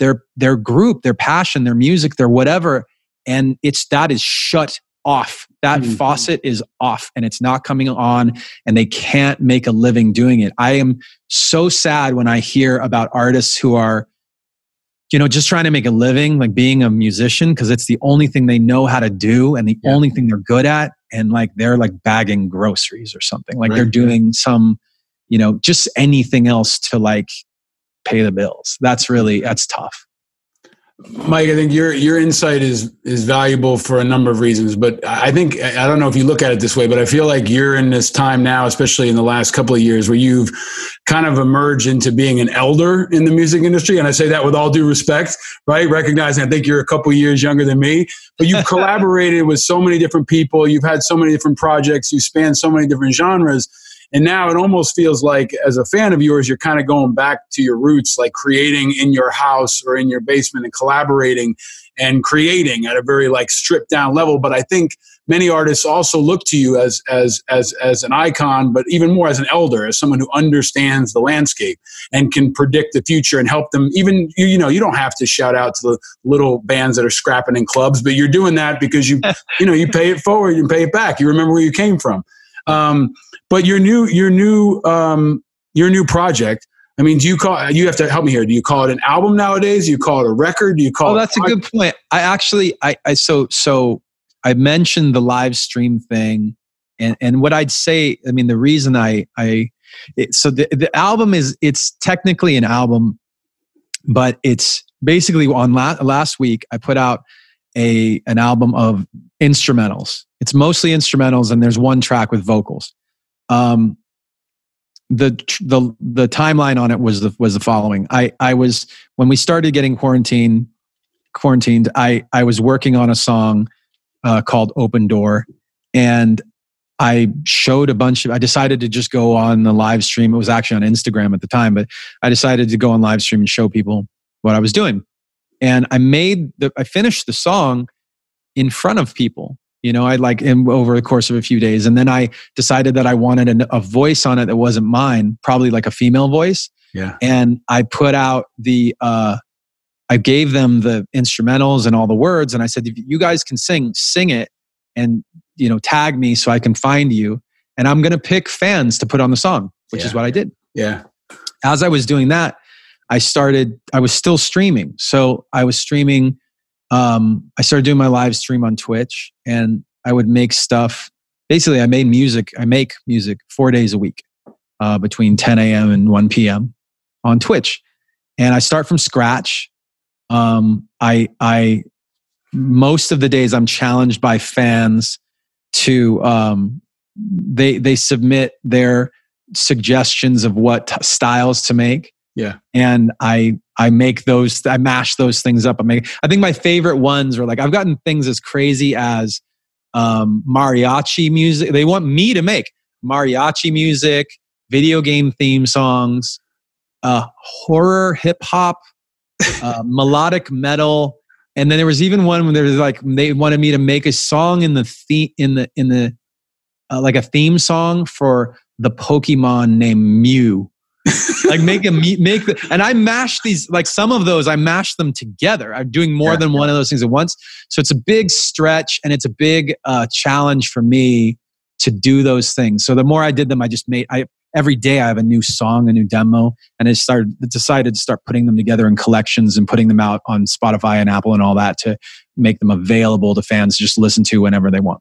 [SPEAKER 6] their their group, their passion, their music, their whatever, and it's that is shut off. That mm-hmm. faucet is off and it's not coming on and they can't make a living doing it. I am so sad when I hear about artists who are you know just trying to make a living like being a musician because it's the only thing they know how to do and the only thing they're good at and like they're like bagging groceries or something like they're doing some you know just anything else to like pay the bills that's really that's tough
[SPEAKER 23] Mike, I think your your insight is is valuable for a number of reasons, but I think I don't know if you look at it this way, but I feel like you're in this time now, especially in the last couple of years, where you've kind of emerged into being an elder in the music industry, and I say that with all due respect, right? Recognizing I think you're a couple of years younger than me, but you've collaborated with so many different people, you've had so many different projects, you span so many different genres. And now it almost feels like, as a fan of yours, you're kind of going back to your roots, like creating in your house or in your basement and collaborating and creating at a very like stripped down level. But I think many artists also look to you as as as as an icon, but even more as an elder, as someone who understands the landscape and can predict the future and help them. Even you, you know, you don't have to shout out to the little bands that are scrapping in clubs, but you're doing that because you you know you pay it forward and pay it back. You remember where you came from. Um, but your new your new um, your new project. I mean, do you call you have to help me here? Do you call it an album nowadays? Do you call it a record? Do you call
[SPEAKER 6] oh that's a good point i actually i, I so so i mentioned the live stream thing and and what i'd say i mean the reason i i it, so the, the album is it's technically an album but it's basically on la- last week i put out a an album of instrumentals it's mostly instrumentals and there's one track with vocals um the the the timeline on it was the was the following. I i was when we started getting quarantined quarantined i i was working on a song uh, called open door. And i showed a bunch of i decided to just go on the live stream. It was actually on instagram at the time but i decided to go on live stream and show people what i was doing. And i made the i finished the song in front of people you know i like in over the course of a few days and then i decided that i wanted a, a voice on it that wasn't mine probably like a female voice
[SPEAKER 23] Yeah.
[SPEAKER 6] and i put out the uh i gave them the instrumentals and all the words and i said if you guys can sing sing it and you know tag me so i can find you and i'm going to pick fans to put on the song which is what i did
[SPEAKER 23] Yeah.
[SPEAKER 6] as I was doing that, I started, I was still streaming. So I was streaming, um, I started doing my live stream on Twitch and I would make stuff. Basically, I made music, I make music four days a week uh, between 10 a.m. and 1 p.m. on Twitch. And I start from scratch. Um, I, I, most of the days I'm challenged by fans to, um, they, they submit their suggestions of what t- styles to make
[SPEAKER 23] Yeah.
[SPEAKER 6] and I I make those I mash those things up. I make I think my favorite ones are like I've gotten things as crazy as um, mariachi music. They want me to make mariachi music, video game theme songs, uh, horror hip hop, uh, melodic metal, and then there was even one when there was like they wanted me to make a song in the theme in the in the uh, like a theme song for the Pokemon named Mew like make a me- make the, and I mash these like some of those I mash them together. I'm doing more
[SPEAKER 23] Yeah.
[SPEAKER 6] than one of those things at once. So it's a big stretch and it's a big uh, challenge for me to do those things. So the more I did them, I just made I every day I have a new song, a new demo, and I started decided to start putting them together in collections and putting them out on Spotify and Apple and all that to make them available to fans to just listen to whenever they want.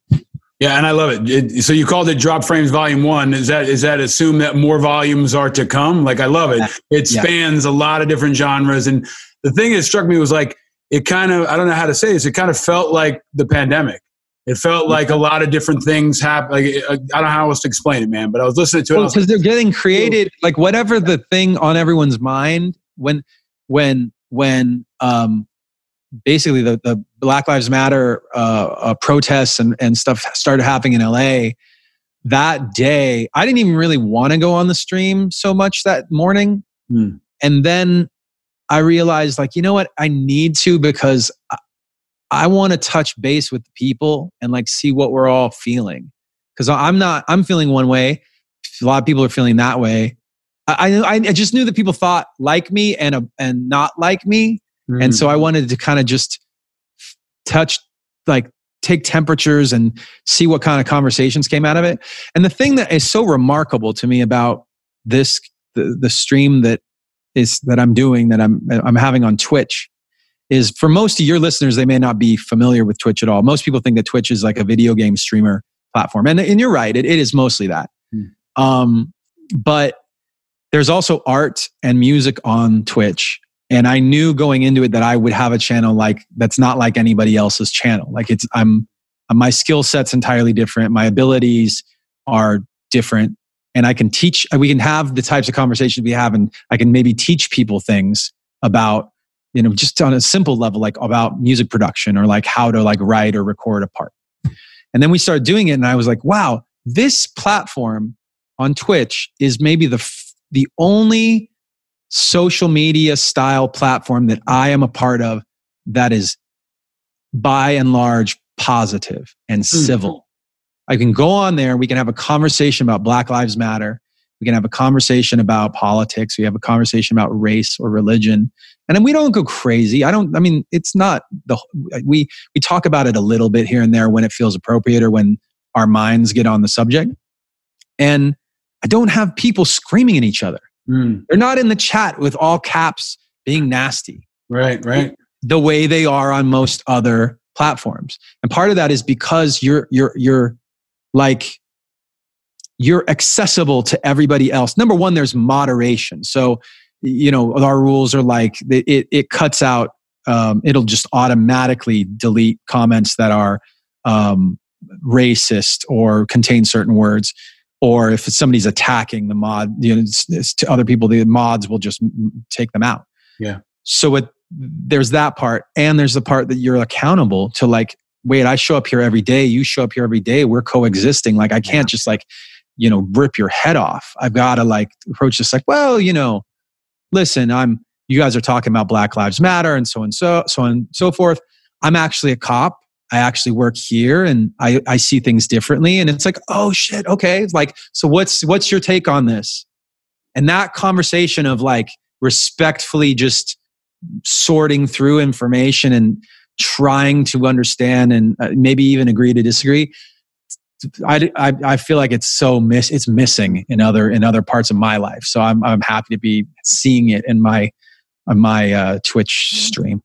[SPEAKER 23] Yeah, and I love it. it. So you called it Dropped Frames Volume One. Is that is that assume that more volumes are to come? Like I love it. It
[SPEAKER 6] Yeah.
[SPEAKER 23] spans a lot of different genres, and the thing that struck me was like it kind of I don't know how to say this. It kind of felt like the pandemic. It felt like a lot of different things happen. Like I don't know how else to explain it, man. But I was listening to it. I was
[SPEAKER 6] because they're getting created like whatever the thing on everyone's mind when when when um basically the, the black lives matter uh, uh protests and, and stuff started happening in la that day i didn't even really want to go on the stream so much that morning.
[SPEAKER 23] Hmm.
[SPEAKER 6] and then i realized like you know what? I need to because i, I want to touch base with people and like see what we're all feeling. Because i'm not i'm feeling one way. A lot of people are feeling that way. I i, I just knew that people thought like me and uh, and not like me and so i wanted to kind of just touch like take temperatures and see what kind of conversations came out of it. And the thing that is so remarkable to me about this the, the stream that is that i'm doing that i'm i'm having on twitch is for most of your listeners they may not be familiar with twitch at all. Most people think that twitch is like a video game streamer platform. And, and you're right it, it is mostly that. Um, but there's also art and music on twitch and i knew going into it that i would have a channel like that's not like anybody else's channel. Like it's i'm uh, my skill set's entirely different. My abilities are different. And i can teach we can have the types of conversations we have and i can maybe teach people things about you know just on a simple level like about music production or like how to like write or record a part. And then we started doing it and i was like wow this platform on twitch is maybe the the only social media style platform that i am a part of that is by and large positive and mm-hmm. civil I can go on there. We can have a conversation about Black Lives Matter. We can have a conversation about politics. We have a conversation about race or religion, and then we don't go crazy. I don't. I mean, it's not the we we talk about it a little bit here and there when it feels appropriate or when our minds get on the subject. And I don't have people screaming at each other. They're not in the chat with all caps being nasty.
[SPEAKER 23] Right, right.
[SPEAKER 6] The way they are on most other platforms. And part of that is because you're you're you're like you're accessible to everybody else. Number one, there's moderation. So, you know, our rules are like it, it, it cuts out, um, it'll just automatically delete comments that are um, racist or contain certain words. Or if somebody's attacking the mod, you know, it's, it's to other people, the mods will just take them out.
[SPEAKER 23] Yeah.
[SPEAKER 6] So it, there's that part, and there's the part that you're accountable to. Like, wait, I show up here every day. You show up here every day. We're coexisting. Like, I can't just like, you know, rip your head off. I've got to like approach this like, well, you know, listen, I'm. You guys are talking about Black Lives Matter and so and so, so on and so forth. I'm actually a cop. I actually work here and I, I see things differently. And it's like, oh shit, okay. Like, so what's what's your take on this? And that conversation of like respectfully just sorting through information and trying to understand and uh, maybe even agree to disagree I, I, I feel like it's so miss it's missing in other in other parts of my life so i'm i'm happy to be seeing it in my on my uh, twitch stream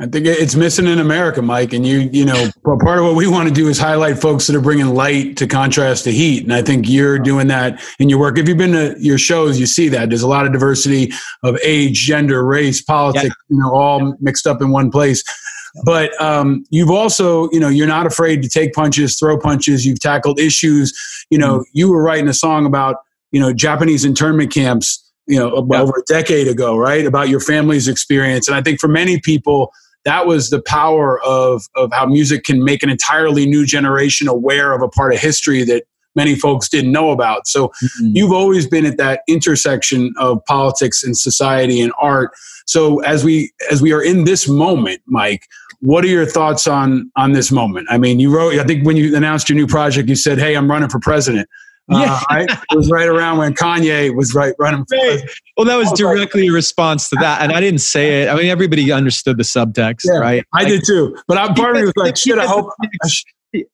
[SPEAKER 23] I think it's missing in America, Mike. And you, you know, part of what we want to do is highlight folks that are bringing light to contrast to heat. And I think you're doing that in your work. If you've been to your shows, you see that there's a lot of diversity of age, gender, race, politics, you know, all mixed up in one place. But um, you've also, you know, you're not afraid to take punches, throw punches. You've tackled issues. You know, you were writing a song about, you know, Japanese internment camps, you know, over a decade ago, right? About your family's experience. And I think for many people, that was the power of of how music can make an entirely new generation aware of a part of history that many folks didn't know about. So mm-hmm. you've always been at that intersection of politics and society and art. So as we as we are in this moment, Mike, what are your thoughts on on this moment? I mean, you wrote I think when you announced your new project, you said, "Hey, I'm running for president." Uh,
[SPEAKER 6] Yeah.
[SPEAKER 23] It was right around when Kanye was right running for president.
[SPEAKER 6] well that was directly a response to that and i didn't say it i mean everybody understood the subtext
[SPEAKER 23] Yeah,
[SPEAKER 6] right
[SPEAKER 23] I did too. But I'm part of me was like, shit, I hope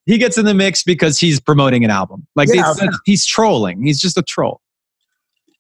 [SPEAKER 6] he- gets in the mix because he's promoting an album like
[SPEAKER 23] Yeah.
[SPEAKER 6] he's trolling he's just a troll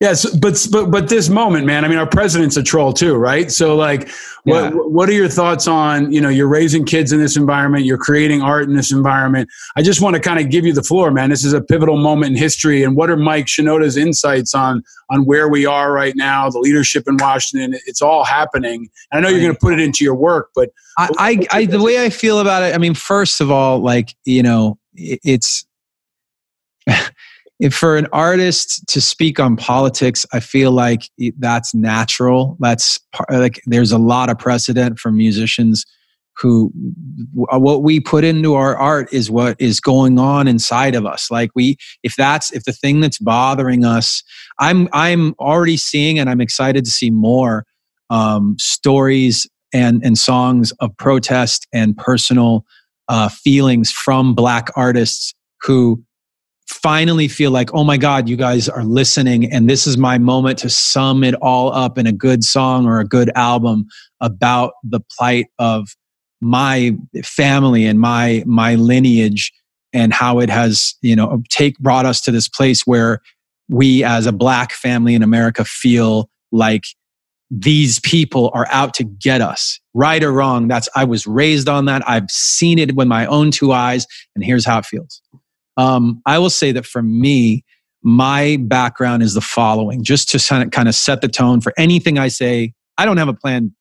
[SPEAKER 1] Yes, but but but this moment, man. I mean, our president's a troll too, right? So, like,
[SPEAKER 6] Yeah.
[SPEAKER 1] what what are your thoughts on you know you're raising kids in this environment, you're creating art in this environment. I just want to kind of give you the floor, man. This is a pivotal moment in history, and what are Mike Shinoda's insights on on where we are right now, the leadership in Washington? It's all happening, and I know you're going to put it into your work, but
[SPEAKER 6] I, I, I the way I feel about it, I mean, first of all, like you know, it's for an artist to speak on politics, I feel like that's natural. That's like there's a lot of precedent for musicians who what we put into our art is what is going on inside of us like we if that's if the thing that's bothering us i'm i'm already seeing and i'm excited to see more um, stories and and songs of protest and personal uh, feelings from black artists who finally feel like oh my god you guys are listening and this is my moment to sum it all up in a good song or a good album about the plight of my family and my my lineage and how it has you know take brought us to this place where we as a black family in america feel like these people are out to get us. Right or wrong that's i was raised on that. I've seen it with my own two eyes and here's how it feels um, i will say that for me my background is the following just to kind of- set the tone for anything i say. I don't have a plan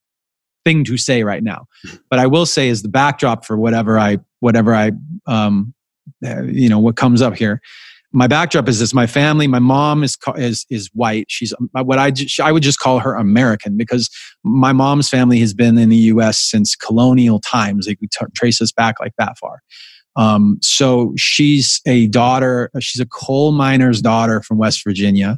[SPEAKER 6] thing to say right now but i will say is the backdrop for whatever i whatever i um, uh, you know what comes up here. My backdrop is this my family my mom is is is white. She's uh, what i i would just call her american because my mom's family has been in the us since colonial times. Like we t- trace us back like that far um, so she's a daughter she's a coal miner's daughter from west virginia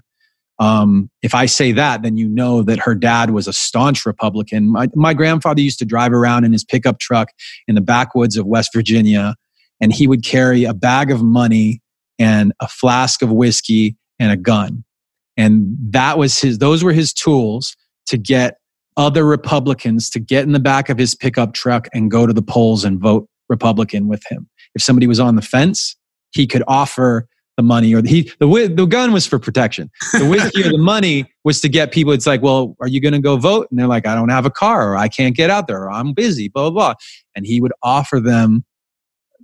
[SPEAKER 6] um, if I say that, then you know that her dad was a staunch Republican. My, my grandfather used to drive around in his pickup truck in the backwoods of West Virginia, and he would carry a bag of money and a flask of whiskey and a gun. And that was his, those were his tools to get other Republicans to get in the back of his pickup truck and go to the polls and vote Republican with him. If somebody was on the fence, he could offer the money or the, he the the gun was for protection. The whiskey or the money was to get people. It's like, well, are you going to go vote? And they're like, I don't have a car, or I can't get out there, or I'm busy, blah blah blah. And he would offer them,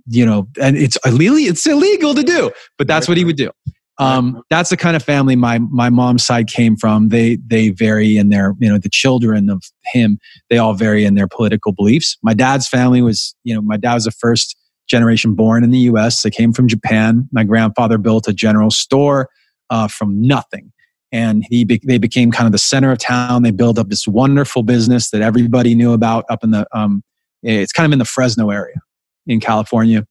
[SPEAKER 6] you know, and it's uh, illegal. It's illegal to do, but that's what he would do. Um, that's the kind of family my my mom's side came from. They they vary in their you know the children of him. They all vary in their political beliefs. My dad's family was you know my dad was the first generation born in the U.S. They came from Japan. My grandfather built a general store uh, from nothing, and he be- they became kind of the center of town. They built up this wonderful business that everybody knew about up in the um, it's kind of in the Fresno area in California.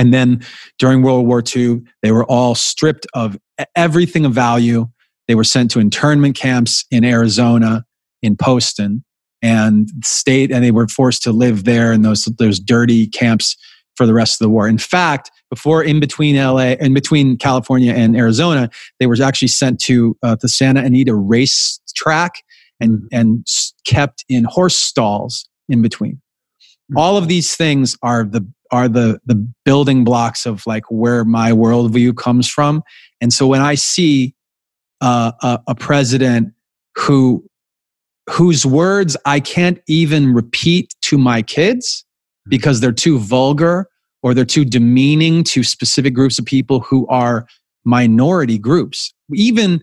[SPEAKER 6] And then during World War II, they were all stripped of everything of value. They were sent to internment camps in Arizona, in Poston, and state, and they were forced to live there in those those dirty camps for the rest of the war. In fact, before in between LA, in between California and Arizona, they were actually sent to uh, the Santa Anita race track and and kept in horse stalls in between all of these things are the are the the building blocks of like where my worldview comes from. And so when i see uh, a, a president who whose words i can't even repeat to my kids because they're too vulgar or they're too demeaning to specific groups of people who are minority groups. Even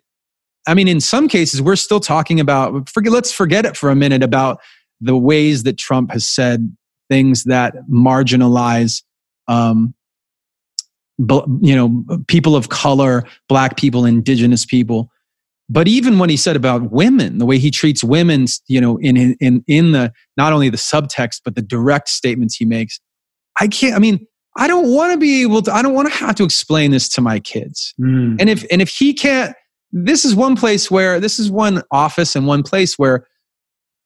[SPEAKER 6] i mean in some cases we're still talking about forget let's forget it for a minute about the ways that trump has said things that marginalize um, you know people of color black people indigenous people. But even when he said about women the way he treats women you know in in in the not only the subtext but the direct statements he makes i can't i mean i don't want to be able to i don't want to have to explain this to my kids. And if and if he can't this is one place where this is one office and one place where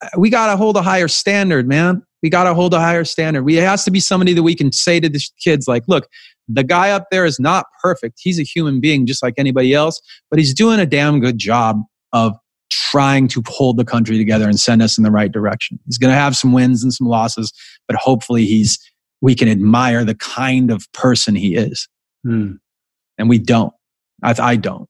[SPEAKER 6] uh, we got to hold a higher standard man we got to hold a higher standard. We it has to be somebody that we can say to the kids like look the guy up there is not perfect. He's a human being just like anybody else but he's doing a damn good job of trying to hold the country together and send us in the right direction. He's going to have some wins and some losses but hopefully he's we can admire the kind of person he is. Hmm. And we don't. I, I don't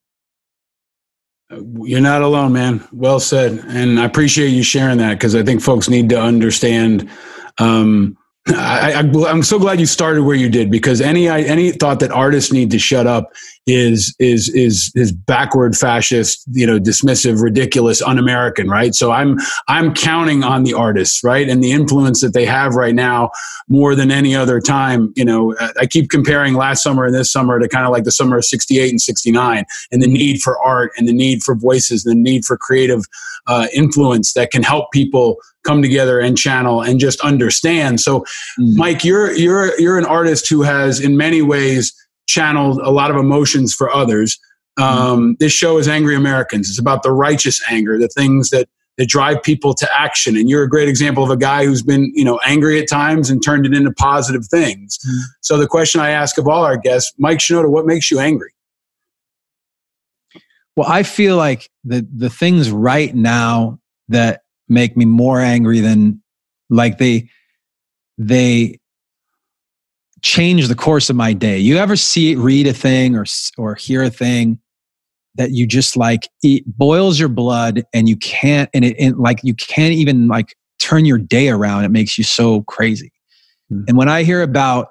[SPEAKER 23] You're not alone, man. Well said, and I appreciate you sharing that because I think folks need to understand. Um, I, I'm so glad you started where you did because any any thought that artists need to shut up is is is is backward, fascist, you know, dismissive, ridiculous, un-American, right? So I'm I'm counting on the artists, right, and the influence that they have right now more than any other time. You know, I keep comparing last summer and this summer to kind of like the summer of '68 and '69, and the need for art and the need for voices, and the need for creative uh, influence that can help people come together and channel and just understand. So, mm-hmm. Mike, you're you're you're an artist who has, in many ways, channeled a lot of emotions for others. Mm-hmm. Um, This show is Angry Americans. It's about the righteous anger, the things that that drive people to action. And you're a great example of a guy who's been, you know, angry at times and turned it into positive things. Mm-hmm. So the question I ask of all our guests, Mike Shinoda, what makes you angry?
[SPEAKER 6] Well, I feel like the the things right now that make me more angry than like they they change the course of my day. You ever see read a thing or or hear a thing that you just like it boils your blood and you can't and it and like you can't even like turn your day around. It makes you so crazy. And when I hear about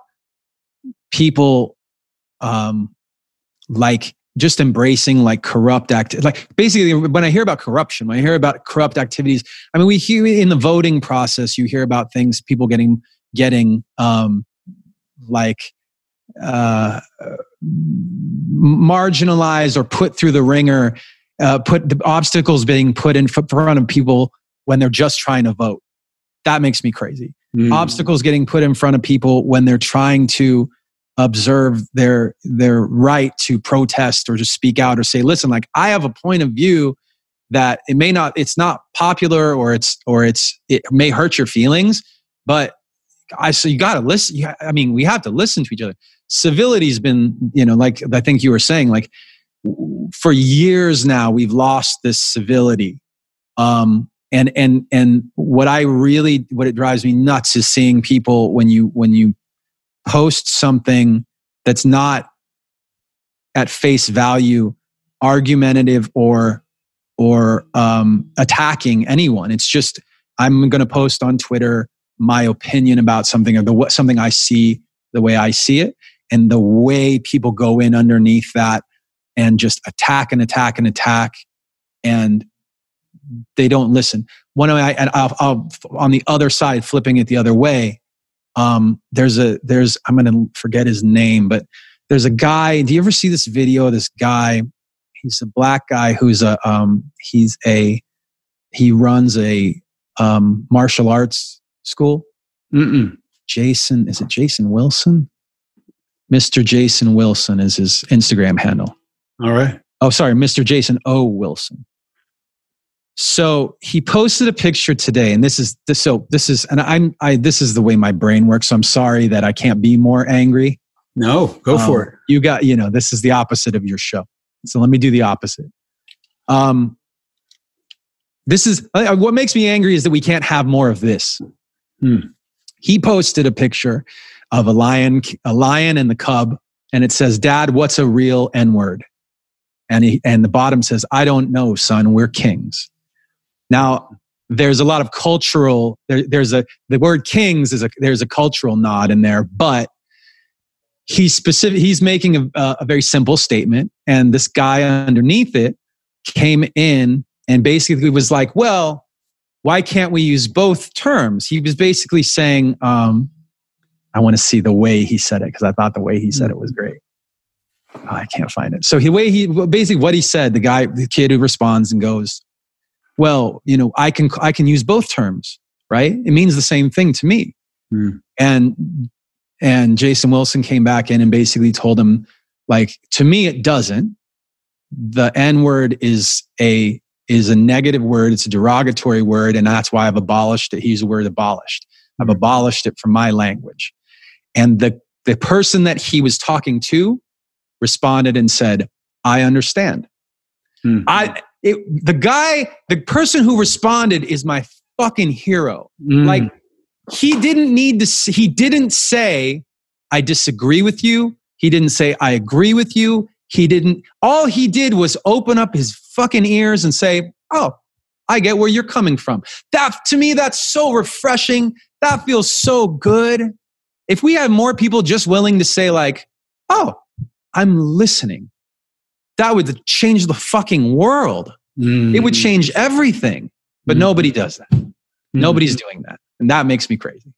[SPEAKER 6] people um like just embracing like corrupt act like basically when i hear about corruption when i hear about corrupt activities i mean we hear in the voting process you hear about things people getting getting um like uh marginalized or put through the ringer uh put the obstacles being put in front of people when they're just trying to vote that makes me crazy
[SPEAKER 23] Mm.
[SPEAKER 6] obstacles getting put in front of people when they're trying to observe their their right to protest or just speak out or say listen like i have a point of view that it may not it's not popular or it's or it's it may hurt your feelings but i so you got to listen i mean we have to listen to each other. Civility's been you know like i think you were saying like for years now we've lost this civility. Um and and and what i really what it drives me nuts is seeing people when you when you post something that's not at face value argumentative or or um, attacking anyone. It's just i'm going to post on twitter my opinion about something or the what something i see the way i see it and the way people go in underneath that and just attack and attack and attack and they don't listen. One of and I'll, I'll on the other side flipping it the other way um there's a there's i'm gonna forget his name but there's a guy do you ever see this video of this guy? He's a black guy who's a um he's a he runs a um martial arts school.
[SPEAKER 23] Mm-mm.
[SPEAKER 6] jason is it jason wilson? Mr jason wilson is his instagram handle.
[SPEAKER 23] All right.
[SPEAKER 6] oh sorry mr jason o wilson so he posted a picture today and this is this so this is and i'm i this is the way my brain works so i'm sorry that i can't be more angry.
[SPEAKER 23] No, go for it.
[SPEAKER 6] you got you know this is the opposite of your show. So let me do the opposite. Um this is uh, what makes me angry is that we can't have more of this.
[SPEAKER 23] Hmm.
[SPEAKER 6] he posted a picture of a lion a lion and the cub and it says dad what's a real n word? And he, and the bottom says i don't know son we're kings now there's a lot of cultural there, there's a the word kings is a there's a cultural nod in there but he's specific he's making a, a very simple statement and this guy underneath it came in and basically was like well why can't we use both terms? He was basically saying um, i want to see the way he said it because i thought the way he said it was great. Oh, i can't find it. So the way he basically what he said the guy the kid who responds and goes well you know i can i can use both terms right? It means the same thing to me. Hmm. And and jason wilson came back in and basically told him like to me it doesn't. The n word is a is a negative word. It's a derogatory word and that's why i've abolished it. He's the word abolished. I've hmm. abolished it from my language. And the the person that he was talking to responded and said i understand. Hmm. I it, the guy the person who responded is my fucking hero mm. like he didn't need to he didn't say i disagree with you he didn't say i agree with you he didn't, all he did was open up his fucking ears and say, Oh, I get where you're coming from. That, to me, that's so refreshing. That feels so good. If we had more people just willing to say, like, Oh, I'm listening, that would change the fucking world. Mm. It would change everything. But mm. nobody does that. Mm. Nobody's doing that. And that makes me crazy.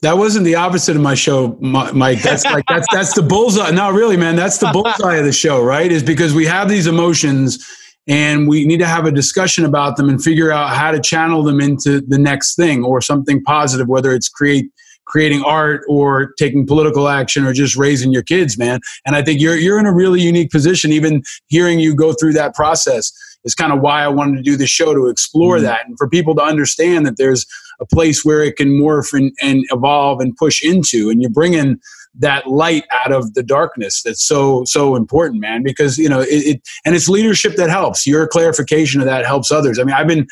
[SPEAKER 23] That wasn't the opposite of my show, Mike. That's like that's that's the bullseye. No, really, man, that's the bullseye of the show, right? Is because we have these emotions and we need to have a discussion about them and figure out how to channel them into the next thing or something positive, whether it's create creating art or taking political action or just raising your kids, man. And I think you're you're in a really unique position. Even hearing you go through that process is kind of why I wanted to do this show to explore mm-hmm. that and for people to understand that there's a place where it can morph and, and evolve and push into. And you're bringing that light out of the darkness that's so so important man because you know it, it and it's leadership that helps your clarification of that helps others i mean i've been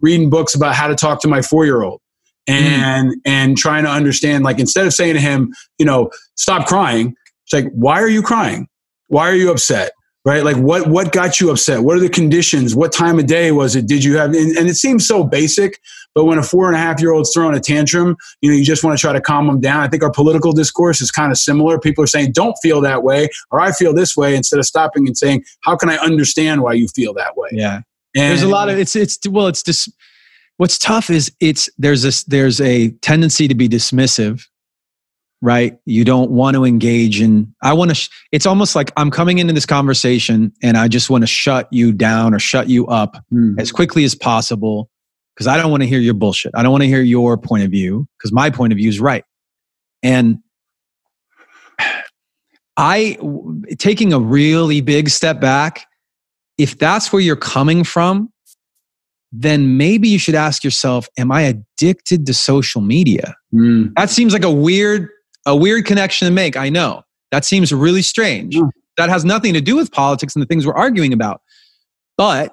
[SPEAKER 23] reading books about how to talk to my four year old Mm. and and trying to understand like instead of saying to him you know stop crying it's like why are you crying? Why are you upset? Right? Like what what got you upset? What are the conditions? What time of day was it? Did you have and, and it seems so basic but when a four and a half year old's throwing a tantrum you know you just want to try to calm them down. I think our political discourse is kind of similar. People are saying don't feel that way or i feel this way instead of stopping and saying how can i understand why you feel that way?
[SPEAKER 6] Yeah.
[SPEAKER 23] And-
[SPEAKER 6] there's a lot of it's it's well it's just what's tough is it's there's this there's a tendency to be dismissive right? You don't want to engage in i want to sh- it's almost like i'm coming into this conversation and i just want to shut you down or shut you up hmm. as quickly as possible because i don't want to hear your bullshit. I don't want to hear your point of view because my point of view is right. And i taking a really big step back if that's where you're coming from then maybe you should ask yourself am i addicted to social media? Hmm. That seems like a weird a weird connection to make i know. That seems really strange. Hmm. That has nothing to do with politics and the things we're arguing about. But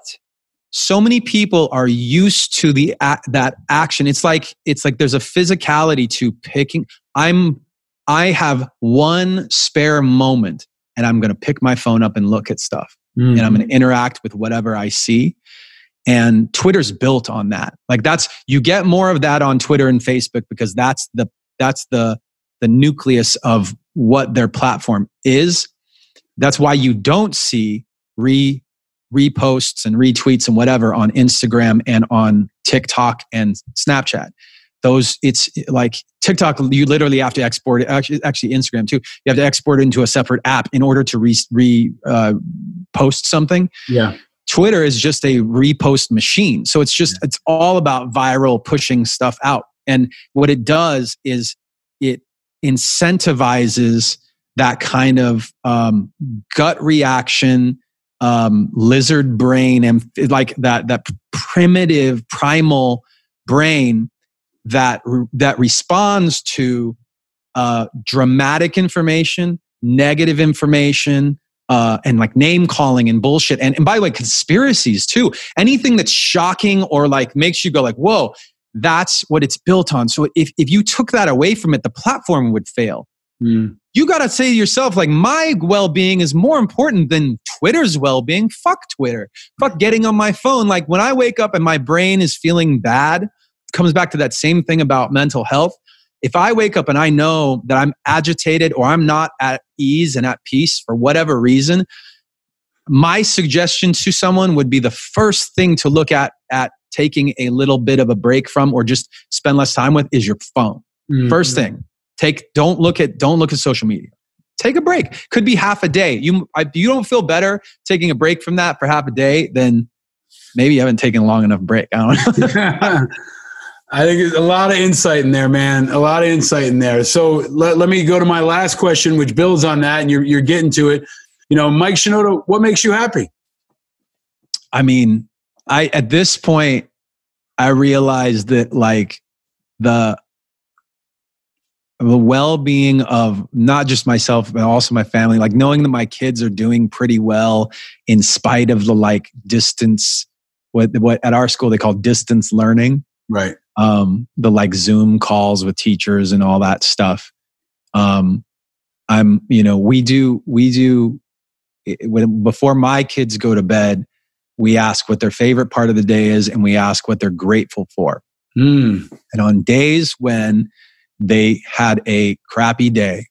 [SPEAKER 6] so many people are used to the that action. It's like it's like there's a physicality to picking i'm i have one spare moment and i'm going to pick my phone up and look at stuff. And i'm going to hmm. interact with whatever i see and twitter's built on that. Like that's you get more of that on twitter and facebook because that's the that's the the nucleus of what their platform is. That's why you don't see re reposts and retweets and whatever on instagram and on tiktok and snapchat. Those it's like tiktok you literally have to export it actually, actually instagram too. You have to export it into a separate app in order to re, re uh, post something.
[SPEAKER 23] Yeah
[SPEAKER 6] Twitter is just a repost machine. So it's just, it's all about viral pushing stuff out. And what it does is it incentivizes that kind of um, gut reaction, um, lizard brain, and like that, that primitive, primal brain that, that responds to uh, dramatic information, negative information, uh, and like name calling and bullshit. And, and by the way, conspiracies too. Anything that's shocking or like makes you go like, whoa, that's what it's built on. So if, if you took that away from it, the platform would fail. You got to say to yourself, like, my well being is more important than Twitter's well being. Fuck Twitter. Fuck getting on my phone. Like, when I wake up and my brain is feeling bad, comes back to that same thing about mental health. If I wake up and I know that I'm agitated or I'm not at ease and at peace for whatever reason, my suggestion to someone would be the first thing to look at at taking a little bit of a break from or just spend less time with is your phone.
[SPEAKER 23] Mhm.
[SPEAKER 6] First thing, take don't look at don't look at social media. Take a break. Could be half a day. You I, you don't feel better taking a break from that for half a day, then maybe you haven't taken a long enough break. I don't know.
[SPEAKER 23] I think there's a lot of insight in there, man. A lot of insight in there. So let, let me go to my last question, which builds on that, and you're, you're getting to it. You know, Mike Shinoda, what makes you happy?
[SPEAKER 6] I mean, I at this point, I realized that like the the well-being of not just myself but also my family like knowing that my kids are doing pretty well in spite of the like distance what what at our school they call distance learning
[SPEAKER 23] right
[SPEAKER 6] um the like zoom calls with teachers and all that stuff um i'm you know we do we do when, before my kids go to bed, we ask what their favorite part of the day is and we ask what they're grateful for.
[SPEAKER 23] Mm.
[SPEAKER 6] And on days when they had a crappy day,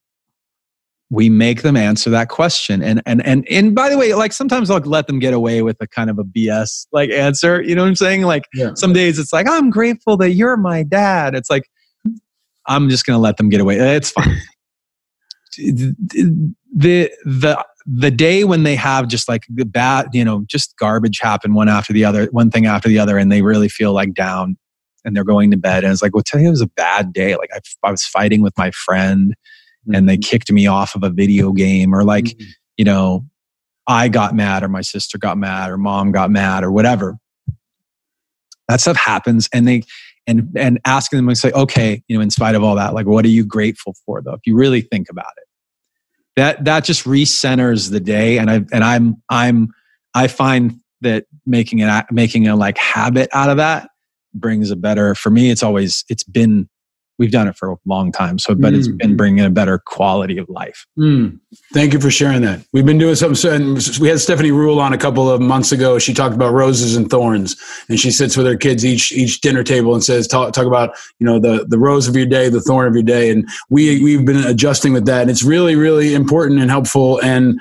[SPEAKER 6] we make them answer that question. And and and and by the way, like sometimes I'll let them get away with a kind of a BS like answer. You know what I'm saying? Like some days it's like, I'm grateful that you're my dad. It's like, I'm just gonna let them get away. Eh, it's fine. the the the day when they have just like the bad, you know, just garbage happen one after the other, one thing after the other, and they really feel like down and they're going to bed. And it's like, well, today was a bad day. Like I, I was fighting with my friend and they mm-hmm. kicked me off of a video game or like, mm-hmm. you know, I got mad or my sister got mad or mom got mad or whatever. That stuff happens. And they, and, and asking them, like, say, okay, you know, in spite of all that, like, what are you grateful for though? If you really think about it, that, that just recenters the day. And I, and I'm, I'm, I find that making it, making a like habit out of that brings a better, for me, it's always, it's been, we've done it for a long time. So, but it's been bringing a better quality of life.
[SPEAKER 23] Mm. Thank you for sharing that. We've been doing something. We had Stephanie Ruhle on a couple of months ago. She talked about roses and thorns, and she sits with her kids each each dinner table and says, "Talk, talk about you know the the rose of your day, the thorn of your day." And we we've been adjusting with that, and it's really really important and helpful. And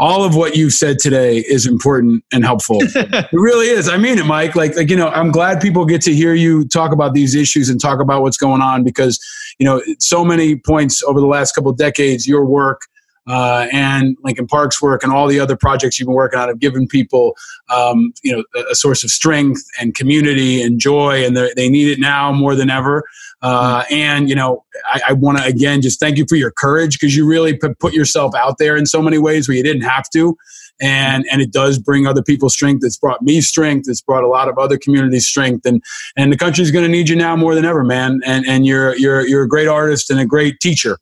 [SPEAKER 23] all of what you've said today is important and helpful. it really is. I mean it, Mike. Like, like you know, I'm glad people get to hear you talk about these issues and talk about what's going on because you know, so many points over the last couple of decades, your work uh, and Linkin Park's work and all the other projects you've been working on have given people, um, you know, a, a source of strength and community and joy, and they they need it now more than ever. Uh, and you know, I, I want to again just thank you for your courage because you really put, put yourself out there in so many ways where you didn't have to, and and it does bring other people strength. It's brought me strength. It's brought a lot of other communities strength, and and the country's going to need you now more than ever, man. And and you're you're you're a great artist and a great teacher.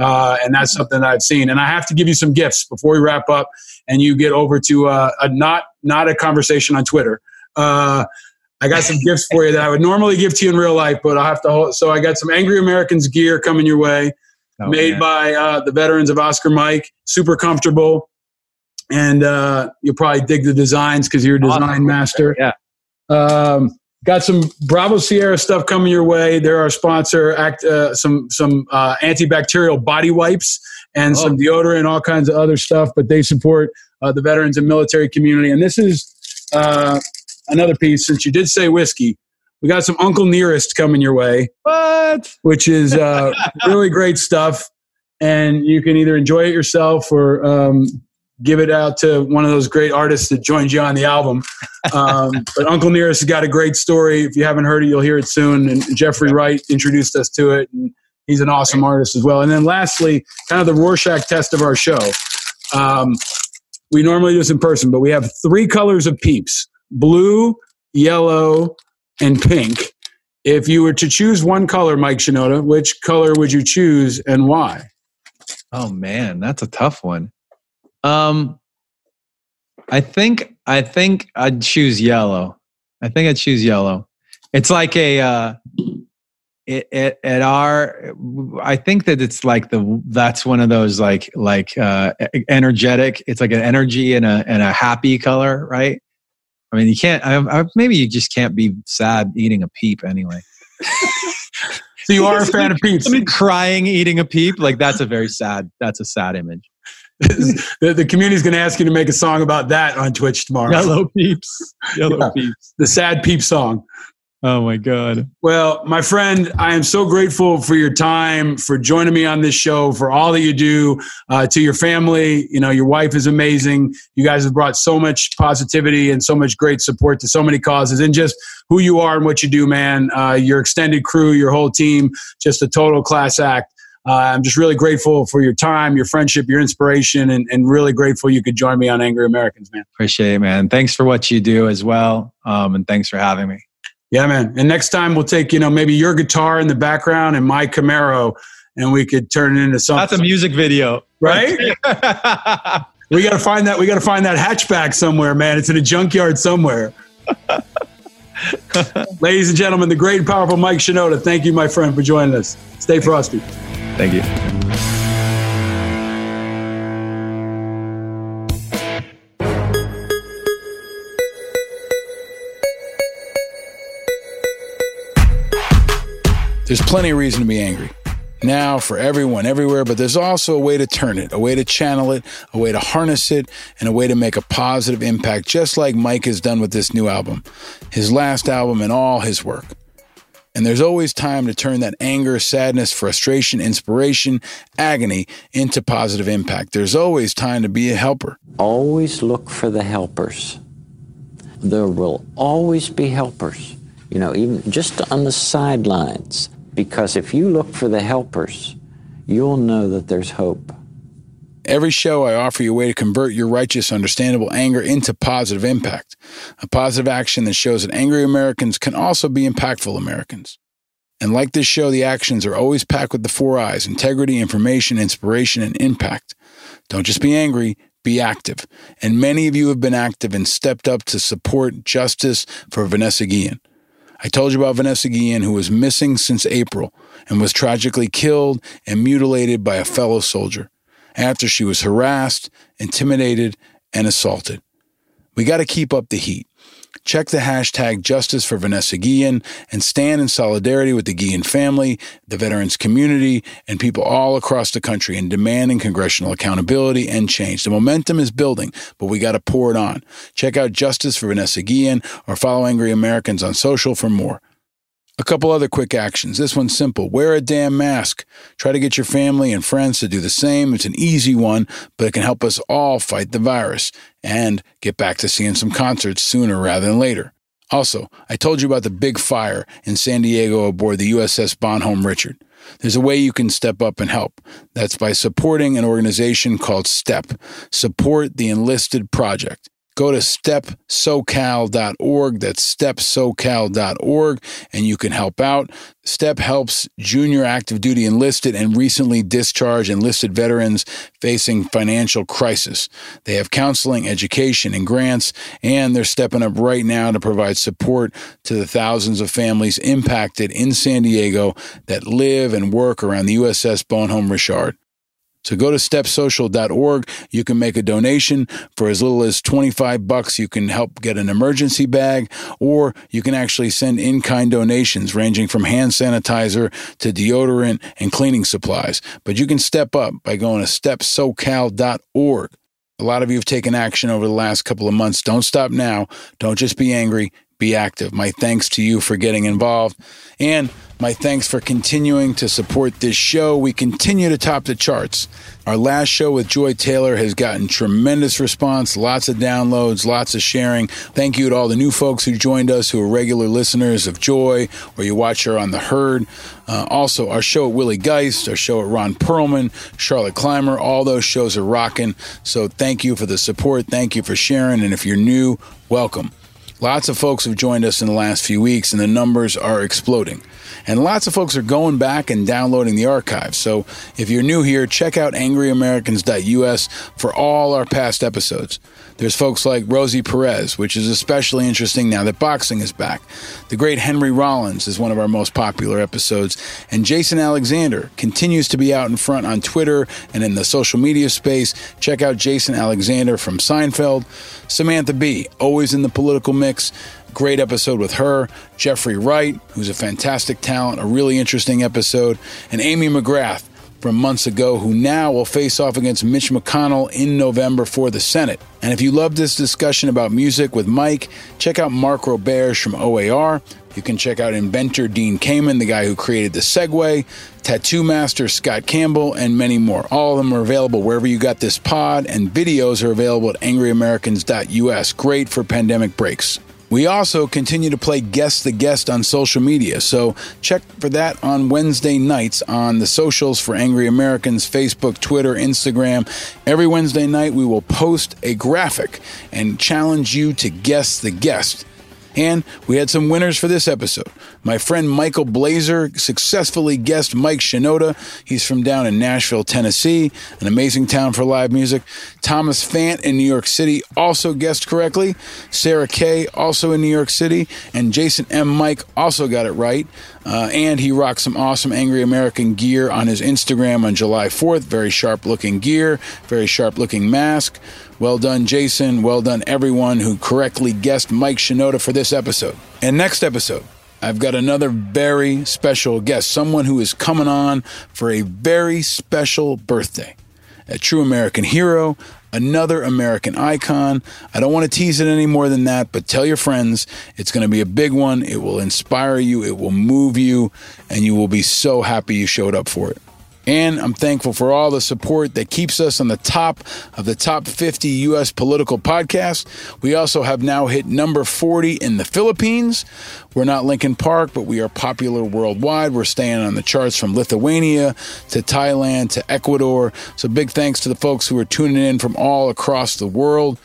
[SPEAKER 23] Uh, and that's something that I've seen. And I have to give you some gifts before we wrap up, and you get over to uh, a not not a conversation on Twitter. Uh, I got some gifts for you that I would normally give to you in real life, but I'll have to hold. So I got some Angry Americans gear coming your way, made
[SPEAKER 6] man.
[SPEAKER 23] by uh, the veterans of Oscar Mike. Super comfortable, and uh, you'll probably dig the designs because you're a design master.
[SPEAKER 6] Yeah.
[SPEAKER 23] Um, got some Bravo Sierra stuff coming your way. They're our sponsor. Act uh, some some uh, antibacterial body wipes and some deodorant, all kinds of other stuff. But they support uh, the veterans and military community. And this is uh, another piece. Since you did say whiskey, we got some Uncle Nearest coming your way.
[SPEAKER 6] What?
[SPEAKER 23] Which is uh, really great stuff. And you can either enjoy it yourself or um, give it out to one of those great artists that joined you on the album. Um, but Uncle Nearest has got a great story. If you haven't heard it, you'll hear it soon. And Jeffrey Wright introduced us to it. And he's an awesome artist as well. And then lastly, kind of the Rorschach test of our show. Um, we normally do this in person, but we have three colors of peeps blue, yellow, and pink. If you were to choose one color, Mike Shinoda, which color would you choose and why?
[SPEAKER 6] Oh man, that's a tough one. Um, I think I think I'd choose yellow. I think I'd choose yellow. It's like a uh, it, it, at our. I think that it's like the that's one of those like like uh, energetic. It's like an energy and a and a happy color, right? I mean, you can't. I, I, maybe you just can't be sad eating a peep anyway.
[SPEAKER 23] so you are a fan of peeps?
[SPEAKER 6] I mean, crying eating a peep, like that's a very sad. That's a sad image.
[SPEAKER 23] The, the community's going to ask you to make a song about that on Twitch tomorrow.
[SPEAKER 6] Yellow peeps. Yellow
[SPEAKER 23] Yeah.
[SPEAKER 6] peeps.
[SPEAKER 23] The sad peep song.
[SPEAKER 6] Oh my God.
[SPEAKER 23] Well, my friend, I am so grateful for your time, for joining me on this show, for all that you do uh, to your family. You know, your wife is amazing. You guys have brought so much positivity and so much great support to so many causes, and just who you are and what you do, man. Uh, your extended crew, your whole team, just a total class act. Uh, I'm just really grateful for your time, your friendship, your inspiration, and, and really grateful you could join me on Angry Americans, man.
[SPEAKER 6] Appreciate it, man. Thanks for what you do as well. Um, and thanks for having me.
[SPEAKER 23] Yeah, man. And next time we'll take, you know, maybe your guitar in the background and my Camaro and we could turn it into something.
[SPEAKER 6] That's a music video.
[SPEAKER 23] Right? we got to find that we got to find that hatchback somewhere, man. It's in a junkyard somewhere. Ladies and gentlemen, the great, powerful Mike Shinoda. Thank you, my friend, for joining us. Stay frosty.
[SPEAKER 6] Thank you.
[SPEAKER 1] There's plenty of reason to be angry. Now, for everyone, everywhere, but there's also a way to turn it, a way to channel it, a way to harness it, and a way to make a positive impact, just like Mike has done with this new album, his last album, and all his work. And there's always time to turn that anger, sadness, frustration, inspiration, agony into positive impact. There's always time to be a helper.
[SPEAKER 24] Always look for the helpers. There will always be helpers, you know, even just on the sidelines. Because if you look for the helpers, you'll know that there's hope.
[SPEAKER 1] Every show, I offer you a way to convert your righteous, understandable anger into positive impact. A positive action that shows that angry Americans can also be impactful Americans. And like this show, the actions are always packed with the four I's integrity, information, inspiration, and impact. Don't just be angry, be active. And many of you have been active and stepped up to support justice for Vanessa Guillen. I told you about Vanessa Guillen, who was missing since April and was tragically killed and mutilated by a fellow soldier after she was harassed, intimidated, and assaulted. We got to keep up the heat. Check the hashtag Justice for Vanessa Guillen and stand in solidarity with the Guillen family, the veterans community, and people all across the country in demanding congressional accountability and change. The momentum is building, but we got to pour it on. Check out Justice for Vanessa Guillen or follow Angry Americans on social for more. A couple other quick actions. This one's simple. Wear a damn mask. Try to get your family and friends to do the same. It's an easy one, but it can help us all fight the virus and get back to seeing some concerts sooner rather than later. Also, I told you about the big fire in San Diego aboard the USS Bonhomme Richard. There's a way you can step up and help. That's by supporting an organization called STEP. Support the Enlisted Project. Go to stepsocal.org. That's stepsocal.org, and you can help out. STEP helps junior active duty enlisted and recently discharged enlisted veterans facing financial crisis. They have counseling, education, and grants, and they're stepping up right now to provide support to the thousands of families impacted in San Diego that live and work around the USS Bonhomme Richard. So go to stepsocal.org. You can make a donation for as little as 25 bucks. You can help get an emergency bag or you can actually send in-kind donations ranging from hand sanitizer to deodorant and cleaning supplies. But you can step up by going to stepsocal.org. A lot of you have taken action over the last couple of months. Don't stop now. Don't just be angry. Be active. My thanks to you for getting involved. And my thanks for continuing to support this show. We continue to top the charts. Our last show with Joy Taylor has gotten tremendous response, lots of downloads, lots of sharing. Thank you to all the new folks who joined us who are regular listeners of Joy or you watch her on The Herd. Uh, also, our show at Willie Geist, our show at Ron Perlman, Charlotte Clymer, all those shows are rocking. So thank you for the support. Thank you for sharing. And if you're new, welcome. Lots of folks have joined us in the last few weeks, and the numbers are exploding. And lots of folks are going back and downloading the archives. So if you're new here, check out angryamericans.us for all our past episodes. There's folks like Rosie Perez, which is especially interesting now that boxing is back. The great Henry Rollins is one of our most popular episodes. And Jason Alexander continues to be out in front on Twitter and in the social media space. Check out Jason Alexander from Seinfeld. Samantha Bee, always in the political mix. Great episode with her. Jeffrey Wright, who's a fantastic talent, a really interesting episode. And Amy McGrath from months ago, who now will face off against Mitch McConnell in November for the Senate. And if you love this discussion about music with Mike, check out Marc Roberge from OAR. You can check out inventor Dean Kamen, the guy who created the Segway, tattoo master Scott Campbell, and many more. All of them are available wherever you got this pod, and videos are available at angryamericans.us. Great for pandemic breaks. We also continue to play Guess the Guest on social media, so check for that on Wednesday nights on the socials for Angry Americans Facebook, Twitter, Instagram. Every Wednesday night, we will post a graphic and challenge you to guess the guest. And we had some winners for this episode. My friend Michael Blazer successfully guessed Mike Shinoda. He's from down in Nashville, Tennessee, an amazing town for live music. Thomas Fant in New York City also guessed correctly. Sarah Kay also in New York City. And Jason M. Mike also got it right. Uh, and he rocked some awesome Angry American gear on his Instagram on July 4th. Very sharp looking gear, very sharp looking mask. Well done, Jason. Well done, everyone who correctly guessed Mike Shinoda for this episode. And next episode, I've got another very special guest, someone who is coming on for a very special birthday. A true American hero, another American icon. I don't want to tease it any more than that, but tell your friends it's going to be a big one. It will inspire you, it will move you, and you will be so happy you showed up for it. And I'm thankful for all the support that keeps us on the top of the top 50 U.S. political podcasts. We also have now hit number 40 in the Philippines. We're not Linkin Park, but we are popular worldwide. We're staying on the charts from Lithuania to Thailand to Ecuador. So big thanks to the folks who are tuning in from all across the world.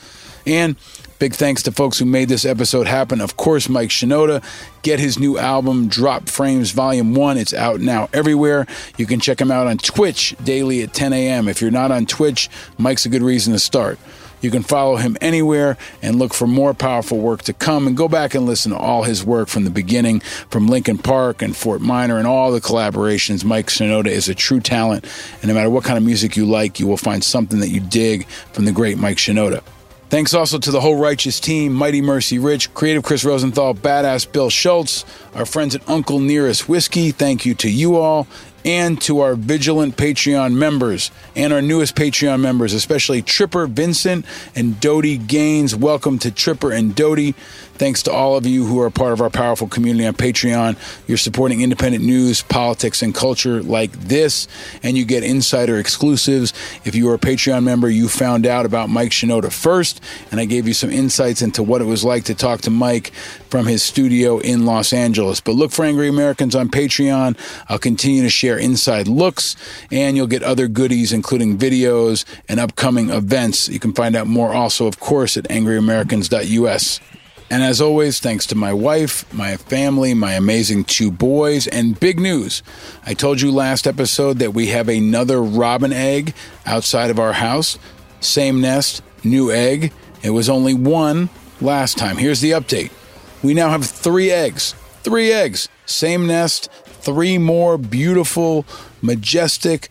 [SPEAKER 1] And Big thanks to folks who made this episode happen. Of course, Mike Shinoda. Get his new album, Dropped Frames Volume 1. It's out now everywhere. You can check him out on Twitch daily at 10 a.m. If you're not on Twitch, Mike's a good reason to start. You can follow him anywhere and look for more powerful work to come and go back and listen to all his work from the beginning, from Linkin Park and Fort Minor and all the collaborations. Mike Shinoda is a true talent, and no matter what kind of music you like, you will find something that you dig from the great Mike Shinoda. Thanks also to the whole Righteous team, Mighty Mercy Rich, Creative Chris Rosenthal, Badass Bill Schultz, our friends at Uncle Nearest Whiskey. Thank you to you all and to our vigilant Patreon members and our newest Patreon members, especially Tripper Vincent and Doty Gaines. Welcome to Tripper and Doty. Thanks to all of you who are part of our powerful community on Patreon. You're supporting independent news, politics, and culture like this, and you get insider exclusives. If you are a Patreon member, you found out about Mike Shinoda first, and I gave you some insights into what it was like to talk to Mike from his studio in Los Angeles. But look for Angry Americans on Patreon. I'll continue to share inside looks, and you'll get other goodies, including videos and upcoming events. You can find out more also, of course, at angryamericans.us. And as always, thanks to my wife, my family, my amazing two boys, and big news. I told you last episode that we have another robin egg outside of our house. Same nest, new egg. It was only one last time. Here's the update we now have three eggs. Three eggs. Same nest, three more beautiful, majestic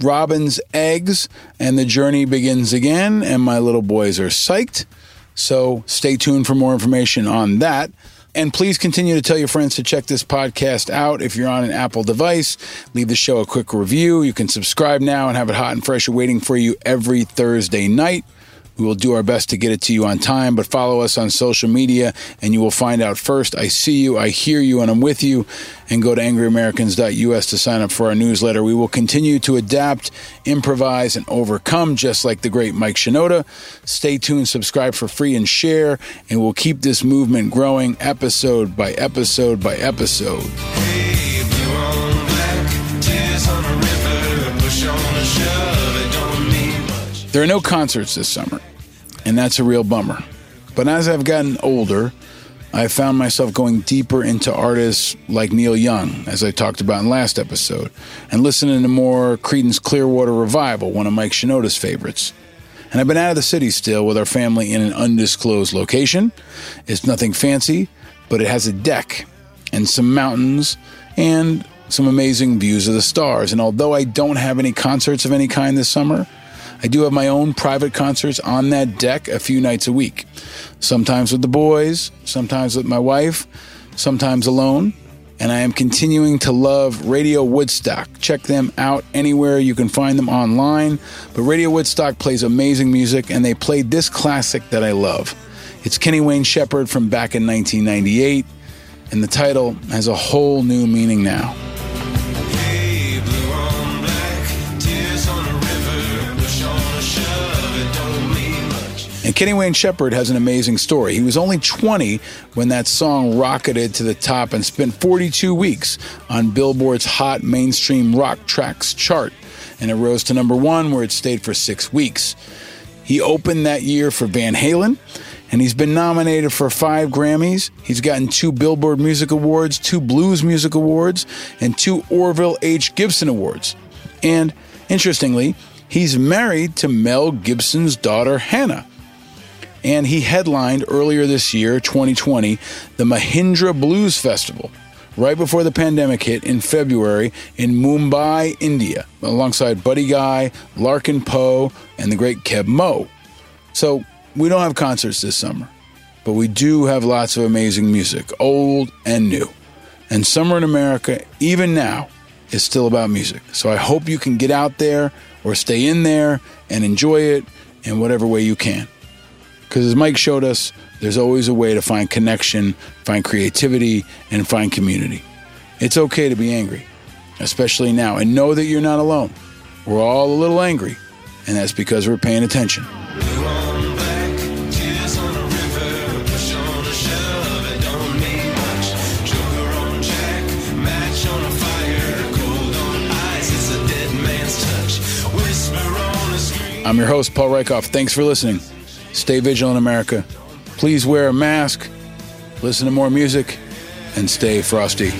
[SPEAKER 1] robin's eggs, and the journey begins again. And my little boys are psyched. So stay tuned for more information on that. And please continue to tell your friends to check this podcast out. If you're on an Apple device, leave the show a quick review. You can subscribe now and have it hot and fresh waiting for you every Thursday night. We will do our best to get it to you on time, but follow us on social media and you will find out first. I see you, I hear you, and I'm with you. And go to angryamericans.us to sign up for our newsletter. We will continue to adapt, improvise, and overcome, just like the great Mike Shinoda. Stay tuned, subscribe for free, and share, and we'll keep this movement growing episode by episode by episode. There are no concerts this summer, and that's a real bummer. But as I've gotten older, I've found myself going deeper into artists like Neil Young, as I talked about in last episode, and listening to more Creedence Clearwater Revival, one of Mike Shinoda's favorites. And I've been out of the city still with our family in an undisclosed location. It's nothing fancy, but it has a deck and some mountains and some amazing views of the stars. And although I don't have any concerts of any kind this summer, I do have my own private concerts on that deck a few nights a week. Sometimes with the boys, sometimes with my wife, sometimes alone. And I am continuing to love Radio Woodstock. Check them out anywhere you can find them online. But Radio Woodstock plays amazing music, and they played this classic that I love. It's Kenny Wayne Shepherd from back in 1998, and the title has a whole new meaning now. Kenny Wayne Shepherd has an amazing story. He was only 20 when that song rocketed to the top and spent 42 weeks on Billboard's Hot Mainstream Rock Tracks chart. And it rose to number one, where it stayed for six weeks. He opened that year for Van Halen, and he's been nominated for five Grammys. He's gotten two Billboard Music Awards, two Blues Music Awards, and two Orville H. Gibson Awards. And interestingly, he's married to Mel Gibson's daughter, Hannah and he headlined earlier this year, 2020, the Mahindra Blues Festival, right before the pandemic hit in February in Mumbai, India, alongside Buddy Guy, Larkin Poe, and the great Keb Mo. So we don't have concerts this summer, but we do have lots of amazing music, old and new. And Summer in America, even now, is still about music. So I hope you can get out there or stay in there and enjoy it in whatever way you can. Because as Mike showed us, there's always a way to find connection, find creativity, and find community. It's okay to be angry, especially now, and know that you're not alone. We're all a little angry, and that's because we're paying attention. I'm your host, Paul Rieckhoff. Thanks for listening. Stay vigilant, America. Please wear a mask, listen to more music, and stay frosty.